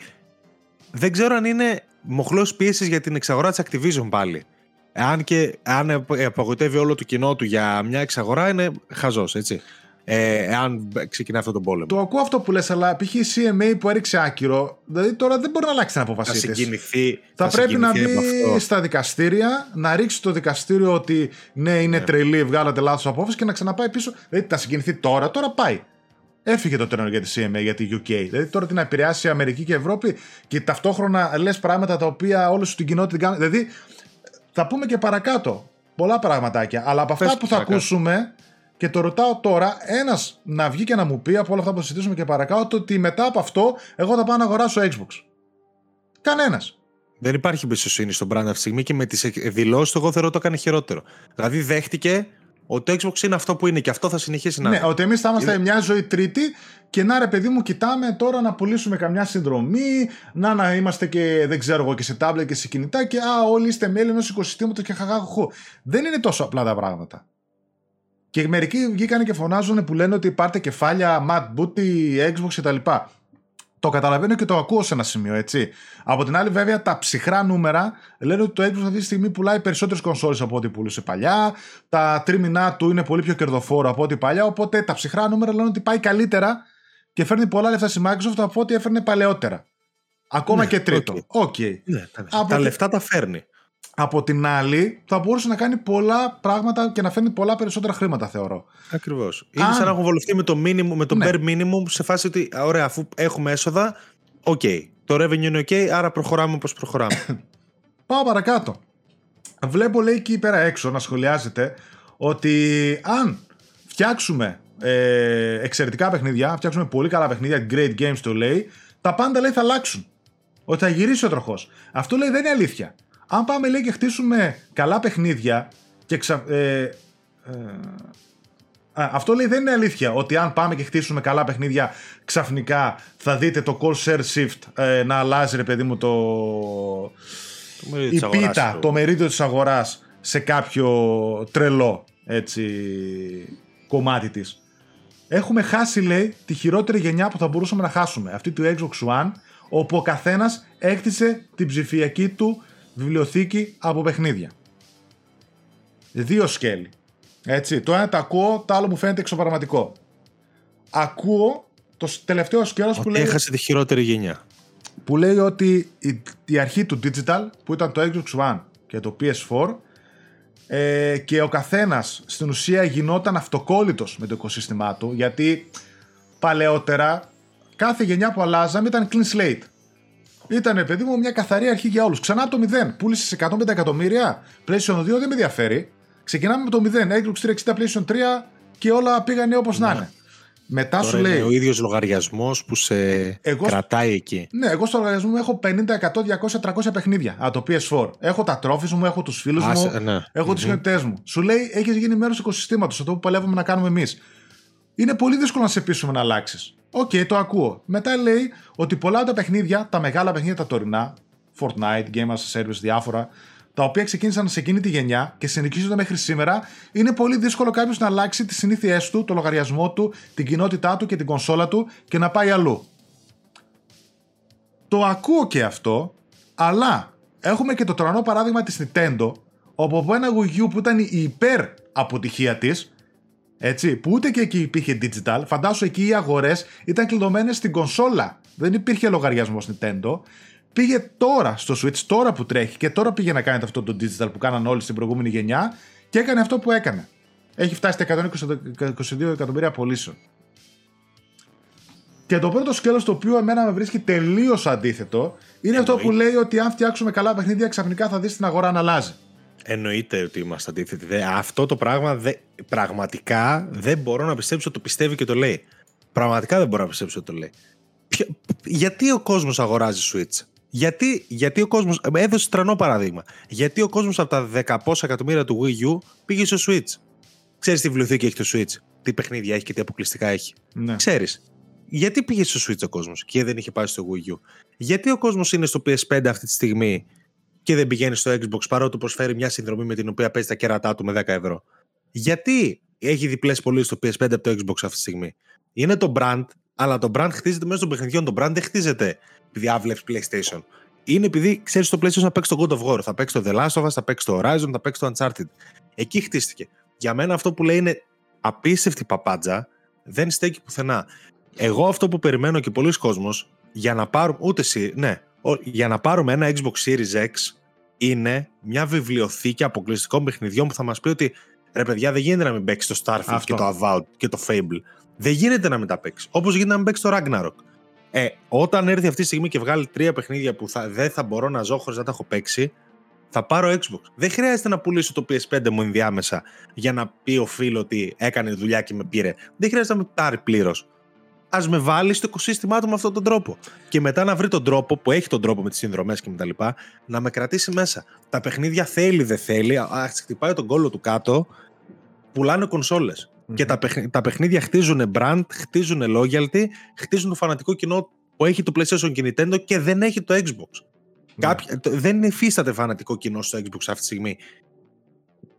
δεν ξέρω αν είναι μοχλός πίεσης για την εξαγορά της Activision πάλι. Αν και αν απογοητεύει όλο το κοινό του για μια εξαγορά, είναι χαζός, έτσι ε, εάν ξεκινάει αυτό τον πόλεμο. Το ακούω αυτό που λες, αλλά π.χ. η CMA που έριξε άκυρο, δηλαδή τώρα δεν μπορεί να αλλάξει την απόφασή της. Θα συγκινηθεί. Θα, θα πρέπει να μπει στα δικαστήρια, να ρίξει το δικαστήριο ότι ναι, είναι ναι. τρελή, βγάλατε λάθος απόφαση και να ξαναπάει πίσω. Δηλαδή θα συγκινηθεί τώρα, τώρα πάει. Έφυγε το τρένο για τη CMA, για τη UK. Δηλαδή τώρα τι να επηρεάσει η Αμερική και η Ευρώπη και ταυτόχρονα λες πράγματα τα οποία όλη σου την κοινότητα την κάνουν. Δηλαδή Θα πούμε και παρακάτω πολλά πραγματάκια. Αλλά από αυτά που θα ακούσουμε, και το ρωτάω τώρα, ένας να βγει και να μου πει από όλα αυτά που συζητήσουμε και παρακάτω, ότι μετά από αυτό εγώ θα πάω να αγοράσω Xbox. Κανένας. Δεν υπάρχει εμπιστοσύνη στον brand αυτή τη στιγμή και με τις δηλώσεις του, εγώ θεωρώ το έκανε χειρότερο. Δηλαδή δέχτηκε ότι το Xbox είναι αυτό που είναι και αυτό θα συνεχίσει να ναι, είναι. Ναι, ότι εμείς θα είμαστε μια ζωή τρίτη και να ρε παιδί μου, κοιτάμε τώρα να πουλήσουμε καμιά συνδρομή, να, να είμαστε και δεν ξέρω εγώ και σε τάμπλετ και σε κινητά και α, όλοι είστε μέλη ενός οικοσυστήματος και χαχαχοχο. Δεν είναι τόσο απλά τα πράγματα. Και μερικοί βγήκαν και φωνάζουν που λένε ότι πάρτε κεφάλια, Matt Booty, Xbox κτλ. Το καταλαβαίνω και το ακούω σε ένα σημείο, έτσι. Από την άλλη, βέβαια, τα ψυχρά νούμερα λένε ότι το Xbox αυτή τη στιγμή πουλάει περισσότερες κονσόλες από ό,τι πουλούσε παλιά. Τα τρίμηνά του είναι πολύ πιο κερδοφόρο από ό,τι παλιά. Οπότε τα ψυχρά νούμερα λένε ότι πάει καλύτερα και φέρνει πολλά λεφτά στη Microsoft από ό,τι έφερνε παλαιότερα. Ακόμα ναι, και τρίτο. Okay. okay. Ναι, τα λεφτά τα φέρνει. Από την άλλη, θα μπορούσε να κάνει πολλά πράγματα και να φέρνει πολλά περισσότερα χρήματα, θεωρώ. Ακριβώς. Είναι σαν να έχουν βολευτεί με το, minimum, με το ναι. bare minimum σε φάση ότι, ωραία, αφού έχουμε έσοδα, ok. Okay. Το revenue είναι ok, άρα προχωράμε όπως προχωράμε. Πάω παρακάτω. Βλέπω, λέει εκεί πέρα έξω να σχολιάζεται ότι αν φτιάξουμε ε, εξαιρετικά παιχνίδια, φτιάξουμε πολύ καλά παιχνίδια, great games το λέει, τα πάντα λέει θα αλλάξουν. Ότι θα γυρίσει ο τροχός. Αυτό λέει δεν είναι αλήθεια. Αν πάμε λέει και χτίσουμε καλά παιχνίδια και ξα... ε, ε, αυτό λέει δεν είναι αλήθεια ότι αν πάμε και χτίσουμε καλά παιχνίδια ξαφνικά θα δείτε το call share shift ε, να αλλάζει ρε παιδί μου το, το η πίτα, το μερίδιο της αγοράς σε κάποιο τρελό έτσι, κομμάτι της. Έχουμε χάσει λέει τη χειρότερη γενιά που θα μπορούσαμε να χάσουμε αυτή του Xbox One όπου ο καθένας έκτισε την ψηφιακή του βιβλιοθήκη από παιχνίδια. Δύο σκέλη. Έτσι, το ένα το ακούω, το άλλο μου φαίνεται εξωπραγματικό. Ακούω το τελευταίο σκέλος που λέει... Έχασε τη χειρότερη γενιά. Που λέει ότι η, η αρχή του digital, που ήταν το Xbox One και το PS4, ε, και ο καθένας στην ουσία γινόταν αυτοκόλλητος με το οικοσύστημά του, γιατί παλαιότερα κάθε γενιά που αλλάζαμε ήταν clean slate. Ήταν, παιδί μου, μια καθαρή αρχή για όλους. Ξανά από το 0. Πούλησες 150 εκατομμύρια. PlayStation 2 δεν με ενδιαφέρει. Ξεκινάμε με το 0. Xbox 360, PlayStation 3 και όλα πήγανε όπως να είναι. Μετά Τώρα σου λέει. Είναι ο ίδιος λογαριασμός που σε εγώ... κρατάει εκεί. Ναι, εγώ στο λογαριασμό μου έχω 50, 100, 200, 300 παιχνίδια από το PS4. Έχω τα trophies μου, έχω τους φίλους μου, ναι. έχω mm-hmm. την κοινότητά μου. Σου λέει, έχεις γίνει μέρος του οικοσυστήματος, αυτό που παλεύουμε να κάνουμε εμείς. Είναι πολύ δύσκολο να σε πείσουμε να αλλάξεις. Ok, okay, το ακούω. Μετά λέει ότι πολλά από τα παιχνίδια, τα μεγάλα παιχνίδια τα τωρινά, Fortnite, Game as a Service, διάφορα, τα οποία ξεκίνησαν σε εκείνη τη γενιά και συνεχίζονται μέχρι σήμερα, είναι πολύ δύσκολο κάποιος να αλλάξει τις συνήθειές του, το λογαριασμό του, την κοινότητά του και την κονσόλα του και να πάει αλλού. Το ακούω και αυτό, αλλά έχουμε και το τρανό παράδειγμα της Nintendo, όπου από ένα Wii U που ήταν η υπέρ αποτυχία της, έτσι, που ούτε και εκεί υπήρχε digital. Φαντάσου εκεί οι αγορές ήταν κλειδωμένες στην κονσόλα. Δεν υπήρχε λογαριασμός Nintendo. Πήγε τώρα στο Switch, τώρα που τρέχει και τώρα πήγε να κάνει αυτό το digital που κάναν όλοι στην προηγούμενη γενιά και έκανε αυτό που έκανε. Έχει φτάσει στα 122 εκατομμύρια πωλήσεων. Και το πρώτο σκέλος το οποίο εμένα με βρίσκει τελείως αντίθετο είναι αυτό που λέει ότι αν φτιάξουμε καλά παιχνίδια ξαφνικά θα δεις την αγορά να αλλάζει. Εννοείται ότι είμαστε αντίθετοι. Αυτό το πράγμα δε, πραγματικά δεν μπορώ να πιστέψω ότι το πιστεύει και το λέει. Πραγματικά δεν μπορώ να πιστέψω ότι το λέει. γιατί ο κόσμος αγοράζει Switch; Γιατί, γιατί ο κόσμος. Έδωσε τρανό παράδειγμα. Γιατί ο κόσμος από τα δεκαπόσα εκατομμύρια του Wii U πήγε στο Switch; Ξέρεις τι βιβλιοθήκη έχει το Switch, τι παιχνίδια έχει και τι αποκλειστικά έχει; Ναι. Ξέρεις. Γιατί πήγε στο Switch ο κόσμος και δεν είχε πάει στο Wii U; Γιατί ο κόσμος είναι στο PS5 αυτή τη στιγμή και δεν πηγαίνει στο Xbox παρότι προσφέρει μια συνδρομή με την οποία παίζει τα κέρατά του με 10 ευρώ. Γιατί έχει διπλές πωλήσεις στο PS5 από το Xbox αυτή τη στιγμή; Είναι το brand, αλλά το brand χτίζεται μέσω των παιχνιδιών. Το brand δεν χτίζεται επειδή άβλεψε PlayStation. Είναι επειδή ξέρεις το PlayStation θα παίξει το God of War, θα παίξει το The Last of Us, θα παίξει το Horizon, θα παίξει το Uncharted. Εκεί χτίστηκε. Για μένα αυτό που λέει είναι απίστευτη παπάντζα, δεν στέκει πουθενά. Εγώ αυτό που περιμένω και πολλοί κόσμος για να πάρουμε, ούτε εσύ, ναι, για να πάρουμε ένα Xbox Series X είναι μια βιβλιοθήκη αποκλειστικών παιχνιδιών που θα μας πει ότι ρε παιδιά δεν γίνεται να μην παίξει το Starfield και το Avowed και το Fable. Δεν γίνεται να μην τα παίξει. Όπως γίνεται να μην παίξει το Ragnarok. Ε, όταν έρθει αυτή τη στιγμή και βγάλει τρία παιχνίδια που θα, δεν θα μπορώ να ζω χωρίς να τα έχω παίξει, Θα πάρω Xbox. Δεν χρειάζεται να πουλήσω το PS5 μου ενδιάμεσα για να πει ο φίλο ότι έκανε δουλειά και με πήρε. Δεν χρειάζεται να με πάρει πλήρως. Α με βάλεις στο οικοσύστημά του με αυτόν τον τρόπο. Και μετά να βρει τον τρόπο, που έχει τον τρόπο με τις συνδρομές και με τα λοιπά, να με κρατήσει μέσα. Τα παιχνίδια θέλει, δεν θέλει. Α χτυπάει τον κόλλο του κάτω. Πουλάνε κονσόλες. Και τα, τα παιχνίδια χτίζουν brand, χτίζουν loyalty, χτίζουν το φανατικό κοινό που έχει το PlayStation και Nintendo και δεν έχει το Xbox. Ναι. δεν υφίσταται φανατικό κοινό στο Xbox αυτή τη στιγμή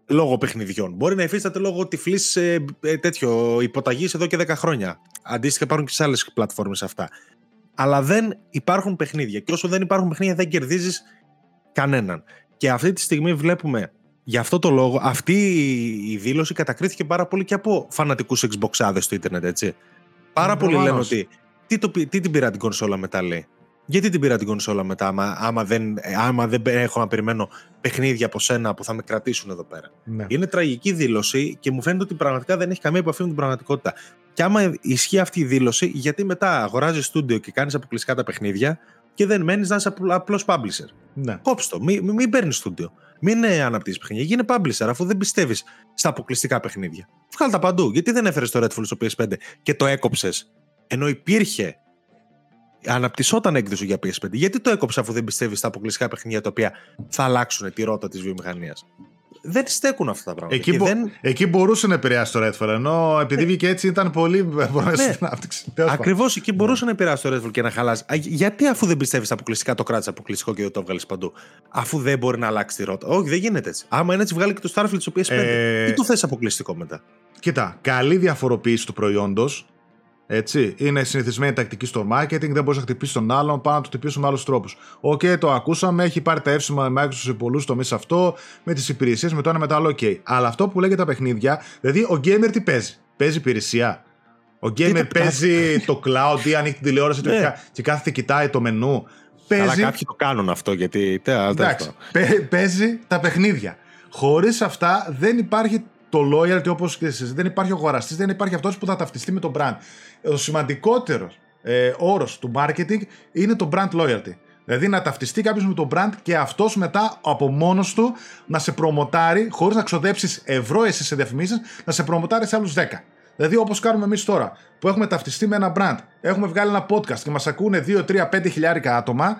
λόγω παιχνιδιών. Μπορεί να υφίσταται λόγω τυφλής ε, ε, τέτοιο υποταγής εδώ και 10 χρόνια. Αντίστοιχα υπάρχουν και σε άλλες πλατφόρμες αυτά. Αλλά δεν υπάρχουν παιχνίδια. Και όσο δεν υπάρχουν παιχνίδια, δεν κερδίζεις κανέναν. Και αυτή τη στιγμή βλέπουμε Γι' αυτό το λόγο, αυτή η δήλωση κατακρίθηκε πάρα πολύ και από φανατικούς Xboxάδες στο Ιντερνετ, έτσι. Πάρα πολλοί λένε ότι. Τι, το, τι την πήρα την κονσόλα μετά, λέει. Γιατί την πήρα την κονσόλα μετά, άμα, άμα, δεν, άμα δεν έχω να περιμένω παιχνίδια από σένα που θα με κρατήσουν εδώ πέρα. Ναι. Είναι τραγική δήλωση και μου φαίνεται ότι πραγματικά δεν έχει καμία επαφή με την πραγματικότητα. Και άμα ισχύει αυτή η δήλωση, γιατί μετά αγοράζεις στούντιο και κάνεις αποκλειστικά τα παιχνίδια και δεν μένεις να είσαι απλός publisher. Ναι. Κόψτε το, μην, μην παίρνεις στούντιο. Μην αναπτύσσεις παιχνίδια. Γίνε publisher αφού δεν πιστεύεις στα αποκλειστικά παιχνίδια. Βγάλε τα παντού. Γιατί δεν έφερες το Redfall στο PS5 και το έκοψες ενώ υπήρχε αναπτυσσόταν έκδοση για PS5. Γιατί το έκοψε αφού δεν πιστεύει στα αποκλειστικά παιχνίδια τα οποία θα αλλάξουν τη ρότα της βιομηχανίας; Δεν στέκουν αυτά τα πράγματα. Εκεί, μπο... δεν... εκεί μπορούσε να επηρεάσει το Redfall. Ενώ επειδή βγήκε έτσι ήταν πολύ. Ναι. Ακριβώς εκεί μπορούσε να επηρεάσει το Redfall και να χαλάσει. Γιατί αφού δεν πιστεύεις στα αποκλειστικά το κράτησες αποκλειστικό και δεν το έβγαλες παντού; Αφού δεν μπορεί να αλλάξει τη ρότα. Όχι, δεν γίνεται έτσι. Άμα είναι έτσι, βγάλε και το Starfield στο PS5. Ε... Τι το θες αποκλειστικό μετά; Κοίτα, καλή διαφοροποίηση του προϊόντος έτσι. Είναι συνηθισμένη τακτική στο marketing, δεν μπορείς να χτυπήσεις τον άλλον, πάω να τον χτυπήσω με άλλους τρόπους. OK, okay, το ακούσαμε, έχει πάρει τα εύσημα με Microsoft σε πολλούς τομείς αυτό, με τις υπηρεσίες, με το ένα με το άλλο. OK. Okay. Αλλά αυτό που λέγεται τα παιχνίδια, δηλαδή ο gamer τι παίζει; Παίζει υπηρεσία. Ο gamer παίζει το cloud ή ανοίγει την τηλεόραση του ναι. και κάθεται κοιτάει το μενού. Παίζει... Αλλά κάποιοι το κάνουν αυτό γιατί. Εντάξει, παίζει τα παιχνίδια. Χωρίς αυτά δεν υπάρχει το loyalty όπως και εσείς. Δεν υπάρχει ο αγοραστής, δεν υπάρχει αυτός που θα ταυτιστεί με το brand. Ο σημαντικότερος ε, όρος του marketing είναι το brand loyalty. Δηλαδή να ταυτιστεί κάποιος με το brand και αυτός μετά από μόνος του να σε προμοτάρει, χωρίς να ξοδέψεις ευρώ εσύ σε διαφημίσεις, να σε προμοτάρει σε άλλους 10. Δηλαδή, όπως κάνουμε εμείς τώρα, που έχουμε ταυτιστεί με ένα brand, έχουμε βγάλει ένα podcast και μας ακούνε 2, 3, 5 χιλιάρικα άτομα,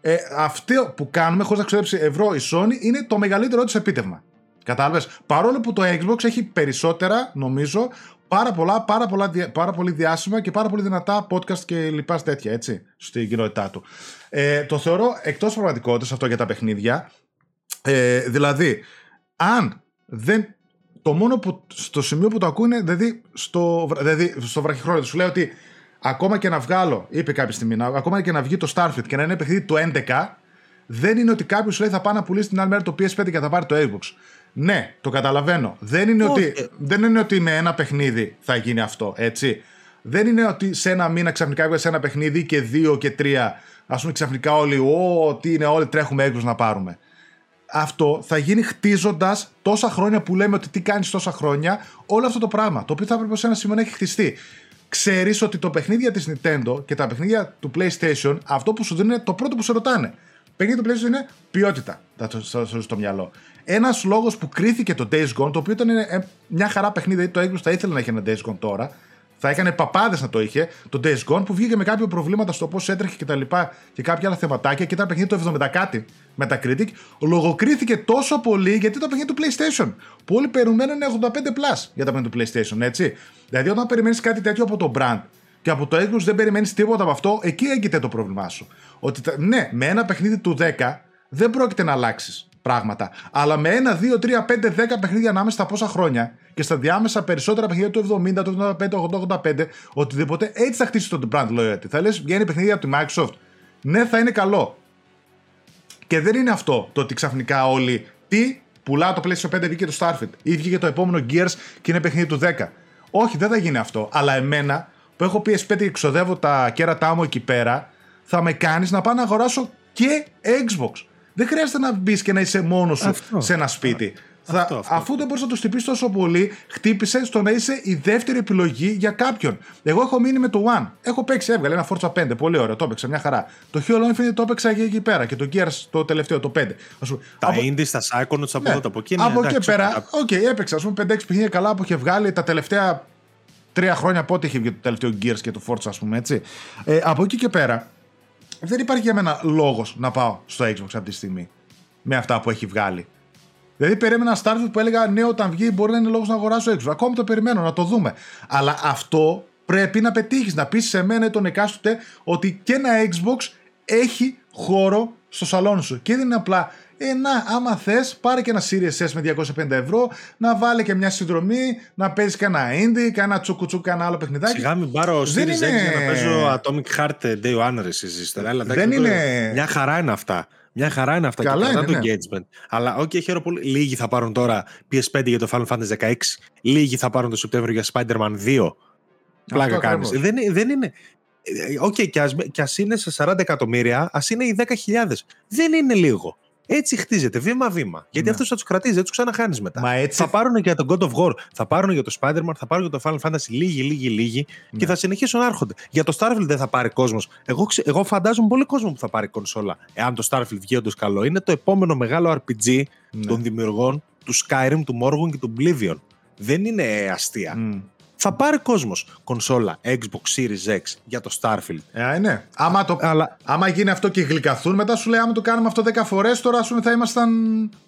ε, αυτό που κάνουμε χωρίς να ξοδέψει ευρώ η Sony είναι το μεγαλύτερο της επίτευγμα. Κατάλαβες; Παρόλο που το Xbox έχει περισσότερα, νομίζω, πάρα πολλά, πάρα, πολλά, πάρα πολύ διάσημα και πάρα πολύ δυνατά podcast και λοιπά τέτοια, έτσι, στην κοινότητά του. Ε, το θεωρώ εκτός πραγματικότητας αυτό για τα παιχνίδια. Ε, δηλαδή, αν δεν... Το μόνο που στο σημείο που το ακούνε, δηλαδή στο, δηλαδή στο βραχυχρόνιο σου λέει ότι ακόμα και να βγάλω, είπε κάποια στιγμή, ακόμα και να βγει το Starfield και να είναι παιχνίδι του 11, δεν είναι ότι κάποιος λέει θα πάει να πουλήσει την άλλη μέρα το PS5 και θα πάρει το Xbox. Ναι, το καταλαβαίνω. Δεν είναι, ότι, δεν είναι ότι με ένα παιχνίδι θα γίνει αυτό, έτσι. Δεν είναι ότι σε ένα μήνα ξαφνικά βγάζεις ένα παιχνίδι και δύο και τρία. Α πούμε ξαφνικά όλοι, Ω, τι είναι, όλοι τρέχουμε έξω να πάρουμε. Αυτό θα γίνει χτίζοντας τόσα χρόνια που λέμε ότι τι κάνεις τόσα χρόνια, όλο αυτό το πράγμα. Το οποίο θα έπρεπε σε ένα σημείο να έχει χτιστεί. Ξέρεις ότι το παιχνίδια της Nintendo και τα παιχνίδια του PlayStation, αυτό που σου δίνουν είναι το πρώτο που σε ρωτάνε. Παιχνίδι του PlayStation είναι ποιότητα. Θα το στο μυαλό. Ένας λόγος που κρίθηκε το Days Gone, το οποίο ήταν ε, μια χαρά παιχνίδι, το Xbox θα ήθελε να έχει ένα Days Gone τώρα. Θα έκανε παπάδες να το είχε, το Days Gone, που βγήκε με κάποια προβλήματα στο πώς έτρεχε και τα λοιπά και κάποια άλλα θεματάκια και ήταν παιχνίδι το 70 κάτι με τα Critic. Λογοκρίθηκε τόσο πολύ γιατί ήταν παιχνίδι του PlayStation. Που όλοι περιμένουν 85 plus για τα παιχνίδι του PlayStation, έτσι. Δηλαδή, όταν περιμένεις κάτι τέτοιο από το brand και από το Xbox δεν περιμένεις τίποτα από αυτό, εκεί έγκυται το πρόβλημά σου. Ότι ναι, με ένα παιχνίδι του 10 δεν πρόκειται να αλλάξεις πράγματα. Αλλά με ένα, δύο, τρία, πέντε, δέκα παιχνίδια ανάμεσα στα πόσα χρόνια και στα διάμεσα περισσότερα παιχνίδια του 70, του 75, του 85, οτιδήποτε, έτσι θα χτίσει το brand loyalty. Θα λες, βγαίνει παιχνίδια από τη Microsoft. Ναι, θα είναι καλό. Και δεν είναι αυτό το ότι ξαφνικά όλοι. Τι, πουλάω το PlayStation 5 βγήκε το Starfield ή βγήκε το επόμενο Gears και είναι παιχνίδι του 10. Όχι, δεν θα γίνει αυτό. Αλλά εμένα που έχω PS5 και ξοδεύω τα κέρατά μου εκεί πέρα, θα με κάνεις να πάω να αγοράσω και Xbox. Δεν χρειάζεται να μπεις και να είσαι μόνος σου σε ένα σπίτι. Θα, Αυτό, αυτό. Αφού δεν μπορείς να το χτυπήσεις τόσο πολύ, χτύπησε στο να είσαι η δεύτερη επιλογή για κάποιον. Εγώ έχω μείνει με το One. Έχω παίξει, έβγαλε ένα Forza 5. Πολύ ωραίο, το έπαιξα μια χαρά. Το Halo Infinite το έπαιξα και εκεί πέρα. Και το Gears το τελευταίο, το 5. Ας πούμε. Τα Από- Indies, τα Psychonauts από ναι, εδώ, από εκεί. ναι, από εκεί εντάξει, πέρα, ok. OK, έπαιξα. Α πούμε 5-6 παιχνίδια καλά που είχε βγάλει τα τελευταία τρία χρόνια πότε είχε βγει το τελευταίο Gears και το Forza, ας πούμε έτσι. Ε, από εκεί και πέρα, δεν υπάρχει για μένα λόγος να πάω στο Xbox αυτή τη στιγμή. Με αυτά που έχει βγάλει. Δηλαδή, περίμενα ένα Starfield που έλεγα ναι, όταν βγει μπορεί να είναι λόγος να αγοράσω Xbox. Ακόμη το περιμένω να το δούμε. Αλλά αυτό πρέπει να πετύχεις, να πεις σε μένα ή τον εκάστοτε ότι και ένα Xbox έχει χώρο στο σαλόνι σου. Και δεν είναι απλά ε, να, άμα θες, πάρε και ένα Series S με 250 ευρώ, να βάλεις και μια συνδρομή, να παίζεις κανένα indie, κανένα τσουκουτσούκ, κανένα άλλο παιχνιδάκι. Σιγά μην πάρω Series Δεν X είναι- για να παίζω Atomic Heart ε, Day One ρε εσείς ύστερα. Αλλά εντάξει, Δεν το- είναι- Μια χαρά είναι αυτά. Μια χαρά είναι αυτά Καλά και κρατά είναι, το ναι. engagement. Αλλά οκ, χαίρομαι πολύ. Λίγοι θα πάρουν τώρα PS5 για το Final Fantasy 16. Λίγοι θα πάρουν το Σεπτέμβριο για Spider-Man 2. Πλάκα κάνεις. ακριβώς. Δεν, είναι- δεν είναι. ε, Οκ, και, ας, και ας είναι σε 40 εκατομμύρια, ας είναι οι 10.000. Δεν είναι λίγο. Έτσι χτίζεται βήμα-βήμα. Γιατί Ναι. αυτός θα τους κρατήσει, δεν τους ξαναχάνεις μετά. Μα έτσι- Θα πάρουν για τον God of War, θα πάρουν για το Spider-Man, θα πάρουν για το Final Fantasy λίγοι, λίγοι, λίγοι Ναι. και θα συνεχίσουν να έρχονται. Για το Starfield δεν θα πάρει κόσμος. Εγώ, ξε- εγώ φαντάζομαι πολύ κόσμο που θα πάρει κονσόλα. Εάν το Starfield βγει όντως καλό, είναι το επόμενο μεγάλο RPG Ναι. των δημιουργών του Skyrim, του Morrowind και του Oblivion. Δεν είναι αστεία. Μμ. Θα πάρει κόσμος κονσόλα Xbox Series X για το Starfield. Ε, ναι. Άμα, το, Αλλά άμα γίνει αυτό και γλυκαθούν, μετά σου λέει: Άμα το κάνουμε αυτό 10 φορές, τώρα ας πούμε, θα ήμασταν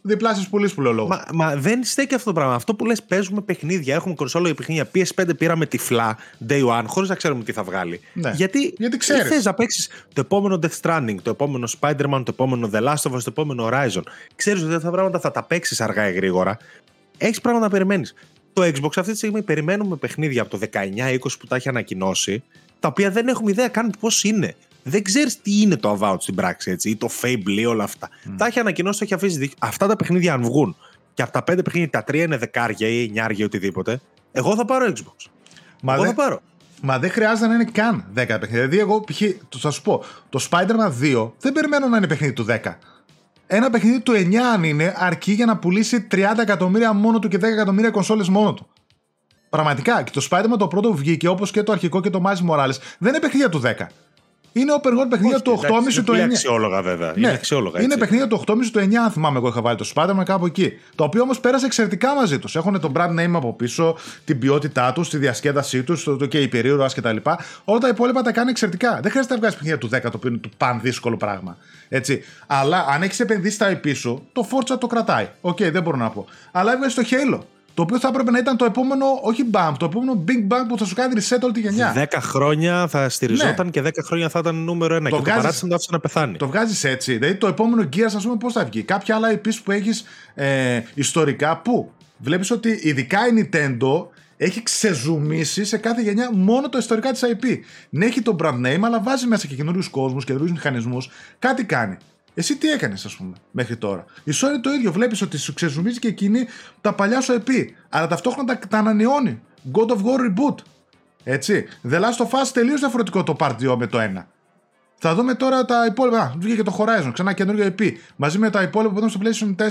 διπλάσιες πουλή που λέω λόγο. Μα, μα δεν στέκει αυτό το πράγμα. Αυτό που λες, παίζουμε παιχνίδια, έχουμε κονσόλα για παιχνίδια. PS5 πήραμε τυφλά day one, χωρίς να ξέρουμε τι θα βγάλει. Ναι. Γιατί, Γιατί ξέρεις. θες να παίξεις το επόμενο Death Stranding, το επόμενο Spider-Man, το επόμενο The Last of Us, το επόμενο Horizon. Ξέρεις ότι αυτά τα πράγματα θα τα παίξεις αργά ή γρήγορα. Έχεις πράγματα να περιμένεις. Το Xbox αυτή τη στιγμή περιμένουμε παιχνίδια από το 19-20 που τα έχει ανακοινώσει, τα οποία δεν έχουμε ιδέα καν πώς είναι. Δεν ξέρεις τι είναι το Avowed στην πράξη, έτσι, ή το Fable ή όλα αυτά. Τα έχει ανακοινώσει, τα έχει αφήσει. δι- Αυτά τα παιχνίδια, αν βγουν και από τα πέντε παιχνίδια, τα τρία είναι δεκάρια ή εννιάρια ή οτιδήποτε, εγώ θα πάρω Xbox. Μα εγώ δεν- θα πάρω. Μα δεν χρειάζεται να είναι καν 10 παιχνίδια. Δηλαδή, εγώ π.χ. το- θα σου πω, το Spider-Man 2 δεν περιμένω να είναι παιχνίδι του 10. Ένα παιχνίδι του 9, αν είναι, αρκεί για να πουλήσει 30 εκατομμύρια μόνο του και 10 εκατομμύρια κονσόλες μόνο του. Πραγματικά. Και το Spider-Man το πρώτο που βγήκε, όπως και το αρχικό και το Miles Morales, δεν είναι παιχνίδια του 10. Είναι open world παιχνίδια Όχι, του 8,5 εντάξει, του είναι 9. πολύ αξιόλογα βέβαια. είναι αξιόλογα. Ναι. είναι έτσι. παιχνίδια του 8,5 του 9, αν θυμάμαι εγώ είχα βάλει το Spider-Man κάπου εκεί. Το οποίο όμως πέρασε εξαιρετικά μαζί τους. Έχουν τον brand name από πίσω, την ποιότητά τους, τη διασκέδασή τους, το, το και η περίοδο κτλ. Όλα τα υπόλοιπα τα κάνει εξαιρετικά. Δεν χρειάζεται να βγάζει παιχνίδια του 10, το οποίο είναι πανδύσκολο πράγμα. Έτσι. Αλλά αν έχεις επενδύσει τα IP σου, το Forza το κρατάει. Οκ, δεν μπορώ να πω. Αλλά έβγαλες το Halo. Το οποίο θα έπρεπε να ήταν το επόμενο, όχι bump, το επόμενο big bang που θα σου κάνει reset όλη τη γενιά. 10 χρόνια θα στηριζόταν και 10 χρόνια θα ήταν νούμερο ένα. Το και το βγάζεις- παράτησαν το άφησε να πεθάνει. Το βγάζεις έτσι. Δηλαδή το επόμενο Gears, ας πούμε, πώς θα βγει. Κάποια άλλα IPs που έχεις ε, ιστορικά που βλέπεις ότι ειδικά η Nintendo έχει ξεζουμίσει σε κάθε γενιά μόνο το ιστορικά της IP. Ναι, έχει το brand name, αλλά βάζει μέσα και καινούριους κόσμους, καινούριους μηχανισμούς. Κάτι κάνει. Εσύ τι έκανες, ας πούμε, μέχρι τώρα; Η Sony το ίδιο. Βλέπεις ότι σου ξεζουμίζει και εκείνη τα παλιά σου IP. Αλλά ταυτόχρονα τα, τα ανανεώνει. God of War Reboot. Έτσι. The Last of Us τελείως διαφορετικό το Part 2 με το 1. Θα δούμε τώρα τα υπόλοιπα. Α, βγήκε το Horizon, ξανά καινούργιο IP. Μαζί με τα υπόλοιπα που ήταν στο PlayStation 4,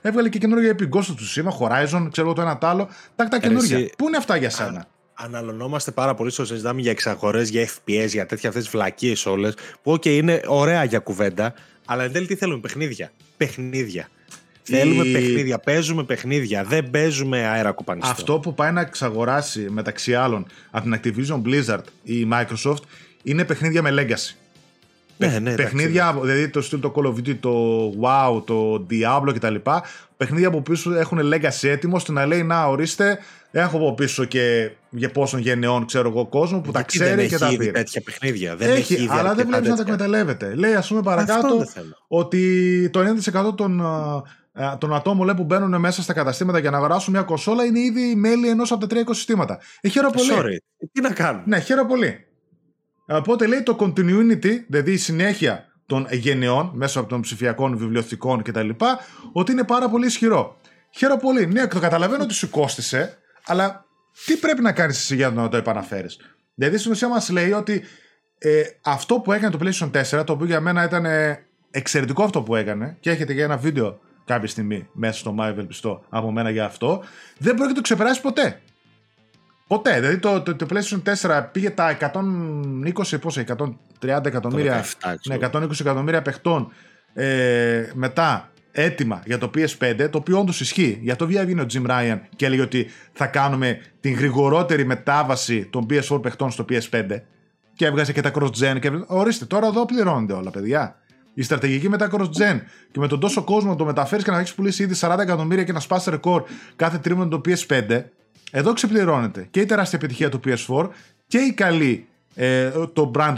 έβγαλε και καινούργιο IP. Ghost of Tsushima, Horizon, ξέρω εγώ το ένα τ' άλλο. Τα, τα καινούργια. εσύ- Πού είναι αυτά για σένα; Αναλωνόμαστε πάρα πολύ στο συζητάμε για εξαγορές, για FPS, για τέτοια αυτές τις βλακίες όλες. Που, OK, είναι ωραία για κουβέντα, αλλά εν τέλει τι θέλουμε, παιχνίδια. Παιχνίδια. Θέλουμε παιχνίδια, παίζουμε παιχνίδια, δεν παίζουμε αέρα κουπανιστό. Αυτό που πάει να εξαγοράσει μεταξύ άλλων από την Activision Blizzard η Microsoft είναι παιχνίδια με legacy. Ναι, ναι, εντάξει. παιχνίδια, δηλαδή το στυλ το Call of Duty, το WoW, το Diablo κτλ. Παιχνίδια που πίσω έχουν legacy έτοιμο ώστε να λέει να ορίστε, έχω από πίσω και για πόσων γενεών ξέρω εγώ κόσμο που τα Γιατί ξέρει δεν και έχει τα ήδη πήρε. τέτοια παιχνίδια. Δεν Έχει, ήδη αλλά δεν αρκετά βλέπεις να τα τέτοια. εκμεταλλεύεται. Λέει, ας πούμε, Αυτό παρακάτω δεν θέλω. ότι το 90% των, α, α, των ατόμων λέει, που μπαίνουν μέσα στα καταστήματα για να αγοράσουν μια κονσόλα είναι ήδη μέλη ενός από τα τρία οικοσυστήματα. Ε, χαίρομαι πολύ. Sorry. Τι να κάνουμε; Ναι, χαίρομαι πολύ. Οπότε λέει το continuity, δηλαδή η συνέχεια των γενεών μέσω από των ψηφιακών βιβλιοθηκών κτλ. ότι είναι πάρα πολύ ισχυρό. Χαίρομαι πολύ. Ναι, το καταλαβαίνω ότι σου κόστησε, αλλά τι πρέπει να κάνεις εσύ για να το επαναφέρεις; Δηλαδή στην ουσία μας λέει ότι ε, αυτό που έκανε το PlayStation 4, το οποίο για μένα ήταν ε, εξαιρετικό αυτό που έκανε, και έχετε και ένα βίντεο κάποια στιγμή μέσα στο Μάιο ευελπιστώ από μένα για αυτό. Δεν πρόκειται να το ξεπεράσει ποτέ. Ποτέ. Δηλαδή το, το, το PlayStation 4 πήγε τα 120, πόσα, 130 εκατομμύρια, ναι, 120 εκατομμύρια παιχτών ε, μετά έτοιμα για το PS5, το οποίο όντως ισχύει. Για το βγήκε ο Jim Ryan και έλεγε ότι θα κάνουμε την γρηγορότερη μετάβαση των PS4 παιχτών στο PS5 και έβγαζε και τα cross-gen. Και... Ορίστε, τώρα εδώ πληρώνονται όλα, παιδιά. Η στρατηγική με τα cross-gen και με τον τόσο κόσμο να το μεταφέρεις και να έχεις πουλήσει ήδη 40 εκατομμύρια και να σπάσει ρεκόρ κάθε τρίμηνο το PS5, εδώ ξεπληρώνεται και η τεράστια επιτυχία του PS4 και η καλή ε, το brand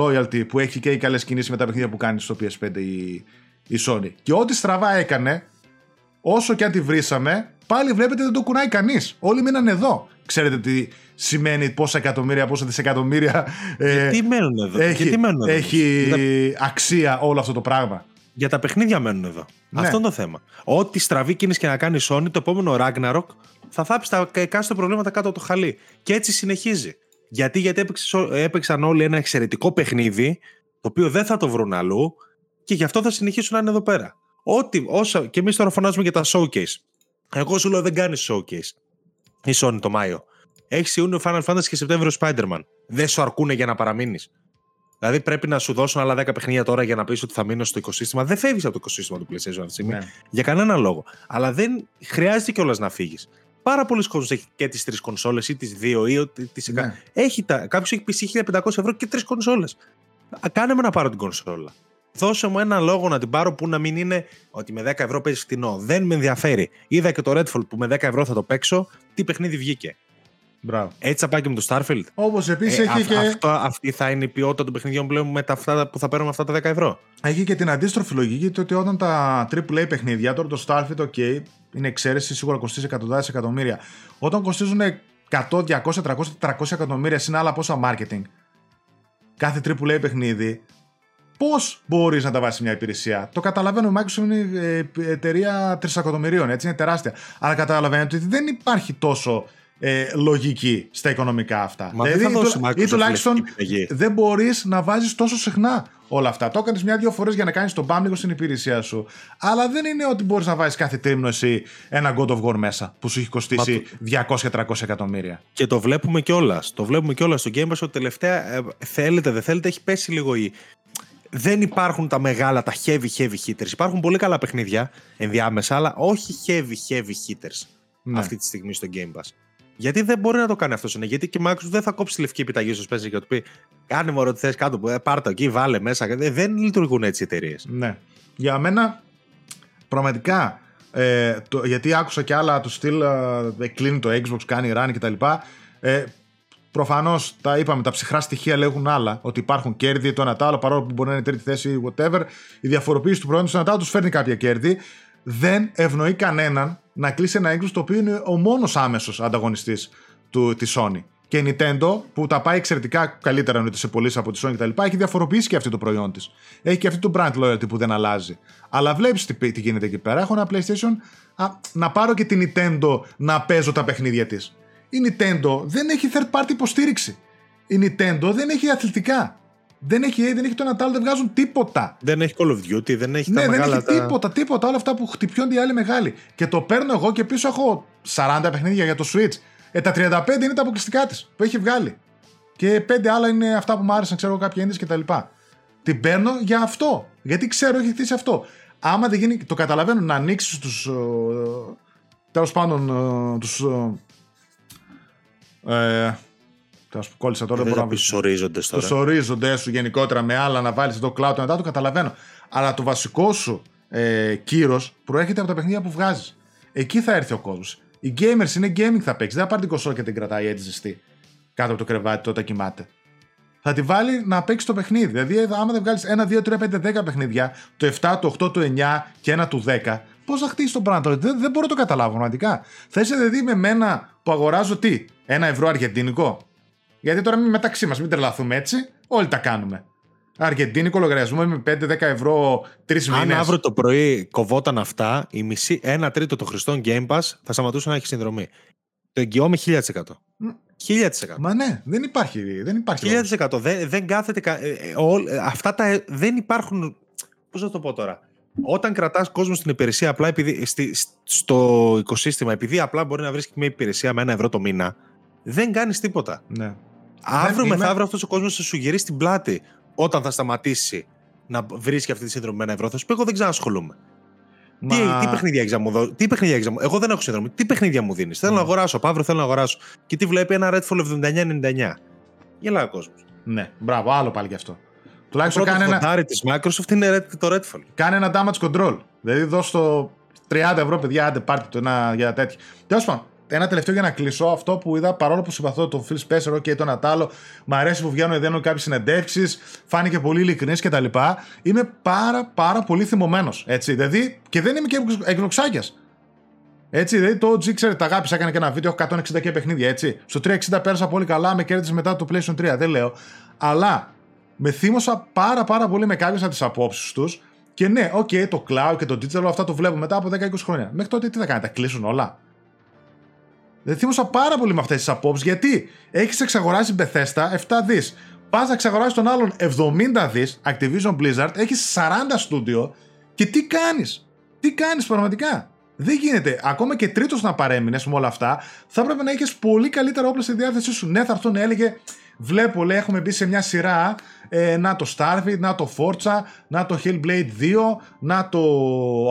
loyalty που έχει και οι καλές κινήσεις με τα παιχνίδια που κάνει στο PS5 η, η Sony. Και ό,τι στραβά έκανε, όσο και αν τη βρήσαμε, πάλι βλέπετε δεν το κουνάει κανείς. Όλοι μείναν εδώ. Ξέρετε τι σημαίνει πόσα εκατομμύρια, πόσα δισεκατομμύρια. Ε, γιατί μένουν εδώ; Έχει, γιατί μένουν εδώ; έχει αξία όλο αυτό το πράγμα. Για τα παιχνίδια μένουν εδώ. Ναι. Αυτό είναι το θέμα. Ό,τι στραβή κίνηση και να κάνει η Sony, το επόμενο Ragnarok θα θάψει τα εκάστοτε προβλήματα κάτω από το χαλί. Και έτσι συνεχίζει. Γιατί, γιατί έπαιξαν όλοι ένα εξαιρετικό παιχνίδι, το οποίο δεν θα το βρουν αλλού και γι' αυτό θα συνεχίσουν να είναι εδώ πέρα. Ό,τι, όσα, και εμείς τώρα φωνάζουμε για τα showcase. Εγώ σου λέω δεν κάνεις showcase. Η Sony το Μάιο. Έχεις Ιούνιο Final Fantasy και Σεπτέμβριο Spider-Man. Δεν σου αρκούνε για να παραμείνεις. Δηλαδή πρέπει να σου δώσουν άλλα 10 παιχνίδια τώρα για να πεις ότι θα μείνω στο οικοσύστημα. Δεν φεύγεις από το οικοσύστημα του PlayStation αυτή τη στιγμή. Ναι. Για κανένα λόγο. Αλλά δεν χρειάζεται κιόλας να φύγεις. Πάρα πολλοί κόσμοι έχει και τις τρεις κονσόλες ή τις δύο ή τις. Ναι. Έχει τα... Κάποιος έχει πει 1500 ευρώ και τρεις κονσόλες. Κάνε με να πάρω την κονσόλα. Δώσε μου ένα λόγο να την πάρω που να μην είναι ότι με 10 ευρώ παίζει φτηνό. Δεν με ενδιαφέρει. Είδα και το Redfall που με 10 ευρώ θα το παίξω. Τι παιχνίδι βγήκε. Μπράβο. Έτσι θα πάει και με το Starfield. Όπως επίσης ε, έχει και. Αυτό, αυτή θα είναι η ποιότητα των παιχνιδιών πλέον με τα αυτά που θα παίρνουμε αυτά τα 10 ευρώ. Έχει και την αντίστροφη λογική το ότι όταν τα AAA παιχνίδια, τώρα το Starfield, OK, είναι εξαίρεση, σίγουρα κοστίζει εκατοντάδες εκατομμύρια. Όταν κοστίζουν 100, 200, 300, 400 εκατομμύρια, συν άλλα πόσα marketing, κάθε AAA παιχνίδι, πώς μπορείς να τα βάσει μια υπηρεσία; Το καταλαβαίνω, η Microsoft είναι ε, εταιρεία τρισεκατομμυρίων, έτσι είναι τεράστια. Αλλά καταλαβαίνετε ότι δεν υπάρχει τόσο ε, λογική στα οικονομικά αυτά. Μα δηλαδή, δεν θα ή τουλάχιστον δεν μπορείς να βάζεις τόσο συχνά όλα αυτά. Το έκανες μια-δύο φορές για να κάνεις τον μπαμ λίγο στην υπηρεσία σου. Αλλά δεν είναι ότι μπορείς να βάζεις κάθε τρίμηνο εσύ ένα God of War μέσα που σου έχει κοστίσει 200-300 εκατομμύρια. Και το βλέπουμε κιόλας. Το βλέπουμε κιόλας στο Game Pass ότι τελευταία ε, θέλετε, δεν θέλετε, έχει πέσει λίγο η. Δεν υπάρχουν τα μεγάλα, τα heavy heavy hitters. Υπάρχουν πολύ καλά παιχνίδια ενδιάμεσα, αλλά όχι heavy heavy hitters ναι. αυτή τη στιγμή στο Game Pass. Γιατί δεν μπορεί να το κάνει αυτός είναι. Γιατί και η Microsoft δεν θα κόψει τη λευκή επιταγή στο Spencer και θα του πει Κάνε μου ό,τι θες κάτω, ε, πάρτε εκεί, βάλε μέσα. Δεν λειτουργούν έτσι οι εταιρείες. Ναι. Για μένα, πραγματικά, ε, το, γιατί άκουσα και άλλα του στυλ ε, κλείνει το Xbox, κάνει run κτλ. Ε, Προφανώς τα είπαμε, τα ψυχρά στοιχεία λέγουν άλλα. Ότι υπάρχουν κέρδη το ένα το άλλο, παρόλο που μπορεί να είναι τρίτη θέση, whatever. Η διαφοροποίηση του προϊόντος του ένα τους φέρνει κάποια κέρδη. Δεν ευνοεί κανέναν να κλείσει ένα Xbox το οποίο είναι ο μόνος άμεσος ανταγωνιστής της Sony. Και η Nintendo, που τα πάει εξαιρετικά καλύτερα εννοείται σε πωλήσεις από τη Sony κτλ., έχει διαφοροποιήσει και αυτό το προϊόν της. Έχει και αυτό το brand loyalty που δεν αλλάζει. Αλλά βλέπεις τι, τι γίνεται εκεί πέρα. Έχω ένα PlayStation, α, να πάρω και την Nintendo να παίζω τα παιχνίδια της. Η Nintendo δεν έχει third party υποστήριξη. Η Nintendo δεν έχει αθλητικά. Δεν έχει, δεν έχει το Natal, δεν βγάζουν τίποτα. Δεν έχει Call of Duty, δεν έχει ναι, τα δεν έχει τίποτα, τίποτα. Όλα αυτά που χτυπιώνται οι άλλοι μεγάλοι. Και το παίρνω εγώ και πίσω έχω 40 παιχνίδια για το Switch. Ε, τα 35 είναι τα αποκλειστικά της που έχει βγάλει. Και 5 άλλα είναι αυτά που μου άρεσαν, ξέρω κάποια και κτλ. Την παίρνω για αυτό. Γιατί ξέρω έχει χτίσει αυτό. Άμα δεν γίνει, το καταλαβαίνω να ανοίξεις τους. Ε, Τέλος πάντων, ε, τους. Ε, Τέλο που κόλλησα τώρα. Δεν μπορώ να πεις του ορίζοντε τώρα. Του ορίζοντε σου γενικότερα με άλλα να βάλεις εδώ cloud μετά το καταλαβαίνω. Αλλά το βασικό σου ε, κύρος προέρχεται από τα παιχνίδια που βγάζεις. Εκεί θα έρθει ο κόσμος. Οι gamers είναι gaming θα παίξεις. Δεν θα πάρει την κοσόλα και την κρατάει έτσι ζεστή κάτω από το κρεβάτι όταν κοιμάται. Θα τη βάλει να παίξει το παιχνίδι. Δηλαδή, άμα δεν βγάλεις 1, 2, 3, 5, 10 παιχνίδια, το 7, το 8, το 9 και ένα του 10, πώς θα χτίσει τον πράγμα Δεν, δεν μπορώ να το καταλάβω πραγματικά. Θα είσαι δηλαδή με μένα που αγοράζω τι, ένα ευρώ αργεντίνικο. Γιατί τώρα μην μεταξύ μας, μην τρελαθούμε έτσι. Όλοι τα κάνουμε. Αργεντίνικο λογαριασμό με 5-10 ευρώ τρεις μήνες. Αν αύριο το πρωί κοβόταν αυτά, η μισή, ένα τρίτο των χρηστών Game Pass θα σταματούσε να έχει συνδρομή. Το εγγυώμαι 1000%. 1000%. Μα ναι, δεν υπάρχει. Δεν υπάρχει 1000%. Δεν, δεν κάθεται. Ε, ε, αυτά τα. Δεν υπάρχουν. Πώς θα το πω τώρα; Όταν κρατάς κόσμο στην υπηρεσία απλά επειδή, στη, στο οικοσύστημα, επειδή απλά μπορεί να βρει μια υπηρεσία με ένα ευρώ το μήνα, δεν κάνεις τίποτα. Ναι. Αύριο είμαι... μεθαύριο αυτός ο κόσμος θα σου γυρίσει την πλάτη όταν θα σταματήσει να βρίσκει αυτή τη σύνδρομη με ένα ευρώ. Θα σου πει: Εγώ δεν ξανασχολούμαι. Μα... Τι, τι παιχνίδια έχει μου δώσει. Τι παιχνίδια έχεις μου Εγώ δεν έχω σύνδρομη. Τι παιχνίδια μου δίνεις; Θέλω να αγοράσω. Αύριο θέλω να αγοράσω. Και τι βλέπει ένα Redfall 79-99. Γελάει ο κόσμος. Ναι, μπράβο, άλλο πάλι γι' αυτό. Τουλάχιστον το κάνει ένα. της Microsoft είναι το Redfall. Κάνει ένα damage control. Δηλαδή δώσ' το 30 ευρώ, παιδιά, άντε πάρτε το ένα, για τέτοιο. Τέλος πάντων, ένα τελευταίο για να κλείσω αυτό που είδα παρόλο που συμπαθώ τον Phil Spencer και τον Ατάλο. Μ' αρέσει που βγαίνουν δίνουν κάποιες συνεντεύξεις, φάνηκε πολύ ειλικρινής κτλ. Είμαι πάρα πάρα πολύ θυμωμένος. Έτσι, δηλαδή και δεν είμαι και εκδοξάκια. Έτσι, δηλαδή το OG, ξέρετε, τα αγάπησα, έκανε και ένα βίντεο, έχω 160 και παιχνίδια, έτσι. Στο 360 πέρασα πολύ καλά, με κέρδισε μετά το PlayStation 3, δεν λέω. Αλλά με θύμωσαν πάρα πάρα πολύ με κάποιες από τις απόψεις τους. Και ναι, OK, okay, το cloud και το digital, αυτά το βλέπω μετά από 10-20 χρόνια. Μέχρι τότε τι θα κάνει, τα κλείσουν όλα; Δεν θύμωσα πάρα πολύ με αυτές τις απόψεις γιατί έχεις εξαγοράσει Bethesda 7 δις. Πας να εξαγοράσεις τον άλλον 70 δις, Activision Blizzard, έχεις 40 στούντιο και τι κάνεις. Τι κάνεις πραγματικά. Δεν γίνεται. Ακόμα και τρίτος να παρέμεινες με όλα αυτά, θα έπρεπε να έχει πολύ καλύτερα όπλα στη διάθεσή σου. Ναι, θα έρθουν, έλεγε, Βλέπω, λέει, έχουμε μπει σε μια σειρά. Ε, να το Starfield, να το Forza, να το Hellblade 2, να το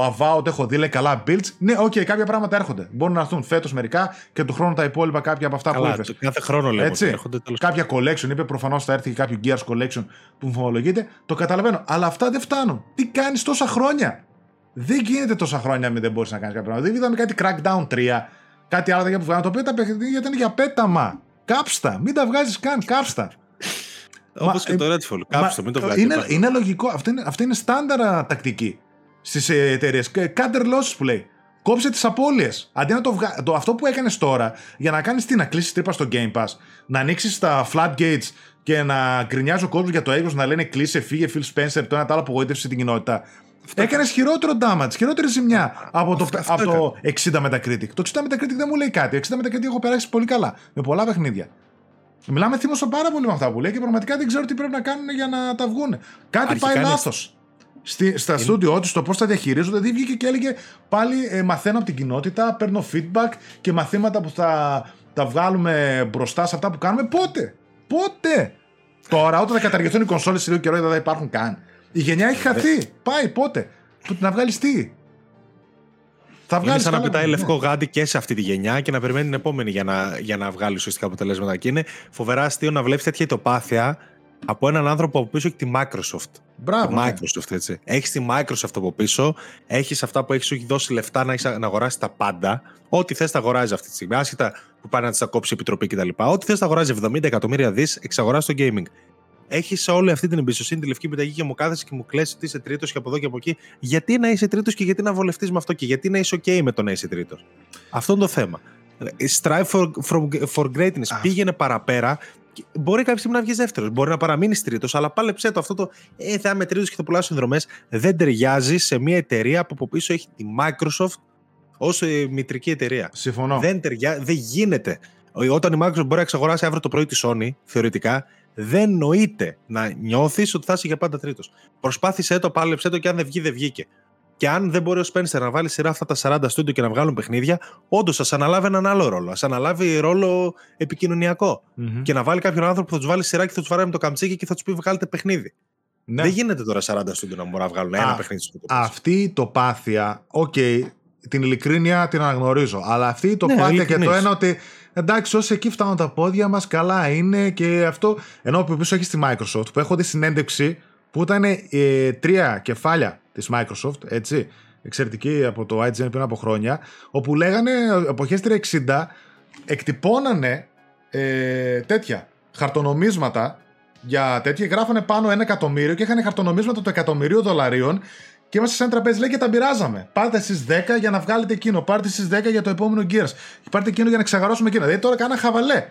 Avowed. Έχω δει, λέει, καλά builds. Ναι, OK, okay, κάποια πράγματα έρχονται. Μπορούν να έρθουν φέτος μερικά και του χρόνου τα υπόλοιπα κάποια από αυτά καλά, που είπες. Κάθε χρόνο λέμε Έτσι, έρχονται τέλος Κάποια collection, είπε προφανώς θα έρθει και κάποιο Gears collection που φημολογείται. Το καταλαβαίνω. Αλλά αυτά δεν φτάνουν. Τι κάνεις τόσα χρόνια; Δεν γίνεται τόσα χρόνια μην δεν μπορείς να κάνεις κάποια πράγματα. Δεν είδαμε κάτι Crackdown 3, κάτι άλλο που βγάλανε. Το οποίο τα παιχνίδια ήταν για πέταμα. Κάψτα. Μην τα βγάζεις καν. Κάψτα. Όπως και το Redfall. Κάψτα, μην το βγάζει. Είναι, είναι λογικό. Αυτή είναι, αυτή είναι στάνταρα τακτική στις εταιρείες. Κάντερ losses που λέει. Κόψε τις απώλειες. Αντί να το, βγα... το Αυτό που έκανες τώρα για να κάνεις τι, να κλείσεις τρύπα στο Game Pass, να ανοίξεις τα gates και να γκρινιάζει ο κόσμος για το έργο, να λένε κλείσε, φύγε Phil Spencer, το ένα τ' άλλο απογοήτευσε την κοινότητα. Έκανες χειρότερο damage, χειρότερη ζημιά από το, από το 60 Metacritic. Το 60 Metacritic δεν μου λέει κάτι. 60 Metacritic έχω περάσει πολύ καλά με πολλά παιχνίδια. Μιλάμε θύμωσα πάρα πολύ με αυτά που λέει και πραγματικά δεν ξέρω τι πρέπει να κάνουν για να τα βγουν. Κάτι Αρχικά πάει λάθος. Στα είναι... στούντιό του, το πώς τα διαχειρίζονται, δηλαδή βγήκε και έλεγε πάλι ε, μαθαίνω από την κοινότητα, παίρνω feedback και μαθήματα που θα τα βγάλουμε μπροστά σε αυτά που κάνουμε. Πότε! Πότε! Τώρα, όταν θα καταργηθούν οι κονσόλες σε λίγο καιρό, δεν θα υπάρχουν καν. Η γενιά έχει χαθεί. Πάει πότε. Να βγάλεις τι; Θα βγάλεις. σαν να πετάει ναι. λευκό γάντι και σε αυτή τη γενιά και να περιμένει την επόμενη για να, για να βγάλει ουσιαστικά αποτελέσματα. Και είναι φοβερά αστείο να βλέπεις τέτοια ητοπάθεια από έναν άνθρωπο από πίσω έχει τη Microsoft. Μπράβο. Τη ναι. Microsoft, έτσι. Έχεις τη Microsoft από πίσω, έχεις αυτά που έχεις σου έχει δώσει λεφτά να, έχεις, να αγοράσεις τα πάντα. Ό,τι θες τα αγοράζει αυτή τη στιγμή. Άσχετα που πάει να της κόψει η επιτροπή κτλ. Ό,τι θες τα αγοράζει 70 εκατομμύρια δις, εξαγοράζει το gaming έχει όλη αυτή την εμπιστοσύνη, τη λευκή πιταγή και μου κάθεσαι και μου κλέσει ότι είσαι τρίτος και από εδώ και από εκεί. Γιατί να είσαι τρίτος και γιατί να βολευτείς με αυτό και γιατί να είσαι OK με το να είσαι τρίτος. Αυτό είναι το θέμα. Strive for, for, for greatness. Πήγαινε παραπέρα. Μπορεί κάποια στιγμή να βγεις δεύτερος. Μπορεί να παραμείνεις τρίτος, αλλά πάλεψε το αυτό το. Ε, θα είμαι τρίτος και θα πουλάω συνδρομές. Δεν ταιριάζει σε μια εταιρεία που από πίσω έχει τη Microsoft ως ε, μητρική εταιρεία. Συμφωνώ. Δεν, ταιριά, δεν γίνεται. Όταν η Microsoft μπορεί να εξαγοράσει αύριο το πρωί τη Sony, θεωρητικά, δεν νοείται να νιώθεις ότι θα είσαι για πάντα τρίτος. Προσπάθησε το, πάλεψε το και αν δεν βγει, δεν βγήκε. Και αν δεν μπορεί ο Σπένσερ να βάλει σειρά αυτά τα 40 στούντιο και να βγάλουν παιχνίδια, όντως ας αναλάβει έναν άλλο ρόλο. Α αναλάβει ρόλο Και να βάλει κάποιον άνθρωπο που θα τους βάλει σειρά και θα τους βαράει με το καμτσίκι και θα τους πει βγάλετε παιχνίδι. Ναι. Δεν γίνεται τώρα 40 στούντιο να μπορούν να βγάλουν ένα παιχνίδι στο Αυτή η ηττοπάθεια, OK, okay, την ειλικρίνεια την αναγνωρίζω. Αλλά αυτή η ναι, ηττοπάθεια και το ένα ότι εντάξει, ως εκεί φτάνουν τα πόδια μας, καλά είναι και αυτό. Ενώ που πίσω έχεις τη Microsoft, που έχω δει συνέντευξη που ήταν ε, τρία κεφάλια της Microsoft, έτσι, εξαιρετική από το IGN πριν από χρόνια, όπου λέγανε εποχές 360 εκτυπώνανε ε, τέτοια χαρτονομίσματα για τέτοια, γράφανε πάνω ένα εκατομμύριο και είχαν χαρτονομίσματα του εκατομμυρίου δολαρίων και είμαστε σε ένα τραπέζι, λέει και τα μοιράζαμε. Πάρτε στι 10 για να βγάλετε εκείνο. Πάρτε στι 10 για το επόμενο Gears. Και πάρτε εκείνο για να ξεγαρώσουμε εκείνο. Δηλαδή τώρα κάνα χαβαλέ.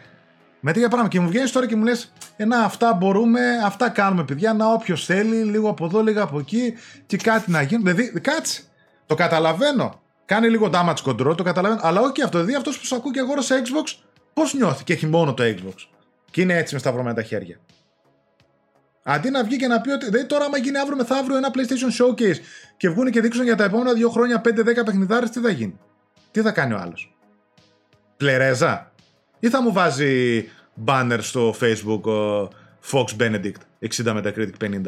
Με τέτοια πράγματα. Και μου βγαίνεις τώρα και μου λες: Ένα, αυτά μπορούμε, αυτά κάνουμε, παιδιά. Να όποιος θέλει, λίγο από εδώ, λίγο από εκεί, και κάτι να γίνει. Δηλαδή, κάτσε. Το καταλαβαίνω. Κάνει λίγο damage control, το καταλαβαίνω. Αλλά όχι αυτό. Δηλαδή, αυτός που σου ακούει και αγόρασε Xbox, πώς νιώθει; Και έχει μόνο το Xbox. Και είναι έτσι μες σταυρωμένα τα χέρια. Αντί να βγει και να πει ότι. Δηλαδή τώρα, άμα γίνει αύριο μεθαύριο ένα PlayStation Showcase και βγουν και δείξουν για τα επόμενα δύο χρόνια 5-10 παιχνιδάρες, τι θα γίνει; Τι θα κάνει ο άλλος; Πλερέζα; Ή θα μου βάζει banner στο Facebook ο Fox OpenCritic 60 Metacritic 50.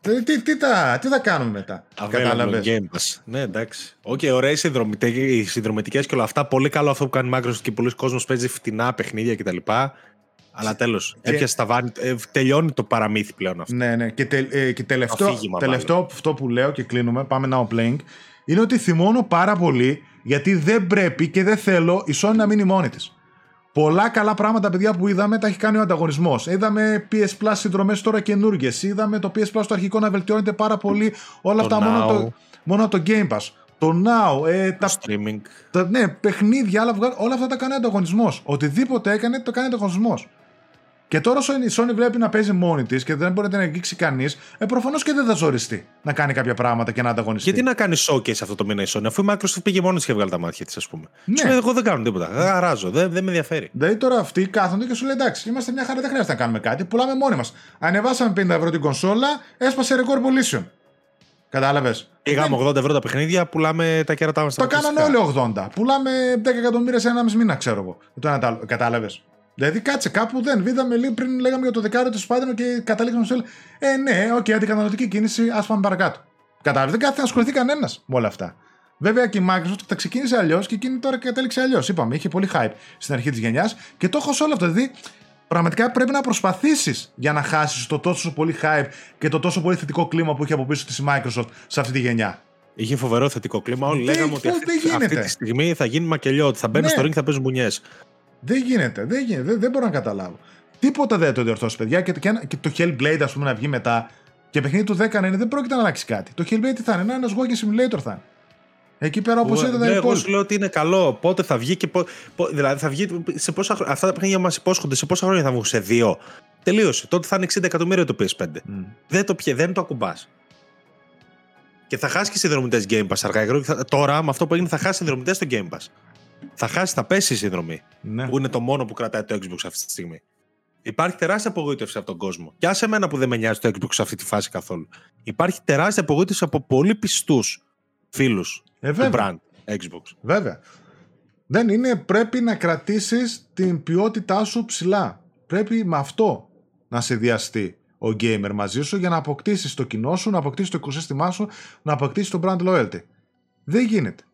Δηλαδή, τι, τι, τα, τι θα κάνουμε μετά; Κατάλαβες; Game Pass. Ναι, εντάξει. OK, okay, ωραίες οι συνδρομητικές και όλα αυτά. Πολύ καλό αυτό που κάνει η Microsoft και πολύς κόσμος παίζει φτηνά παιχνίδια κτλ. Αλλά τέλος, και... έπιασε τα βάνη. Ε, τελειώνει το παραμύθι πλέον αυτό. Ναι, ναι. Και, τε, ε, και τελευταίο, Αφήγημα, τελευταίο αυτό που λέω και κλείνουμε, πάμε now playing, είναι ότι θυμώνω πάρα πολύ γιατί δεν πρέπει και δεν θέλω η Sony να μείνει μόνη της. Πολλά καλά πράγματα, παιδιά, που είδαμε τα έχει κάνει ο ανταγωνισμός. Είδαμε PS Plus συνδρομές τώρα καινούργιες. Είδαμε το PS Plus το αρχικό να βελτιώνεται πάρα πολύ. Όλα αυτά μόνο, το, μόνο το Game Pass. Το Now, ε, το τα, streaming. Τα, ναι, παιχνίδια, όλα αυτά τα κάνει ο ανταγωνισμός. Οτιδήποτε έκανε το κάνει ο ανταγωνισμός. Και τώρα όσο η Sony βλέπει να παίζει μόνη της και δεν μπορεί να την αγγίξει κανείς, ε, προφανώς και δεν θα ζοριστεί να κάνει κάποια πράγματα και να ανταγωνιστεί. Γιατί να κάνει showcase αυτό το μήνα η Sony, αφού η Microsoft πήγε μόνη της και βγάλει τα μάτια της, ας πούμε. Ναι. Σου λέει, εγώ δεν κάνω τίποτα. Γαράζω, δεν, δεν με ενδιαφέρει. Δηλαδή τώρα αυτοί κάθονται και σου λέει εντάξει, είμαστε μια χαρά, δεν χρειάζεται να κάνουμε κάτι, πουλάμε μόνοι μας. Ανεβάσαμε 50 ευρώ την κονσόλα, έσπασε record πουλήσεων. Κατάλαβες. Πήγαμε 80 ευρώ τα παιχνίδια, πουλάμε τα κέρατά μας. Το κάνανε όλοι 80. Πουλάμε 10 εκατομμύρια σε ενάμιση μήνα, ξέρω εγώ. Κατάλαβες. Δηλαδή κάτσε κάπου δεν. Είδαμε λίγο πριν λέγαμε για το δεκάριο του Spider και καταλήξαμε σε Ε, ναι, OK, okay, αντικαταναλωτική κίνηση, ας πάμε παρακάτω. Κατάλαβες. Δεν κάθεται να ασχοληθεί κανένας με όλα αυτά. Βέβαια και η Microsoft τα ξεκίνησε αλλιώς και εκείνη τώρα κατέληξε αλλιώς. Είπαμε, είχε πολύ hype στην αρχή της γενιάς και το έχω σε όλο αυτό. Δηλαδή, πραγματικά πρέπει να προσπαθήσεις για να χάσεις το τόσο πολύ hype και το τόσο πολύ θετικό κλίμα που είχε από πίσω της Microsoft σε αυτή τη γενιά. Είχε φοβερό θετικό κλίμα. Όλοι λέγαμε ότι αυτή, αυτή, τη στιγμή θα γίνει μακελιό, ότι θα μπαίνουν ναι. στο ring και θα παίζουν μπουνιές. Δεν γίνεται, δεν γίνεται, δεν, δεν μπορώ να καταλάβω. Τίποτα δεν το διορθώσει, παιδιά. Και, και, και το Hellblade, ας πούμε, να βγει μετά και παιχνίδι του 10 να είναι, δεν πρόκειται να αλλάξει κάτι. Το Hellblade τι θα είναι, ένας walking simulator θα είναι. Εκεί πέρα όπως είδατε. Ναι, εγώ σου λέω ότι είναι καλό. Πότε θα βγει και. Πο, πο, δηλαδή θα βγει. Σε πόσα, αυτά τα παιχνίδια μας υπόσχονται σε πόσα χρόνια θα βγουν, σε δύο. Τελείωσε. Τότε θα είναι 60 εκατομμύρια το PS5. Mm. Δεν το, δεν το ακουμπάς. Και θα χάσεις και συνδρομητές Game Pass αργά. Τώρα με αυτό που έγινε θα χάσεις συνδρομητές στο Game Pass θα χάσει, θα πέσει η συνδρομή. Ναι. Που είναι το μόνο που κρατάει το Xbox αυτή τη στιγμή. Υπάρχει τεράστια απογοήτευση από τον κόσμο. Και άσε εμένα που δεν με νοιάζει το Xbox σε αυτή τη φάση καθόλου. Υπάρχει τεράστια απογοήτευση από πολύ πιστούς φίλους ε, του brand Xbox. Βέβαια. Δεν είναι, πρέπει να κρατήσεις την ποιότητά σου ψηλά. Πρέπει με αυτό να σε διαστεί ο gamer μαζί σου για να αποκτήσεις το κοινό σου, να αποκτήσεις το οικοσύστημά σου, να αποκτήσεις το brand loyalty. Δεν γίνεται.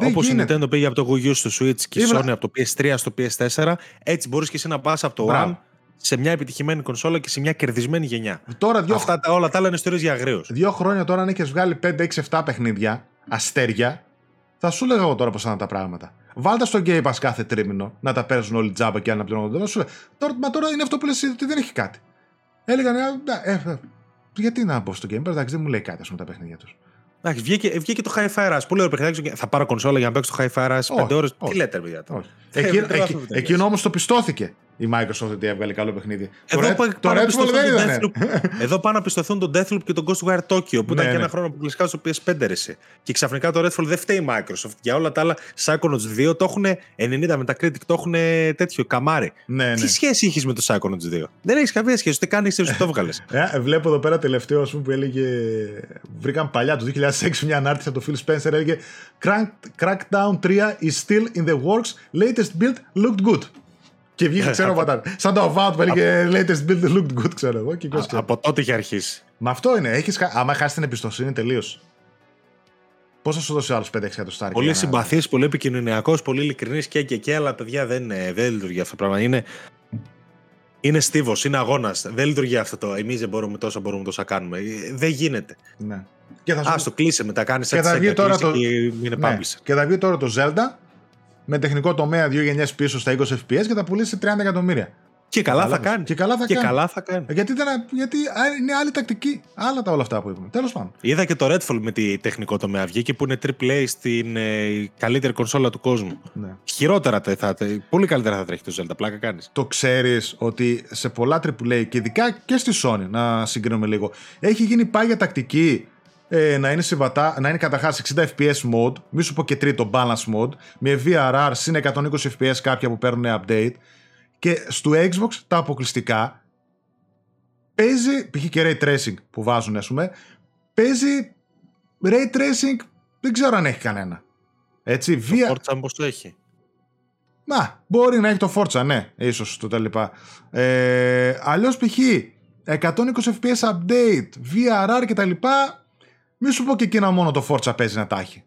Όπως η Nintendo πήγε από το Wii U στο Switch και η Sony από το PS3 στο PS4, έτσι μπορείς και εσύ να πας από το One σε μια επιτυχημένη κονσόλα και σε μια κερδισμένη γενιά. Τώρα, δύο... Αυτά τα, όλα τα άλλα είναι ιστορίες για αγρίου. Δύο χρόνια τώρα, αν έχει βγάλει 5, 6, 7 παιχνίδια, αστέρια, θα σου λέγα εγώ τώρα πώς θα είναι τα πράγματα. Βάλτε στο Game Pass κάθε τρίμηνο να τα παίζουν όλοι τζάμπα και αναπληρώνονται. Σου τώρα, μα τώρα είναι αυτό που λες ότι δεν έχει κάτι. Έλεγαν, ε, ε, ε, γιατί να μπω στο Game Pass, εντάξει, δεν μου λέει κάτι ας πούμε τα παιχνίδια τους. Εντάξει, βγήκε, βγήκε το High Fire Πολύ ωραίο παιχνίδι. Θα πάρω κονσόλα για να παίξω το High Fire Rush 5 ώρες. Τι λέτε, παιδιά. Εκείνο, εκείνο όμως το πιστώθηκε η Microsoft ότι έβγαλε καλό παιχνίδι. Εδώ το, το Redfall δεν ήταν. Εδώ πάνε να πιστωθούν τον Deathloop και τον Ghostwire Tokyo που ήταν ναι, και ένα ναι. χρόνο που κλειστικά στο PS5 ρεσί. Και ξαφνικά το Redfall δεν φταίει η Microsoft. Για όλα τα άλλα, Psychonauts 2 το έχουν 90 Metacritic, το έχουν τέτοιο καμάρι. Ναι, Τι σχέση έχεις με το Psychonauts 2. Δεν έχεις καμία σχέση, ούτε καν είσαι που το έβγαλες. Ε, βλέπω εδώ πέρα τελευταίο πούμε, που έλεγε. Βρήκαν παλιά το 2006 μια ανάρτηση από το Phil Spencer έλεγε Crackdown 3 is still in the works. Latest build looked good. Και βγήκε, ξέρω πατά. Σαν το Avowed που έλεγε latest build looked good, ξέρω εγώ. Και από τότε είχε αρχίσει. Με αυτό είναι. Έχεις, άμα χάσεις την εμπιστοσύνη, τελείως. Πώς θα σου δώσει άλλο 5-6 εκατοστάρια. Πολύ συμπαθή, πολύ επικοινωνιακός, πολύ ειλικρινή και και και, αλλά παιδιά δεν, δεν λειτουργεί αυτό το πράγμα. Είναι, είναι στίβος, είναι αγώνας. Δεν λειτουργεί αυτό το. Εμείς δεν μπορούμε τόσα, μπορούμε τόσα κάνουμε. Δεν γίνεται. Ναι. Και θα σου... Α, το κλείσε μετά, κάνεις έτσι. Και θα βγει τώρα το. Και, είναι ναι. και θα βγει τώρα το Zelda με τεχνικό τομέα δύο γενιές πίσω στα 20 FPS και θα πουλήσει 30 εκατομμύρια. Και καλά θα κάνει. Και καλά θα και κάνει. Καλά θα κάνει. Γιατί, δεν, γιατί είναι άλλη τακτική. Άλλα τα όλα αυτά που είπαμε. Τέλος πάντων. Είδα και το Redfall με τη τεχνικό τομέα. Βγήκε που είναι AAA στην ε, καλύτερη κονσόλα του κόσμου. Ναι. Χειρότερα θα, Πολύ καλύτερα θα τρέχει το Zelda. Πλάκα κάνεις. Το ξέρεις ότι σε πολλά AAA και ειδικά και στη Sony, να συγκρίνουμε λίγο, έχει γίνει πάγια τακτική ε, να είναι συμβατά, να είναι καταρχάς 60 fps mode, μη σου πω και τρίτο balance mode, με VRR συν 120 fps κάποια που παίρνουν update και στο Xbox τα αποκλειστικά παίζει, π.χ. και ray tracing που βάζουν, ας πούμε, παίζει ray tracing, δεν ξέρω αν έχει κανένα. Έτσι, το βία... Forza πώς το έχει. Να, μπορεί να έχει το Forza, ναι, ίσως το τέλειπα. Ε, αλλιώς π.χ. 120 fps update, VRR και τα λοιπά, μη σου πω και εκείνα μόνο το Forza παίζει να τα έχει.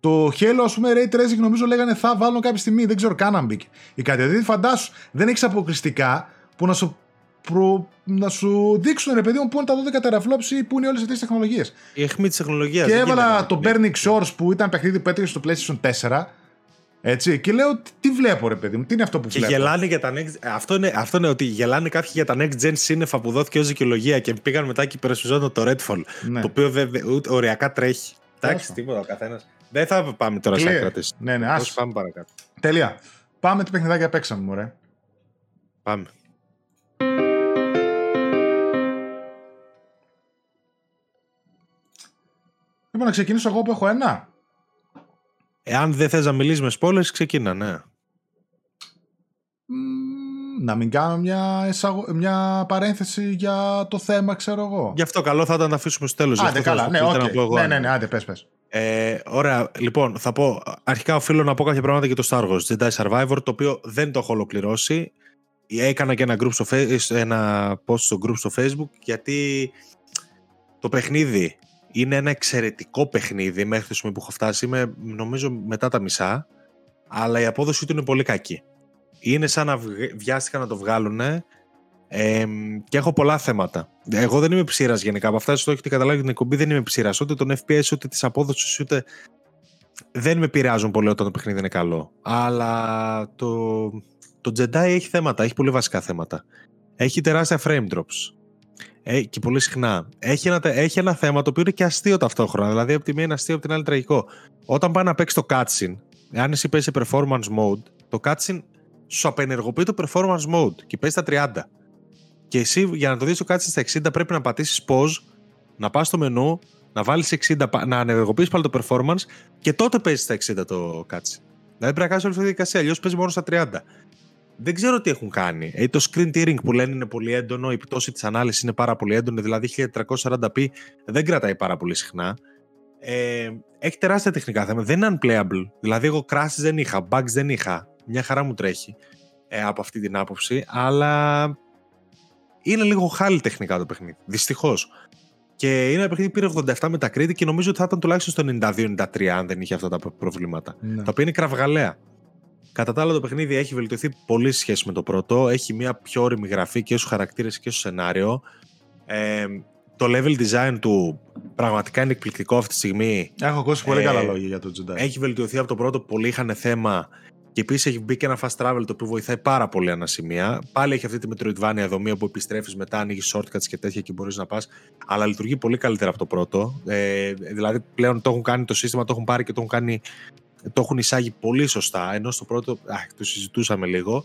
Το Halo, ας πούμε, Ray Tracing νομίζω λέγανε θα βάλουν κάποια στιγμή, δεν ξέρω καν αν μπήκε. Ή κάτι δηλαδή, φαντάσου, δεν έχεις αποκλειστικά που να σου, προ... να σου δείξουν ρε παιδί μου πού είναι τα 12 teraflops ή πού είναι όλες αυτές τι τεχνολογίες. Η αιχμή της τεχνολογίας. Και έβαλα το Burning Shores που ήταν παιχνίδι που έτρεχε στο PlayStation 4. Έτσι, και λέω τι βλέπω ρε παιδί μου, τι είναι αυτό που και βλέπω; γελάνε για τα next... αυτό, είναι, αυτό είναι ότι γελάνε κάποιοι για τα next gen σύννεφα που δόθηκε ως δικαιολογία και πήγαν μετά και υπερασπιζόταν το Redfall, Ναι. το οποίο δεν, δεν- ούτε οριακά τρέχει. Εντάξει, Τέλος τίποτα ο καθένας. Δεν θα πάμε τώρα σε Clear. ακρατήσει. Ναι, ναι, Ας ας. πάμε παρακάτω. Τέλεια. Πάμε τι παιχνιδάκια παίξαμε, μωρέ. Πάμε. Λοιπόν, να ξεκινήσω εγώ που έχω ένα. Εάν δεν θες να μιλήσεις με spoilers, ξεκίνα, ναι. Μμμ, να μην κάνω μια, εισαγω... μια παρένθεση για το θέμα, ξέρω εγώ. Γι' αυτό καλό θα ήταν να αφήσουμε στο τέλος. Άντε, καλά, ναι, οκ. ναι, ναι, ναι, άντε, πες, πες. Ε, ωραία, λοιπόν, θα πω. Αρχικά οφείλω να πω κάποια πράγματα για το Star Wars Jedi Survivor, το οποίο δεν το έχω ολοκληρώσει. Έκανα και ένα, group στο, Fa- ένα post στο group στο Facebook, γιατί το παιχνίδι είναι ένα εξαιρετικό παιχνίδι μέχρι το σημείο που έχω φτάσει. Είμαι, νομίζω, μετά τα μισά, αλλά η απόδοση του είναι πολύ κακή. Είναι σαν να βγ- βιάστηκαν να το βγάλουν ε, και έχω πολλά θέματα. Εγώ δεν είμαι ψήρας γενικά. Από αυτά το έχετε καταλάβει την εκπομπή δεν είμαι ψήρας. Ούτε τον FPS, ούτε της απόδοσης, ούτε. Δεν με επηρεάζουν πολύ όταν το παιχνίδι είναι καλό. Αλλά το, το Jedi έχει θέματα, έχει πολύ βασικά θέματα. Έχει τεράστια frame drops. Ε, και πολύ συχνά. Έχει ένα, έχει ένα θέμα το οποίο είναι και αστείο ταυτόχρονα. Δηλαδή, από τη μία είναι αστείο, από την άλλη τραγικό. Όταν πάει να παίξει το cutscene, αν εσύ παίζει σε performance mode, το cutscene σου απενεργοποιεί το performance mode και παίζει στα 30. Και εσύ για να το δεις το cutscene στα 60 πρέπει να πατήσεις pause, να πας στο μενού, να βάλεις 60, πα- να ανεργοποιήσεις πάλι το performance και τότε παίζει στα 60 το cutscene. Δηλαδή πρέπει να κάνεις όλη αυτή τη διαδικασία, αλλιώς παίζει μόνο στα 30. Δεν ξέρω τι έχουν κάνει. Ε, το screen tearing που λένε είναι πολύ έντονο, η πτώση της ανάλυσης είναι πάρα πολύ έντονη, δηλαδή 1440p δεν κρατάει πάρα πολύ συχνά. Ε, έχει τεράστια τεχνικά θέματα. Δεν είναι unplayable. Δηλαδή, εγώ crashes δεν είχα, bugs δεν είχα. Μια χαρά μου τρέχει ε, από αυτή την άποψη. Αλλά είναι λίγο χάλι τεχνικά το παιχνίδι. Δυστυχώς. Και είναι ένα παιχνίδι που πήρε 87 με τα κρίτη και νομίζω ότι θα ήταν τουλάχιστον στο 92-93 αν δεν είχε αυτά τα προ- προβλήματα. Ναι. Τα οποία είναι κραυγαλαία. Κατά τα άλλα, το παιχνίδι έχει βελτιωθεί πολύ σε σχέση με το πρώτο. Έχει μια πιο όρημη γραφή και στους χαρακτήρες και στο σενάριο. Ε, το level design του πραγματικά είναι εκπληκτικό αυτή τη στιγμή. Έχω ακούσει πολύ Ε, καλά λόγια για το Jedi. Έχει βελτιωθεί από το πρώτο, πολλοί είχαν θέμα. Και επίσης έχει μπει και ένα fast travel το οποίο βοηθάει πάρα πολύ ανά σημεία. Πάλι έχει αυτή τη Metroidvania δομή όπου επιστρέφεις μετά, ανοίγεις shortcuts και τέτοια και μπορείς να πας. Αλλά λειτουργεί πολύ καλύτερα από το πρώτο. Ε, δηλαδή πλέον το έχουν κάνει το σύστημα, το έχουν πάρει και το έχουν κάνει. Το έχουν εισάγει πολύ σωστά. Ενώ στο πρώτο, α, το συζητούσαμε λίγο.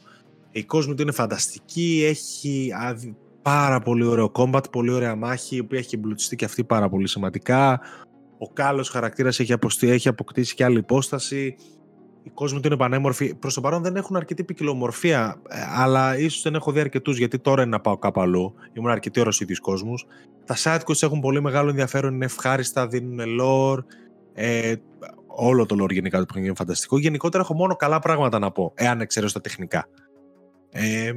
Η κόσμη του είναι φανταστική. Έχει άδει- πάρα πολύ ωραίο combat, πολύ ωραία μάχη, η οποία έχει εμπλουτιστεί και αυτή πάρα πολύ σημαντικά. Ο κάλο χαρακτήρας έχει, αποστη- έχει αποκτήσει και άλλη υπόσταση. Οι κόσμοι του είναι πανέμορφοι. Προς το παρόν δεν έχουν αρκετή ποικιλομορφία, ε, αλλά ίσως δεν έχω δει αρκετούς γιατί τώρα είναι να πάω κάπου αλλού. Ήμουν αρκετή ώρα στους ίδιους κόσμους. Τα side quests έχουν πολύ μεγάλο ενδιαφέρον, είναι ευχάριστα, δίνουν lore. Ε, όλο το lore γενικά του παιχνιδιού είναι φανταστικό. Γενικότερα έχω μόνο καλά πράγματα να πω, εάν εξαιρέσω τα τεχνικά. Ε,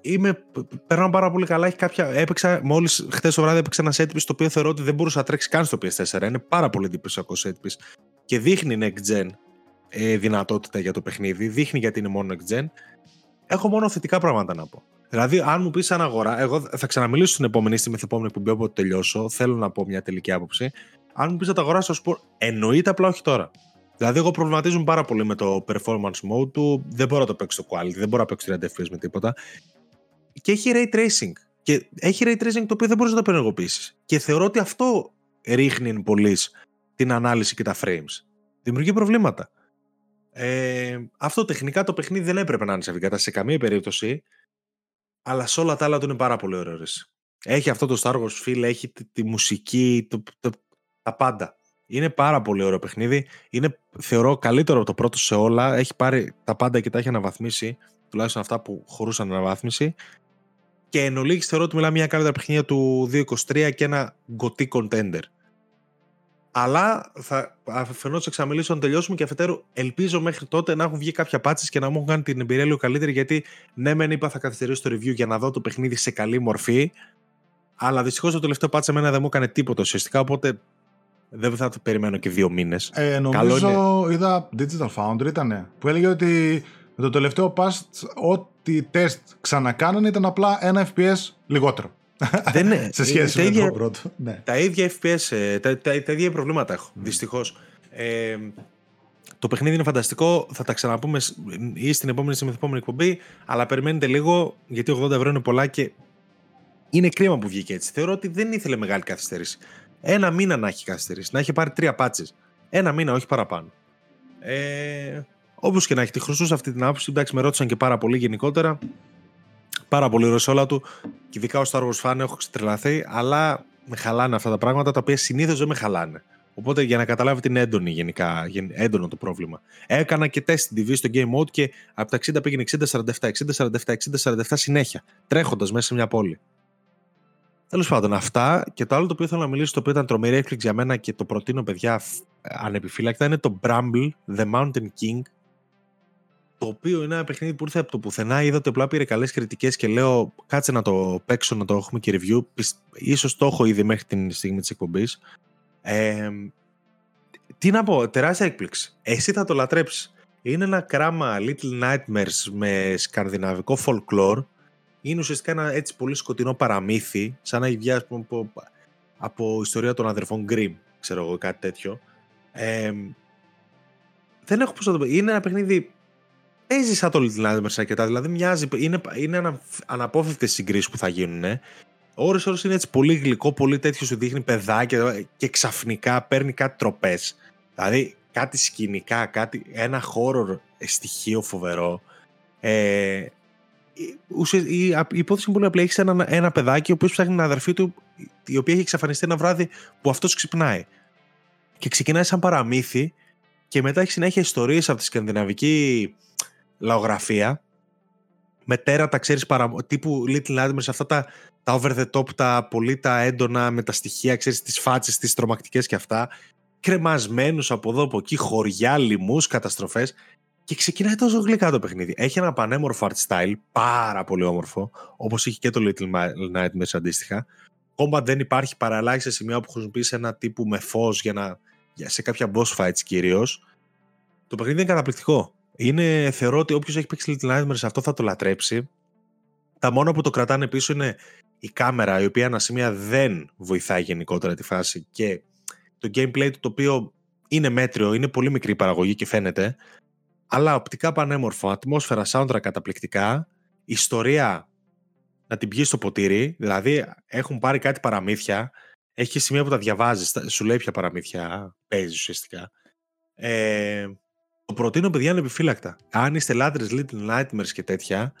είμαι, περνάω πάρα πολύ καλά. Έχει κάποια, έπαιξα, μόλις χθες το βράδυ έπαιξα ένα set piece το οποίο θεωρώ ότι δεν μπορούσε να τρέξει καν στο PS4. Είναι πάρα πολύ εντυπωσιακό set piece και δείχνει next gen ε, δυνατότητα για το παιχνίδι. Δείχνει γιατί είναι μόνο next gen. Έχω μόνο θετικά πράγματα να πω. Δηλαδή, αν μου πεις σαν αγορά, εγώ θα ξαναμιλήσω στην επόμενη στη μεθεπόμενη εκπομπή όποτε τελειώσω. Θέλω να πω μια τελική άποψη. Αν μου πεις να τα αγοράσω, θα σου πω εννοείται απλά όχι τώρα. Δηλαδή, εγώ προβληματίζομαι πάρα πολύ με το performance mode του. Δεν μπορώ να το παίξω το quality, δεν μπορώ να παίξω 30 FPS με τίποτα. Και έχει ray tracing. Και έχει ray tracing το οποίο δεν μπορείς να το απενεργοποιήσει. Και θεωρώ ότι αυτό ρίχνει πολύ την ανάλυση και τα frames. Δημιουργεί προβλήματα. Ε, αυτό τεχνικά το παιχνίδι δεν έπρεπε να είναι σε αυτήν σε καμία περίπτωση. Αλλά σε όλα τα άλλα του είναι πάρα πολύ ωραίος. ρε. Έχει αυτό το Star Wars feel, έχει τη, τη μουσική, το, το- τα πάντα. Είναι πάρα πολύ ωραίο παιχνίδι. Είναι, θεωρώ, καλύτερο από το πρώτο σε όλα. Έχει πάρει τα πάντα και τα έχει αναβαθμίσει. Τουλάχιστον αυτά που χωρούσαν αναβάθμιση. Και Και εν ολίγης θεωρώ ότι μιλάμε μια καλύτερα παιχνίδια του 2023 και ένα γκωτή contender. Αλλά θα αφενός εξαμιλήσω να τελειώσουμε και αφετέρου ελπίζω μέχρι τότε να έχουν βγει κάποια πάτσε και να μου έχουν κάνει την εμπειρία λίγο καλύτερη. Γιατί ναι, μεν είπα θα καθυστερήσω το review για να δω το παιχνίδι σε καλή μορφή. Αλλά δυστυχώς το τελευταίο πάτσε εμένα δεν μου έκανε τίποτα ουσιαστικά. Οπότε δεν θα το περιμένω και δύο μήνες. Ε, νομίζω είναι... είδα Digital Foundry ήταν που έλεγε ότι με το τελευταίο patch ό,τι τεστ ξανακάνανε ήταν απλά ένα FPS λιγότερο. Δεν είναι. σε σχέση με το πρώτο. Ναι. Τα ίδια FPS, ε, τα, τα, τα ίδια προβλήματα έχω. Mm. Δυστυχώς. Ε, το παιχνίδι είναι φανταστικό. Θα τα ξαναπούμε ή στην επόμενη, στην επόμενη εκπομπή. Αλλά περιμένετε λίγο, γιατί 80 ευρώ είναι πολλά και είναι κρίμα που βγήκε έτσι. Θεωρώ ότι δεν ήθελε μεγάλη καθυστέρηση. Ένα μήνα να έχει καθυστερήσει, να έχει πάρει τρία πάτσες. Ένα μήνα, όχι παραπάνω. Ε, Όπως και να έχει, τη χρωστούσα αυτή την άποψη. Εντάξει, με ρώτησαν και πάρα πολύ γενικότερα. Πάρα πολύ ωραία όλα του. Και ειδικά ω Star Wars fan έχω ξετρελαθεί, αλλά με χαλάνε αυτά τα πράγματα τα οποία συνήθως δεν με χαλάνε. Οπότε για να καταλάβετε είναι έντονη γενικά, έντονο το πρόβλημα. Έκανα και τεστ την TV στο Game Mode και από τα 60 πήγαινε 60-47, 60-47, 60-47 συνέχεια, τρέχοντας μέσα σε μια πόλη. Τέλος πάντων, αυτά και το άλλο το οποίο θέλω να μιλήσω, το οποίο ήταν τρομερή έκπληξη για μένα και το προτείνω παιδιά ανεπιφύλακτα, είναι το Bramble The Mountain King το οποίο είναι ένα παιχνίδι που ήρθε από το πουθενά. Είδα ότι απλά πήρε καλές κριτικές και λέω κάτσε να το παίξω, να το έχουμε και review. Ίσως το έχω ήδη μέχρι την στιγμή της εκπομπής. Ε, τι να πω, τεράστια έκπληξη. Εσύ θα το λατρέψεις. Είναι ένα κράμα Little Nightmares με σκανδιναβικό folklore. Είναι ουσιαστικά ένα έτσι πολύ σκοτεινό παραμύθι, σαν να έχει βγει από, από ιστορία των αδερφών Grimm, ξέρω εγώ, κάτι τέτοιο. Ε, δεν έχω πώς να το πω. Είναι ένα παιχνίδι παίζει σαν το Little Nightmares αρκετά. Δηλαδή μοιάζει, είναι, είναι ανα, αναπόφευκτες συγκρίσεις που θα γίνουν. Ώρες ώρες είναι έτσι πολύ γλυκό, πολύ τέτοιο σου δείχνει παιδάκια και ξαφνικά παίρνει κάτι τροπές. Δηλαδή κάτι σκηνικά, κάτι, ένα χώρο στοιχείο φοβερό. Ε, η, η υπόθεση είναι πολύ απλή. Έχεις ένα, ένα παιδάκι ο οποίος ψάχνει την αδερφή του, η οποία έχει εξαφανιστεί ένα βράδυ που αυτός ξυπνάει. Και ξεκινάει σαν παραμύθι και μετά έχει συνέχεια ιστορίες από τη σκανδιναβική λαογραφία με τέρατα, ξέρεις, παρα... τύπου Little Nightmares, αυτά τα, τα over the top, τα πολύ τα έντονα με τα στοιχεία, ξέρεις, τις φάτσες, τις τρομακτικές και αυτά, κρεμασμένους από εδώ από εκεί, χωριά, λοιμούς, καταστροφές και ξεκινάει τόσο γλυκά το παιχνίδι. Έχει ένα πανέμορφο art style, πάρα πολύ όμορφο, όπως είχε και το Little Nightmares αντίστοιχα. Combat δεν υπάρχει παρά σε σημεία που χρησιμοποιήσει ένα τύπου με φως για να, για, σε κάποια boss fights κυρίως. Το παιχνίδι είναι καταπληκτικό. Είναι, θεωρώ ότι όποιος έχει παίξει Little Nightmares αυτό θα το λατρέψει. Τα μόνα που το κρατάνε πίσω είναι η κάμερα, η οποία ένα σημεία δεν βοηθάει γενικότερα τη φάση και το gameplay του το οποίο είναι μέτριο, είναι πολύ μικρή παραγωγή και φαίνεται, αλλά οπτικά πανέμορφο, ατμόσφαιρα, soundtrack καταπληκτικά, ιστορία να την πιει στο ποτήρι, δηλαδή έχουν πάρει κάτι παραμύθια, έχει σημεία που τα διαβάζεις, σου λέει ποια παραμύθια παίζεις ουσιαστικά. Ε, το προτείνω παιδιά είναι επιφύλακτα. Αν είστε λάτρες Little Nightmares και τέτοια,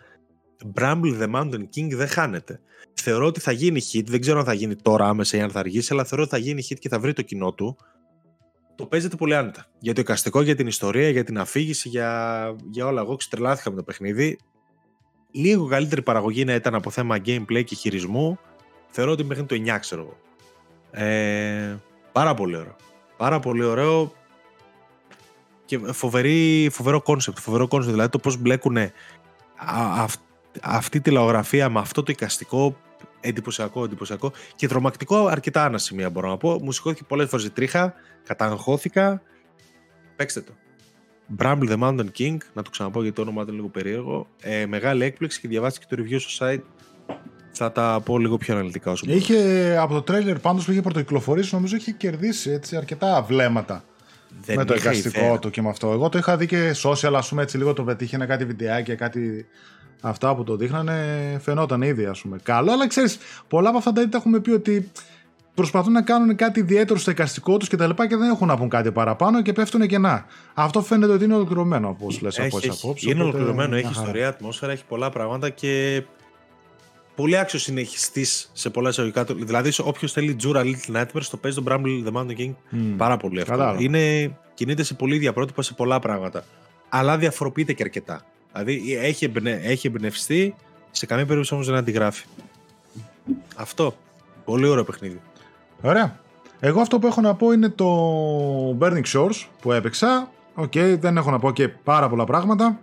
Bramble the Mountain King δεν χάνεται. Θεωρώ ότι θα γίνει hit, δεν ξέρω αν θα γίνει τώρα άμεσα ή αν θα αργήσει, αλλά θεωρώ ότι θα γίνει hit και θα βρει το κοινό του. Το παίζετε πολύ άνετα. Για το εικαστικό, για την ιστορία, για την αφήγηση, για, για όλα. Εγώ ξετρελάθηκα με το παιχνίδι. Λίγο καλύτερη παραγωγή να ήταν από θέμα gameplay και χειρισμού. Θεωρώ ότι μέχρι το 9, ξέρω εγώ. Ε, πάρα πολύ ωραίο. Πάρα πολύ ωραίο. Και φοβερή, φοβερό κόνσεπτ, φοβερό κόνσεπτ, δηλαδή το πώς μπλέκουν αυτή τη λαογραφία με αυτό το εικαστικό εντυπωσιακό, εντυπωσιακό και τρομακτικό αρκετά ανά σημεία μπορώ να πω. Μου σηκώθηκε πολλές φορές η τρίχα, καταγχώθηκα. Παίξτε το. Bramble the Mountain King, να το ξαναπώ γιατί το όνομα είναι λίγο περίεργο. Ε, μεγάλη έκπληξη και διαβάστηκε το review στο site. Θα τα πω λίγο πιο αναλυτικά όσο Είχε από το τρέλερ πάντως που είχε πρωτοκυκλοφορήσει νομίζω είχε κερδίσει έτσι, αρκετά βλέμματα δεν με το εικαστικό του και με αυτό. Εγώ το είχα δει και social, ας πούμε, έτσι λίγο το πετύχαινε κάτι βιντεάκια, κάτι αυτά που το δείχνανε, φαινόταν ήδη, ας πούμε. Καλό, αλλά ξέρεις, πολλά από αυτά τα είδη έχουμε πει ότι προσπαθούν να κάνουν κάτι ιδιαίτερο στο εικαστικό τους και τα λοιπά και δεν έχουν να πούν κάτι παραπάνω και πέφτουν κενά. Αυτό φαίνεται ότι είναι ολοκληρωμένο, όπως λες από τι απόψει. Είναι οπότε... ολοκληρωμένο, έχει ιστορία, ατμόσφαιρα, έχει πολλά πράγματα και πολύ άξιο συνεχιστή σε πολλά εισαγωγικά. Δηλαδή, όποιος θέλει τζούρα Little Nightmares, το παίζει τον Bramble The Mountain King mm. πάρα πολύ εύκολα. Είναι, κινείται σε πολύ διαπρότυπα σε πολλά πράγματα. Αλλά διαφοροποιείται και αρκετά. Δηλαδή, έχει, εμπνε, έχει εμπνευστεί, σε καμία περίπτωση όμως δεν αντιγράφει. Αυτό. Πολύ ωραίο παιχνίδι. Ωραία. Εγώ αυτό που έχω να πω είναι το Burning Shores που έπαιξα. OK, okay, δεν έχω να πω και πάρα πολλά πράγματα.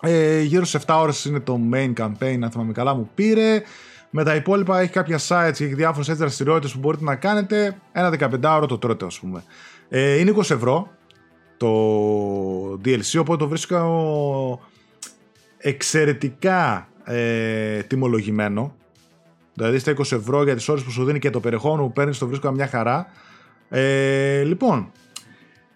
Ε, γύρω σε 7 ώρες είναι το main campaign, αν θυμάμαι καλά, μου πήρε. Με τα υπόλοιπα έχει κάποια sides και έχει διάφορες έτσι δραστηριότητες που μπορείτε να κάνετε. Ένα 15 ώρο το τρώτε, ας πούμε. Ε, είναι 20 ευρώ το DLC, οπότε το βρίσκω εξαιρετικά ε, τιμολογημένο. Δηλαδή στα 20 ευρώ για τις ώρες που σου δίνει και το περιεχόμενο που παίρνεις το βρίσκω μια χαρά. Ε, λοιπόν,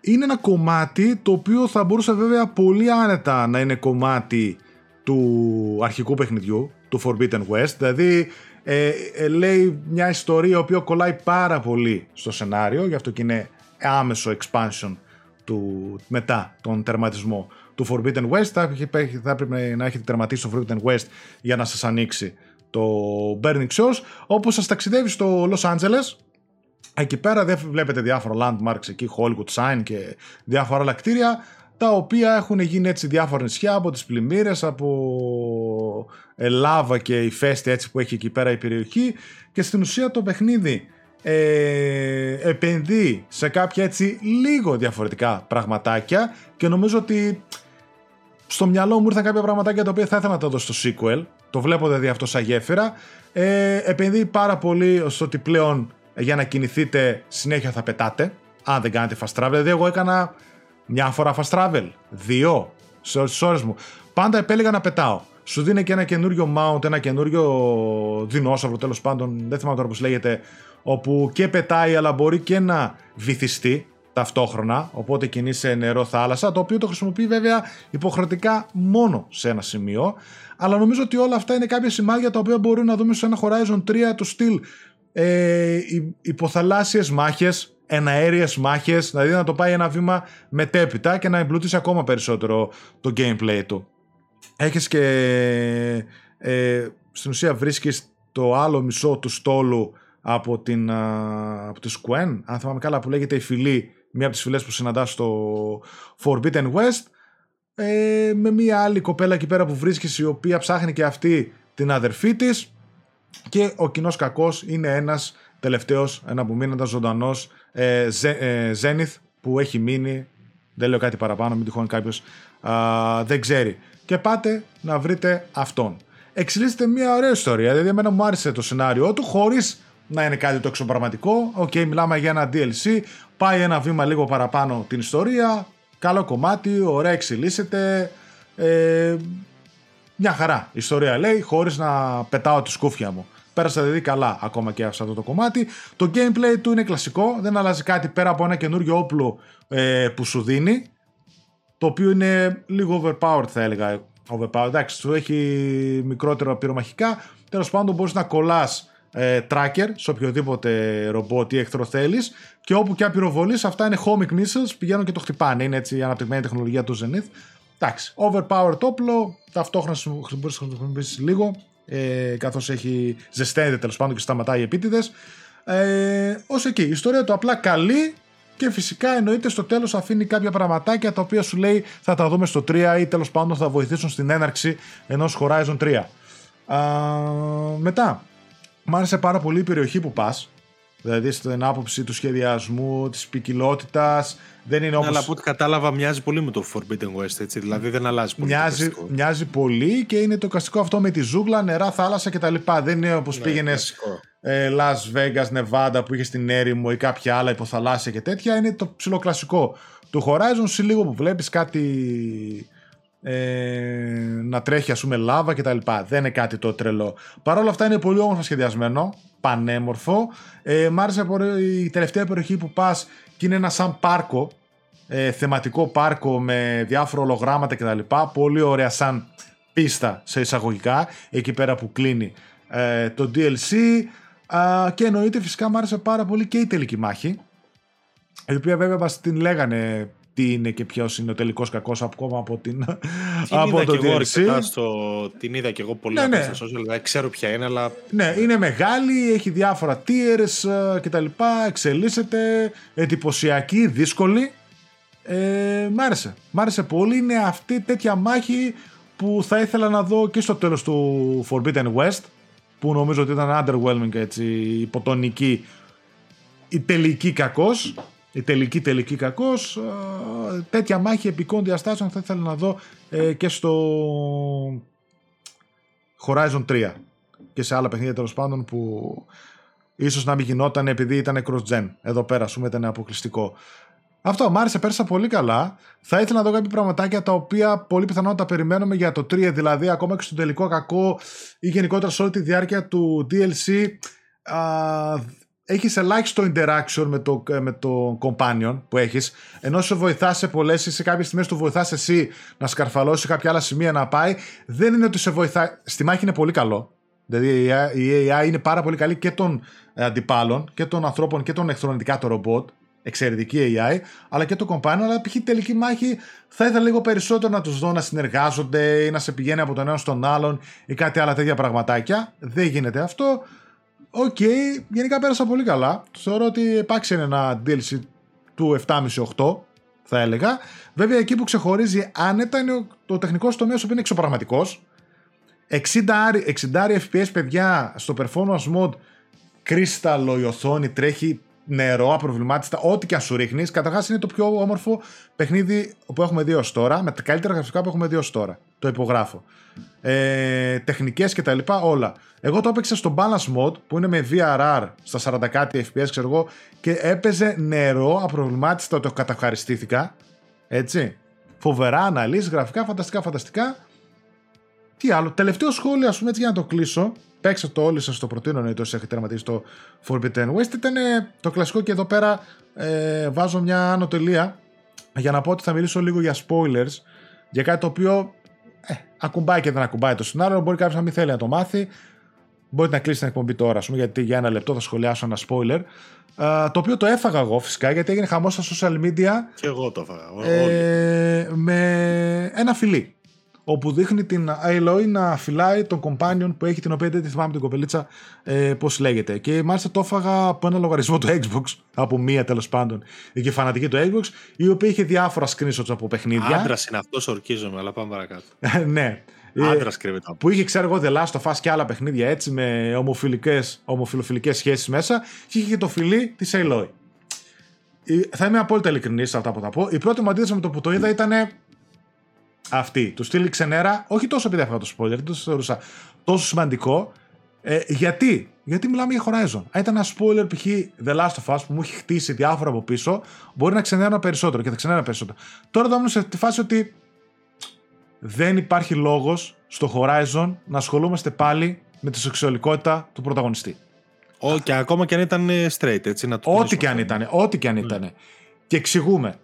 είναι ένα κομμάτι το οποίο θα μπορούσε βέβαια πολύ άνετα να είναι κομμάτι του αρχικού παιχνιδιού, του Forbidden West. Δηλαδή ε, ε, λέει μια ιστορία η οποία κολλάει πάρα πολύ στο σενάριο, γι' αυτό και είναι άμεσο expansion του, μετά τον τερματισμό του Forbidden West. Θα, θα έπρεπε να έχετε τερματίσει το Forbidden West για να σας ανοίξει το Burning Shores. Όπως σας ταξιδεύει στο Los Angeles, Εκεί πέρα δεν βλέπετε διάφορα landmarks εκεί, Hollywood Sign και διάφορα άλλα κτίρια, τα οποία έχουν γίνει έτσι διάφορα νησιά από τις πλημμύρες, από λάβα και ηφαίστεια έτσι που έχει εκεί πέρα η περιοχή και στην ουσία το παιχνίδι ε, επενδύει σε κάποια έτσι λίγο διαφορετικά πραγματάκια και νομίζω ότι στο μυαλό μου ήρθαν κάποια πραγματάκια τα οποία θα ήθελα να τα δω στο sequel. Το βλέπω δηλαδή αυτό σαν γέφυρα. Ε, επενδύει πάρα πολύ στο ότι πλέον για να κινηθείτε συνέχεια θα πετάτε. Αν δεν κάνετε fast travel. Δηλαδή, εγώ έκανα μια φορά fast travel. Δύο σε όλες τις ώρες μου. Πάντα επέλεγα να πετάω. Σου δίνει και ένα καινούριο mount, ένα καινούριο δεινόσαυρο τέλος πάντων. Δεν θυμάμαι τώρα πώς λέγεται. Όπου και πετάει, αλλά μπορεί και να βυθιστεί ταυτόχρονα. Οπότε κινεί σε νερό θάλασσα. Το οποίο το χρησιμοποιεί βέβαια υποχρεωτικά μόνο σε ένα σημείο. Αλλά νομίζω ότι όλα αυτά είναι κάποια σημάδια τα οποία μπορούμε να δούμε σε ένα Horizon 3 του στυλ ε, υποθαλάσσιες μάχες, εναέριες μάχες, δηλαδή να το πάει ένα βήμα μετέπειτα και να εμπλουτίσει ακόμα περισσότερο το gameplay του. Έχεις και ε, στην ουσία βρίσκεις το άλλο μισό του στόλου από την από τη Squen, αν θυμάμαι καλά που λέγεται η φυλή, μία από τις φυλές που συναντάς στο Forbidden West, ε, με μία άλλη κοπέλα εκεί πέρα που βρίσκεις η οποία ψάχνει και αυτή την αδερφή της και ο κοινός κακός είναι ένας τελευταίος, ένα που μείνοντα ζωντανός ε, ε, Zenith που έχει μείνει. Δεν λέω κάτι παραπάνω, μην τυχόν κάποιος δεν ξέρει. Και πάτε να βρείτε αυτόν. Εξελίσσεται μια ωραία ιστορία. Δηλαδή, εμένα μου άρεσε το σενάριό του χωρίς να είναι κάτι το εξωπραγματικό. OK, okay, μιλάμε για ένα DLC. Πάει ένα βήμα λίγο παραπάνω την ιστορία. Καλό κομμάτι, ωραία εξελίσσεται. Ε, μια χαρά ιστορία λέει, χωρίς να πετάω τη σκούφια μου. Πέρασα δηλαδή καλά ακόμα και σε αυτό το κομμάτι. Το gameplay του είναι κλασικό, δεν αλλάζει κάτι πέρα από ένα καινούριο όπλο ε, που σου δίνει. Το οποίο είναι λίγο overpowered θα έλεγα. Overpowered, εντάξει, σου έχει μικρότερο πυρομαχικά. Τέλος πάντων, μπορείς να κολλάς ε, tracker σε οποιοδήποτε ρομπότ ή εχθρό θέλει και όπου και αν πυροβολείς, αυτά είναι homing missiles, πηγαίνουν και το χτυπάνε. Είναι έτσι η αναπτυγμένη τεχνολογία του Zenith. Εντάξει, overpowered όπλο, ταυτόχρονα μπορεί να χρησιμοποιήσει λίγο, ε, καθώς έχει ζεσταίνεται τέλος πάντων και σταματάει επίτηδες. Ε, Ω εκεί. Η ιστορία του απλά καλή και φυσικά εννοείται στο τέλος αφήνει κάποια πραγματάκια τα οποία σου λέει θα τα δούμε στο 3 ή τέλος πάντων θα βοηθήσουν στην έναρξη ενός Horizon 3. Α, μετά, μου άρεσε πάρα πολύ η περιοχή που πας. Δηλαδή στην άποψη του σχεδιασμού, της ποικιλότητας. Δεν είναι όπως... Αλλά από ό,τι κατάλαβα μοιάζει πολύ με το Forbidden West, έτσι. Δηλαδή δεν αλλάζει πολύ. Μοιάζει, το μοιάζει πολύ και είναι το καστικό αυτό με τη ζούγκλα, νερά, θάλασσα κτλ. Δεν είναι όπως ναι, πήγαινες ε, Las Vegas, Nevada που είχες στην έρημο ή κάποια άλλα υποθαλάσσια και τέτοια. Είναι το ψιλοκλασικό του Horizon. Σε λίγο που βλέπεις κάτι ε, να τρέχει ας πούμε λάβα και τα λοιπά. Δεν είναι κάτι το τρελό. Παρ' όλα αυτά είναι πολύ όμορφα σχεδιασμένο, πανέμορφο. Ε, μ' άρεσε η τελευταία περιοχή που πας και είναι ένα σαν πάρκο, ε, θεματικό πάρκο με διάφορα ολογράμματα κτλ. Πολύ ωραία σαν πίστα σε εισαγωγικά, εκεί πέρα που κλείνει ε, το DLC. και εννοείται φυσικά μου άρεσε πάρα πολύ και η τελική μάχη, η οποία βέβαια μας την λέγανε τι είναι και ποιος είναι ο τελικός κακός ακόμα από, την, την από το DLC. Στο, την είδα και εγώ πολύ ναι, ναι. στα social, δηλαδή ξέρω ποια είναι, αλλά. Ναι, είναι μεγάλη, έχει διάφορα tiers ε, κτλ. Εξελίσσεται, εντυπωσιακή, δύσκολη. Ε, μ' άρεσε. Μ' άρεσε πολύ. Είναι αυτή τέτοια μάχη που θα ήθελα να δω και στο τέλος του Forbidden West που νομίζω ότι ήταν underwhelming έτσι, υποτονική η τελική κακός η τελική τελική κακός τέτοια μάχη επικών διαστάσεων θα ήθελα να δω ε, και στο Horizon 3 και σε άλλα παιχνίδια τέλος πάντων που ίσως να μην γινόταν επειδή ήταν cross-gen εδώ πέρα ας πούμε ήταν αποκλειστικό αυτό μου άρεσε, πέρασα πολύ καλά. Θα ήθελα να δω κάποια πραγματάκια τα οποία πολύ πιθανόν τα περιμένουμε για το 3, δηλαδή ακόμα και στο τελικό κακό ή γενικότερα σε όλη τη διάρκεια του DLC. Α, έχεις ελάχιστο interaction με το, με το companion που έχεις ενώ σε βοηθάς σε πολλές ή σε κάποιες στιγμές του βοηθάς εσύ να σκαρφαλώσεις κάποια άλλα σημεία να πάει δεν είναι ότι σε βοηθάει στη μάχη είναι πολύ καλό δηλαδή η AI είναι πάρα πολύ καλή και των αντιπάλων και των ανθρώπων και των εχθρών των ρομπότ εξαιρετική AI, αλλά και το companion, αλλά π.χ. τελική μάχη θα ήθελα λίγο περισσότερο να τους δω να συνεργάζονται ή να σε πηγαίνει από τον ένα στον άλλον ή κάτι άλλα τέτοια πραγματάκια. Δεν γίνεται αυτό. OK, okay, γενικά πέρασα πολύ καλά. Θεωρώ ότι επάξια είναι ένα DLC του 7,5-8 θα έλεγα. Βέβαια εκεί που ξεχωρίζει άνετα είναι το τεχνικό τομέα που είναι εξωπραγματικός. 60, 60 FPS παιδιά στο performance mode κρίσταλο η οθόνη τρέχει νερό, απροβλημάτιστα, ό,τι και αν σου ρίχνεις. Καταρχάς είναι το πιο όμορφο παιχνίδι που έχουμε δει ως τώρα, με τα καλύτερα γραφικά που έχουμε δει ως τώρα. Το υπογράφω. Ε, Τεχνικές και τα λοιπά, όλα. Εγώ το έπαιξα στο balance mode που είναι με VRR στα 40 κάτι FPS, ξέρω εγώ, και έπαιζε νερό, απροβλημάτιστα, το καταχαριστήθηκα. Έτσι. Φοβερά αναλύσεις, γραφικά, φανταστικά, φανταστικά. Τι άλλο. Τελευταίο σχόλιο, ας πούμε, έτσι για να το κλείσω. Παίξτε το όλοι σας το προτείνω να το έχετε τερματίσει το Forbidden West. Ήταν το κλασικό και εδώ πέρα ε, βάζω μια άνω τελεία για να πω ότι θα μιλήσω λίγο για spoilers για κάτι το οποίο ε, ακουμπάει και δεν ακουμπάει το σενάριο. Μπορεί κάποιος να μην θέλει να το μάθει. Μπορείτε να κλείσει την εκπομπή τώρα, πούμε, γιατί για ένα λεπτό θα σχολιάσω ένα spoiler. Uh, το οποίο το έφαγα εγώ φυσικά γιατί έγινε χαμός στα social media. Και εγώ το έφαγα. Ε, με ένα φιλί όπου δείχνει την Aloy να φυλάει τον companion που έχει την οποία δεν τη θυμάμαι την κοπελίτσα ε, πώς λέγεται. Και μάλιστα το έφαγα από ένα λογαριασμό του Xbox, από μία τέλος πάντων, η φανατική του Xbox, η οποία είχε διάφορα screenshots από παιχνίδια. Άντρας είναι αυτός, ορκίζομαι, αλλά πάμε παρακάτω. ναι. Άντρας κρύβεται. Που είχε, ξέρω εγώ, The Last of Us και άλλα παιχνίδια έτσι με ομοφιλοφιλικές σχέσεις μέσα και είχε και το φιλί της Aloy. Θα είμαι απόλυτα ειλικρινής σε αυτά που θα πω. Η πρώτη μου αντίθεση με το που το είδα ήταν αυτή. Του στείλει ξενέρα, όχι τόσο επειδή έφαγα το spoiler, δεν το θεωρούσα τόσο σημαντικό. Ε, γιατί; Γιατί μιλάμε για Horizon. Αν ήταν ένα spoiler π.χ. The Last of Us που μου έχει χτίσει διάφορα από πίσω, μπορεί να ξενέρα περισσότερο και θα ξενέρα περισσότερο. Τώρα εδώ σε τη φάση ότι δεν υπάρχει λόγος στο Horizon να ασχολούμαστε πάλι με τη σεξουαλικότητα του πρωταγωνιστή. Ό, και ακόμα και αν ήταν ε, straight, έτσι να το Ό,τι και αν ήταν. Ό,τι και αν ήταν. Και εξηγούμε.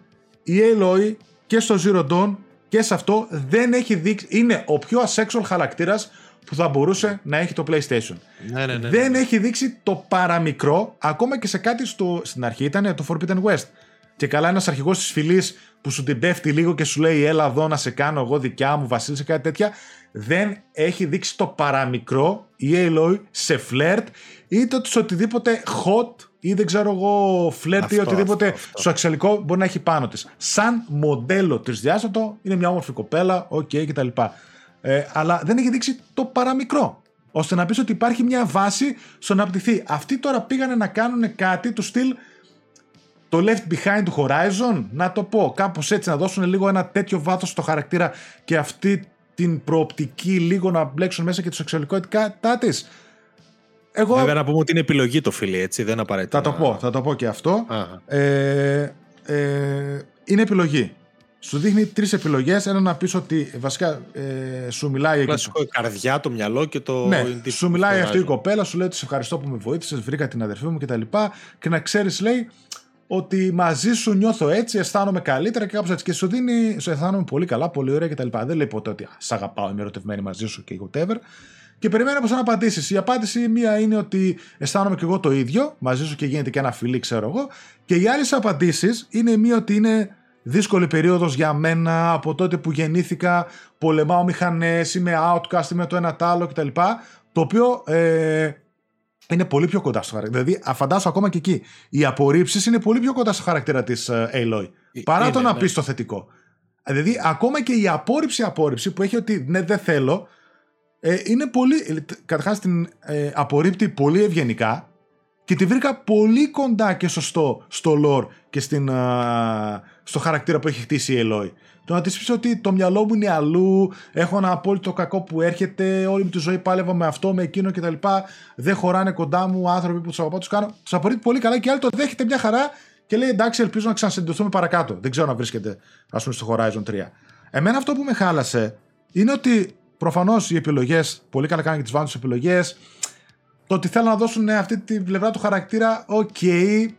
Η Aloy και στο Zero Dawn και σε αυτό δεν έχει δείξει. Είναι ο πιο asexual χαρακτήρας που θα μπορούσε να έχει το PlayStation. Ναι, ναι, ναι, δεν ναι. έχει δείξει το παραμικρό, ακόμα και σε κάτι στο, στην αρχή ήταν το Forbidden West. Και καλά, ένας αρχηγός της φυλής που σου την πέφτει λίγο και σου λέει: Έλα εδώ να σε κάνω εγώ δικιά μου, Βασίλη, κάτι τέτοια. Δεν έχει δείξει το παραμικρό η Aloy σε φλερτ είτε σε οτιδήποτε hot ή δεν ξέρω εγώ φλερτ ή οτιδήποτε αυτό, αυτό. σεξουαλικό μπορεί να έχει πάνω της. Σαν μοντέλο τρισδιάστατο είναι μια όμορφη κοπέλα, OK okay, κτλ. Ε, αλλά δεν έχει δείξει το παραμικρό. Ώστε να πεις ότι υπάρχει μια βάση στο να αναπτυχθεί. Αυτοί τώρα πήγανε να κάνουν κάτι του στυλ το left behind του Horizon, να το πω κάπως έτσι, να δώσουν λίγο ένα τέτοιο βάθος στο χαρακτήρα και αυτή την προοπτική λίγο να μπλέξουν μέσα και τη σεξουαλικότητά τη. Εγώ... Βέβαια να πούμε ότι είναι επιλογή το φίλι, έτσι, δεν απαραίτητα. Θα το πω, θα το πω και αυτό. Ε, ε, είναι επιλογή. Σου δείχνει τρεις επιλογές. Ένα να πεις ότι βασικά ε, σου μιλάει. Κλασικό, η καρδιά, το μυαλό και το. Ναι, σου μιλάει αυτή η κοπέλα, σου λέει ότι σε ευχαριστώ που με βοήθησες, βρήκα την αδερφή μου κτλ. Και, και να ξέρεις, λέει, ότι μαζί σου νιώθω έτσι, αισθάνομαι καλύτερα και κάπως έτσι. Και σου δίνει, σου αισθάνομαι πολύ καλά, πολύ ωραία κτλ. Δεν λέει ποτέ ότι σ' αγαπάω, είμαι ερωτευμένη μαζί σου και whatever. Και περιμένω από να απαντήσεις. Η απάντηση μία είναι ότι αισθάνομαι και εγώ το ίδιο, μαζί σου και γίνεται και ένα φιλί, ξέρω εγώ. Και οι άλλες απαντήσεις είναι μία ότι είναι δύσκολη περίοδος για μένα από τότε που γεννήθηκα, πολεμάω μηχανές, είμαι outcast, είμαι το ένα τ' άλλο κτλ. Το οποίο ε, είναι πολύ πιο κοντά στο χαρακτήρα. Δηλαδή, φαντάσου ακόμα και εκεί. Οι απορρίψεις είναι πολύ πιο κοντά στο χαρακτήρα της uh, Aloy. Παρά το να ναι. πεις το θετικό. Δηλαδή, ακόμα και η απόρριψη-απόρριψη που έχει ότι ναι, δεν θέλω, ε, είναι πολύ. ε, Καταρχάς την ε, απορρίπτει πολύ ευγενικά και τη βρήκα πολύ κοντά και σωστό στο lore και στην, α, στο χαρακτήρα που έχει χτίσει η Eloy. Το να της πεις ότι το μυαλό μου είναι αλλού, έχω ένα απόλυτο κακό που έρχεται, όλη μου τη ζωή πάλευα με αυτό, με εκείνο κτλ. Δεν χωράνε κοντά μου άνθρωποι που τους αγαπάω, τους κάνω. Τους απορρίπτει πολύ καλά και η άλλη το δέχεται μια χαρά και λέει εντάξει, ελπίζω να ξανασυναντηθούμε παρακάτω. Δεν ξέρω να βρίσκεται, ας πούμε, στο Horizon 3. Εμένα αυτό που με χάλασε είναι ότι προφανώς οι επιλογές, πολύ καλά κάνουν και τις βάλανε επιλογές. Το ότι θέλουν να δώσουν αυτή τη πλευρά του χαρακτήρα, οκ,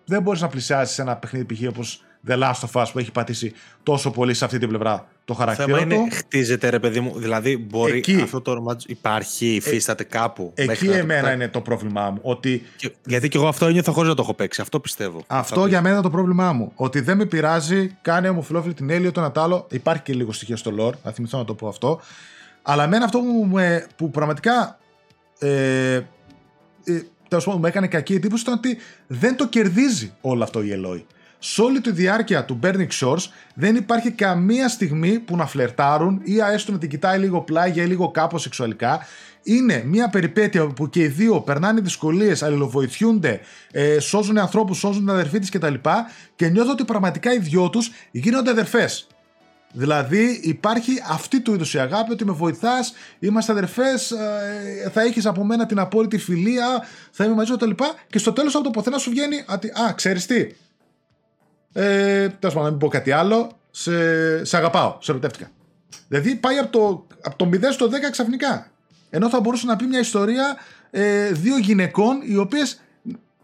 δεν μπορείς να πλησιάσεις ένα παιχνίδι π.χ. όπως The Last of Us που έχει πατήσει τόσο πολύ σε αυτή την πλευρά το Το χαρακτήρα θέμα του. είναι, χτίζεται ρε παιδί μου. Δηλαδή, μπορεί Εκεί. αυτό το όνομα του- υπάρχει, υφίσταται κάπου. Εκεί μέχρι να το- εμένα είναι το πρόβλημά μου. Ότι Και- γιατί και εγώ αυτό ένιωθα χωρίς να το έχω παίξει. Αυτό πιστεύω. αυτό για μένα είναι το πρόβλημά μου. Ότι δεν με πειράζει, κάνει ομοφυλόφιλη την Έλιο, το ένα τ' άλλο. Υπάρχει και λίγο στοιχείο στο lore, θα θυμηθώ να το πω αυτό. Αλλά εμένα αυτό που, με- που πραγματικά ε, ε, τέλος πάντων, μου έκανε κακή εντύπωση ήταν ότι δεν το κερδίζει όλο αυτό η Ελόη. Σε όλη τη διάρκεια του Burning Shores δεν υπάρχει καμία στιγμή που να φλερτάρουν ή έστω να την κοιτάει λίγο πλάγια ή λίγο κάπως σεξουαλικά. Είναι μια περιπέτεια που και οι δύο περνάνε δυσκολίες, αλληλοβοηθιούνται, ε, σώζουν ανθρώπους, σώζουν την αδερφή της κτλ. Και νιώθω ότι πραγματικά οι δυο τους γίνονται αδερφές. Δηλαδή υπάρχει αυτή του είδους η αγάπη ότι με βοηθάς, είμαστε αδερφές, θα έχεις από μένα την απόλυτη φιλία, θα είμαι μαζί σου κτλ. Και στο τέλος από το ποθένα σου βγαίνει ότι, Α, ξέρεις τι. Ε, Τέλος πάντων, να μην πω κάτι άλλο. Σε, σε αγαπάω, σε ερωτεύτηκα. Δηλαδή πάει από το, από το 0 στο 10 ξαφνικά. Ενώ θα μπορούσε να πει μια ιστορία ε, δύο γυναικών οι οποίες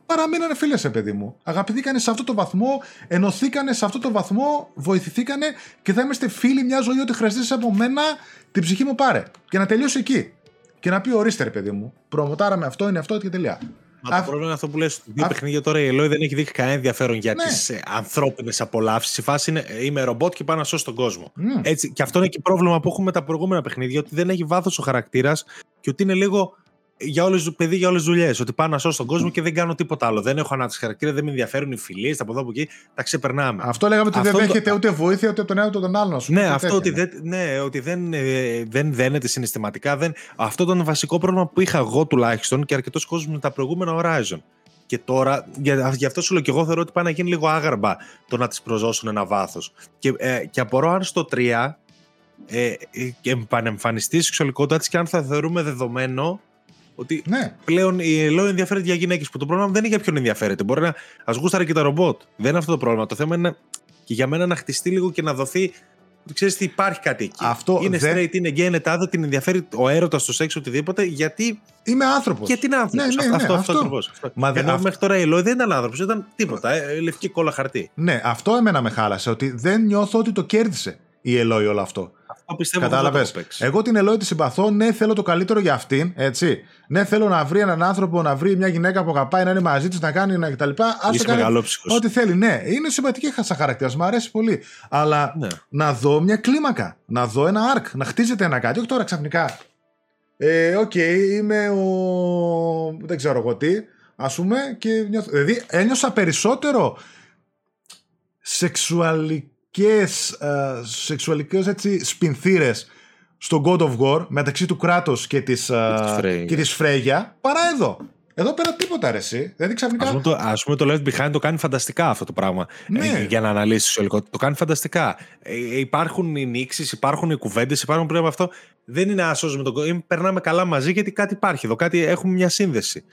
παραμένανε φίλες, σε παιδί μου. Αγαπηθήκανε σε αυτό το βαθμό, ενωθήκανε σε αυτό το βαθμό, βοηθηθήκανε και θα είμαστε φίλοι μια ζωή. Ό,τι χρειαστείς από μένα, την ψυχή μου πάρε. Και να τελειώσει εκεί. Και να πει ορίστε, ρε παιδί μου. Προμοτάραμε αυτό, είναι αυτό και τελεία. Μα Α- το πρόβλημα είναι αυτό που λες, δύο Α- παιχνίδια τώρα η Ελόη δεν έχει δείξει κανένα ενδιαφέρον για Ναι. τις ε, ανθρώπινες απολαύσεις. Η φάση είναι ε, είμαι ρομπότ και πάω να σώσω τον κόσμο. Μμ. Έτσι, και αυτό είναι και πρόβλημα που έχουμε με τα προηγούμενα παιχνίδια, ότι δεν έχει βάθος ο χαρακτήρας και ότι είναι λίγο για όλες, παιδί για όλες τις δουλειές. Ότι πάω να σώσω τον κόσμο και δεν κάνω τίποτα άλλο. Δεν έχω ανάπτυξη χαρακτήρα, δεν με ενδιαφέρουν οι φιλίες, τα από εδώ από εκεί. Τα ξεπερνάμε. Αυτό λέγαμε ότι Αυτό δεν το- δέχεται ούτε βοήθεια ούτε τον ένα ούτε τον άλλον. να σου Ναι, πει αυτό τέτοια, ότι, ναι. δεν, ναι, ότι δεν, ε, δεν δένεται συναισθηματικά. Δεν, αυτό ήταν το βασικό πρόβλημα που είχα εγώ τουλάχιστον και αρκετός κόσμος με τα προηγούμενα Horizon. Και τώρα, για, γι' αυτό σου λέω και εγώ θεωρώ ότι πάει να γίνει λίγο άγαρμπα το να τη προσδώσουν ένα βάθος. Και, ε, και απορώ αν στο 3 ε, ε, και επανεμφανιστεί η σεξουαλικότητά της και αν θα θεωρούμε δεδομένο ότι Ναι, πλέον η Ελό ενδιαφέρεται για γυναίκες. Που το πρόβλημα δεν είναι για ποιον ενδιαφέρεται. Μπορεί να ας γούσταρε και τα ρομπότ. Δεν είναι αυτό το πρόβλημα. Το θέμα είναι και για μένα να χτιστεί λίγο και να δοθεί. Ότι ξέρεις τι υπάρχει κάτι εκεί. Αυτό είναι δεν- straight, είναι gay, είναι τάδε, την ενδιαφέρει ο έρωτας, το σεξ, οτιδήποτε. Γιατί. είμαι άνθρωπος. Γιατί είναι άνθρωπος. Ναι, ναι, ναι, αυτό, αυτό, αυτό. ακριβώς. Μα δεν- Ενώ αυ- μέχρι τώρα η Ελόη δεν ήταν άνθρωπος, ήταν τίποτα. Ε, λευκή κόλλα χαρτί. Ναι, αυτό εμένα με χάλασε. Ότι δεν νιώθω ότι το κέρδισε η Ελόη όλο αυτό. Αυτό πιστεύω ότι δεν Κατάλαβες. το έχω παίξει. Εγώ την Aloy τη συμπαθώ. Ναι, θέλω το καλύτερο για αυτήν. Έτσι. Ναι, θέλω να βρει έναν άνθρωπο, να βρει μια γυναίκα που αγαπάει, να είναι μαζί της, να κάνει να κτλ. Α Είσαι το κάνει. μεγαλόψυχος. Ό,τι θέλει. Ναι, είναι συμπαθητική σαν χαρακτήρας. Μου αρέσει πολύ. Αλλά Ναι. να δω μια κλίμακα. Να δω ένα arc. Να χτίζεται ένα κάτι. Όχι τώρα ξαφνικά. Ε, οκ, είμαι ο. Δεν ξέρω εγώ τι. Ας πούμε. Και νιώθω... Δηλαδή, ένιωσα περισσότερο σεξουαλικές, ε, σεξουαλικές έτσι, σπινθήρες στο God of War μεταξύ του κράτους και της, ε, της Φρέγια. και της Φρέγια παρά εδώ. Εδώ πέρα τίποτα ρε εσύ. Δηλαδή ξαφνικά... Α πούμε, το, ας πούμε το Left Behind το κάνει φανταστικά αυτό το πράγμα. Ναι. Ε, για να αναλύσεις τη σεξουαλικότητα. Το κάνει φανταστικά. Ε, υπάρχουν οι νήξει, υπάρχουν οι κουβέντες, υπάρχουν πριν από αυτό. Δεν είναι να σώζουμε τον κόσμο. Περνάμε καλά μαζί γιατί κάτι υπάρχει εδώ. Κάτι, έχουμε μια σύνδεση.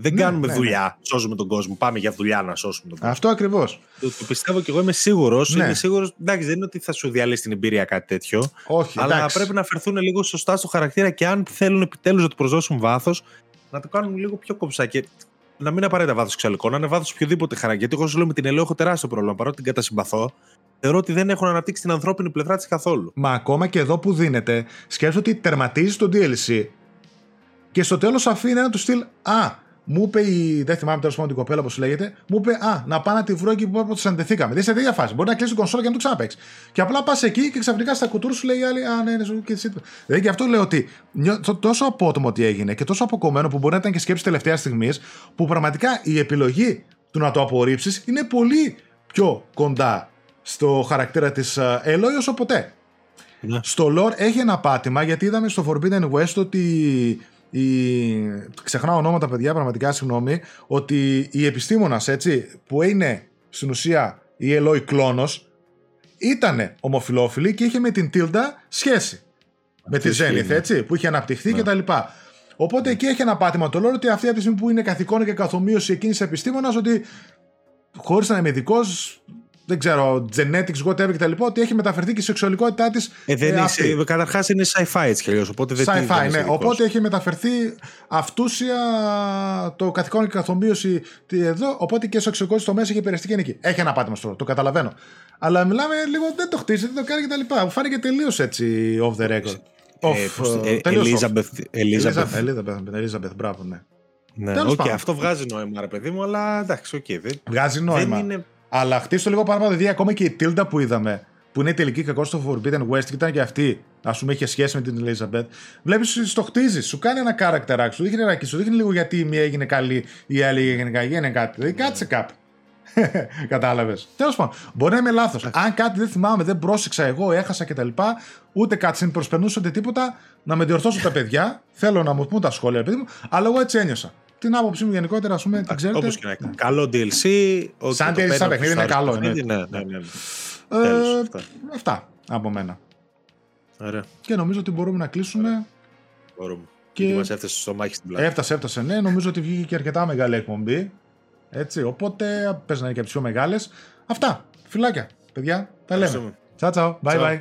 Δεν Ναι, κάνουμε ναι, δουλειά, σώζουμε τον κόσμο. Πάμε για δουλειά να σώσουμε τον κόσμο. Αυτό ακριβώς. Το, το πιστεύω και εγώ είμαι σίγουρος. Ναι. Είμαι σίγουρος, εντάξει, δεν είναι ότι θα σου διαλύσει την εμπειρία κάτι τέτοιο. Όχι, αλλά εντάξει. πρέπει να φερθούν λίγο σωστά στο χαρακτήρα και αν θέλουν επιτέλους να του προσδώσουν βάθος, να το κάνουν λίγο πιο κομψά. Και να μην είναι απαραίτητα βάθος εξαλικό, να είναι βάθος οποιοδήποτε χαρακτήρα. Γιατί εγώ σου λέω με την Ελέο έχω τεράστιο πρόβλημα. Παρότι την κατασυμπαθώ, θεωρώ ότι δεν έχουν αναπτύξει την ανθρώπινη πλευρά της καθόλου. Μα ακόμα και εδώ που δίνεται, σκέφτομαι ότι τερματίζει το DLC και στο τέλος αφήνει ένα του στυλ. Α, μου είπε η. Δεν θυμάμαι τέλο πάντων την κοπέλα όπως λέγεται. Μου είπε Α, να πάω να τη βρω εκεί που που συναντηθήκαμε. Δεν είσαι σε τέτοια φάση. Μπορεί να κλείσει την κονσόλα και να το ξαναπέξει. Και απλά πας εκεί και ξαφνικά στα κουτούρ σου λέει η άλλη Α, ναι, ναι, σου και εσύ. Δηλαδή και αυτό λέω ότι νιώ- τόσο απότομο ότι έγινε και τόσο αποκομμένο που μπορεί να ήταν και σκέψη τελευταία στιγμής που πραγματικά η επιλογή του να το απορρίψεις είναι πολύ πιο κοντά στο χαρακτήρα της Ελόη όσο ποτέ. Ναι. Στο lore έχει ένα πάτημα γιατί είδαμε στο Forbidden West ότι η... ξεχνάω ονόματα παιδιά πραγματικά συγγνώμη ότι η επιστήμονας έτσι που είναι στην ουσία η Ελόη κλόνος ήταν ομοφιλόφιλη και είχε με την Τίλντα σχέση. με τη Zenith, έτσι, που είχε αναπτυχθεί ναι. κτλ. Οπότε ναι. εκεί έχει ένα πάτημα το λόγο ότι αυτή από τη στιγμή που είναι καθηκόν και καθομοίωση εκείνης επιστήμονας, ότι χωρίς να είμαι ειδικός, δεν ξέρω, genetics, whatever κτλ. Ότι έχει μεταφερθεί και η σεξουαλικότητά της. Ε, δεν ε, είναι, καταρχάς είναι sci-fi έτσι κι αλλιώς. Οπότε δεν sci-fi, ναι. Οπότε έχει μεταφερθεί αυτούσια το καθηκόν και καθομοίωση εδώ. Οπότε και σεξουαλικός το μέσα έχει περιστεί και είναι εκεί. Έχει ένα πάτημα στο το καταλαβαίνω. Αλλά μιλάμε λίγο, δεν το χτίζει, δεν το κάνει κτλ. Μου φάνηκε τελείως έτσι off the record. Elizabeth. Elizabeth, μπράβο, ναι. Ναι, okay, αυτό βγάζει νόημα, ρε παιδί μου, αλλά εντάξει, OK. Okay, δεν... Βγάζει νόημα. Δεν είναι... Αλλά χτίστο λίγο παραπάνω, δηλαδή ακόμα και η Τίλντα που είδαμε, που είναι η τελική κακός στο Forbidden West και ήταν και αυτή, ας πούμε, είχε σχέση με την Elizabeth. Βλέπεις, το χτίζεις, σου κάνει ένα character arc, σου δείχνει ένα σου δείχνει λίγο γιατί η μία έγινε καλή, η άλλη έγινε καλή, έγινε κάτι. Δηλαδή κάτσε κάπου. Κατάλαβες. Τέλος πάντων, μπορεί να είμαι λάθος. Αν κάτι δεν θυμάμαι, δεν πρόσεξα εγώ, έχασα κτλ. Ούτε κάτι δεν προσπερνούσε ούτε τίποτα, να με διορθώσουν τα παιδιά. Θέλω να μου πούν τα σχόλια, παιδί μου, αλλά εγώ έτσι ένιωσα. Την άποψη μου γενικότερα, ας πούμε, την ξέρετε. Όπως και να ναι. Καλό DLC. Σαν DLC, σαν παιχνίδι είναι καλό. Ναι, ναι, ναι. ναι. Ε, αυτά από μένα. Ωραία. Και νομίζω ότι μπορούμε να κλείσουμε. Μπορούμε. Και μα έφτασε στο μάχη στην πλάτη. Έφτασε, έφτασε, ναι. Νομίζω ότι βγήκε και αρκετά μεγάλη εκπομπή. Έτσι, οπότε πες να είναι και από τις πιο μεγάλες. Αυτά, φιλάκια, παιδιά, τα λέμε. Τσάου, τσάου, bye bye.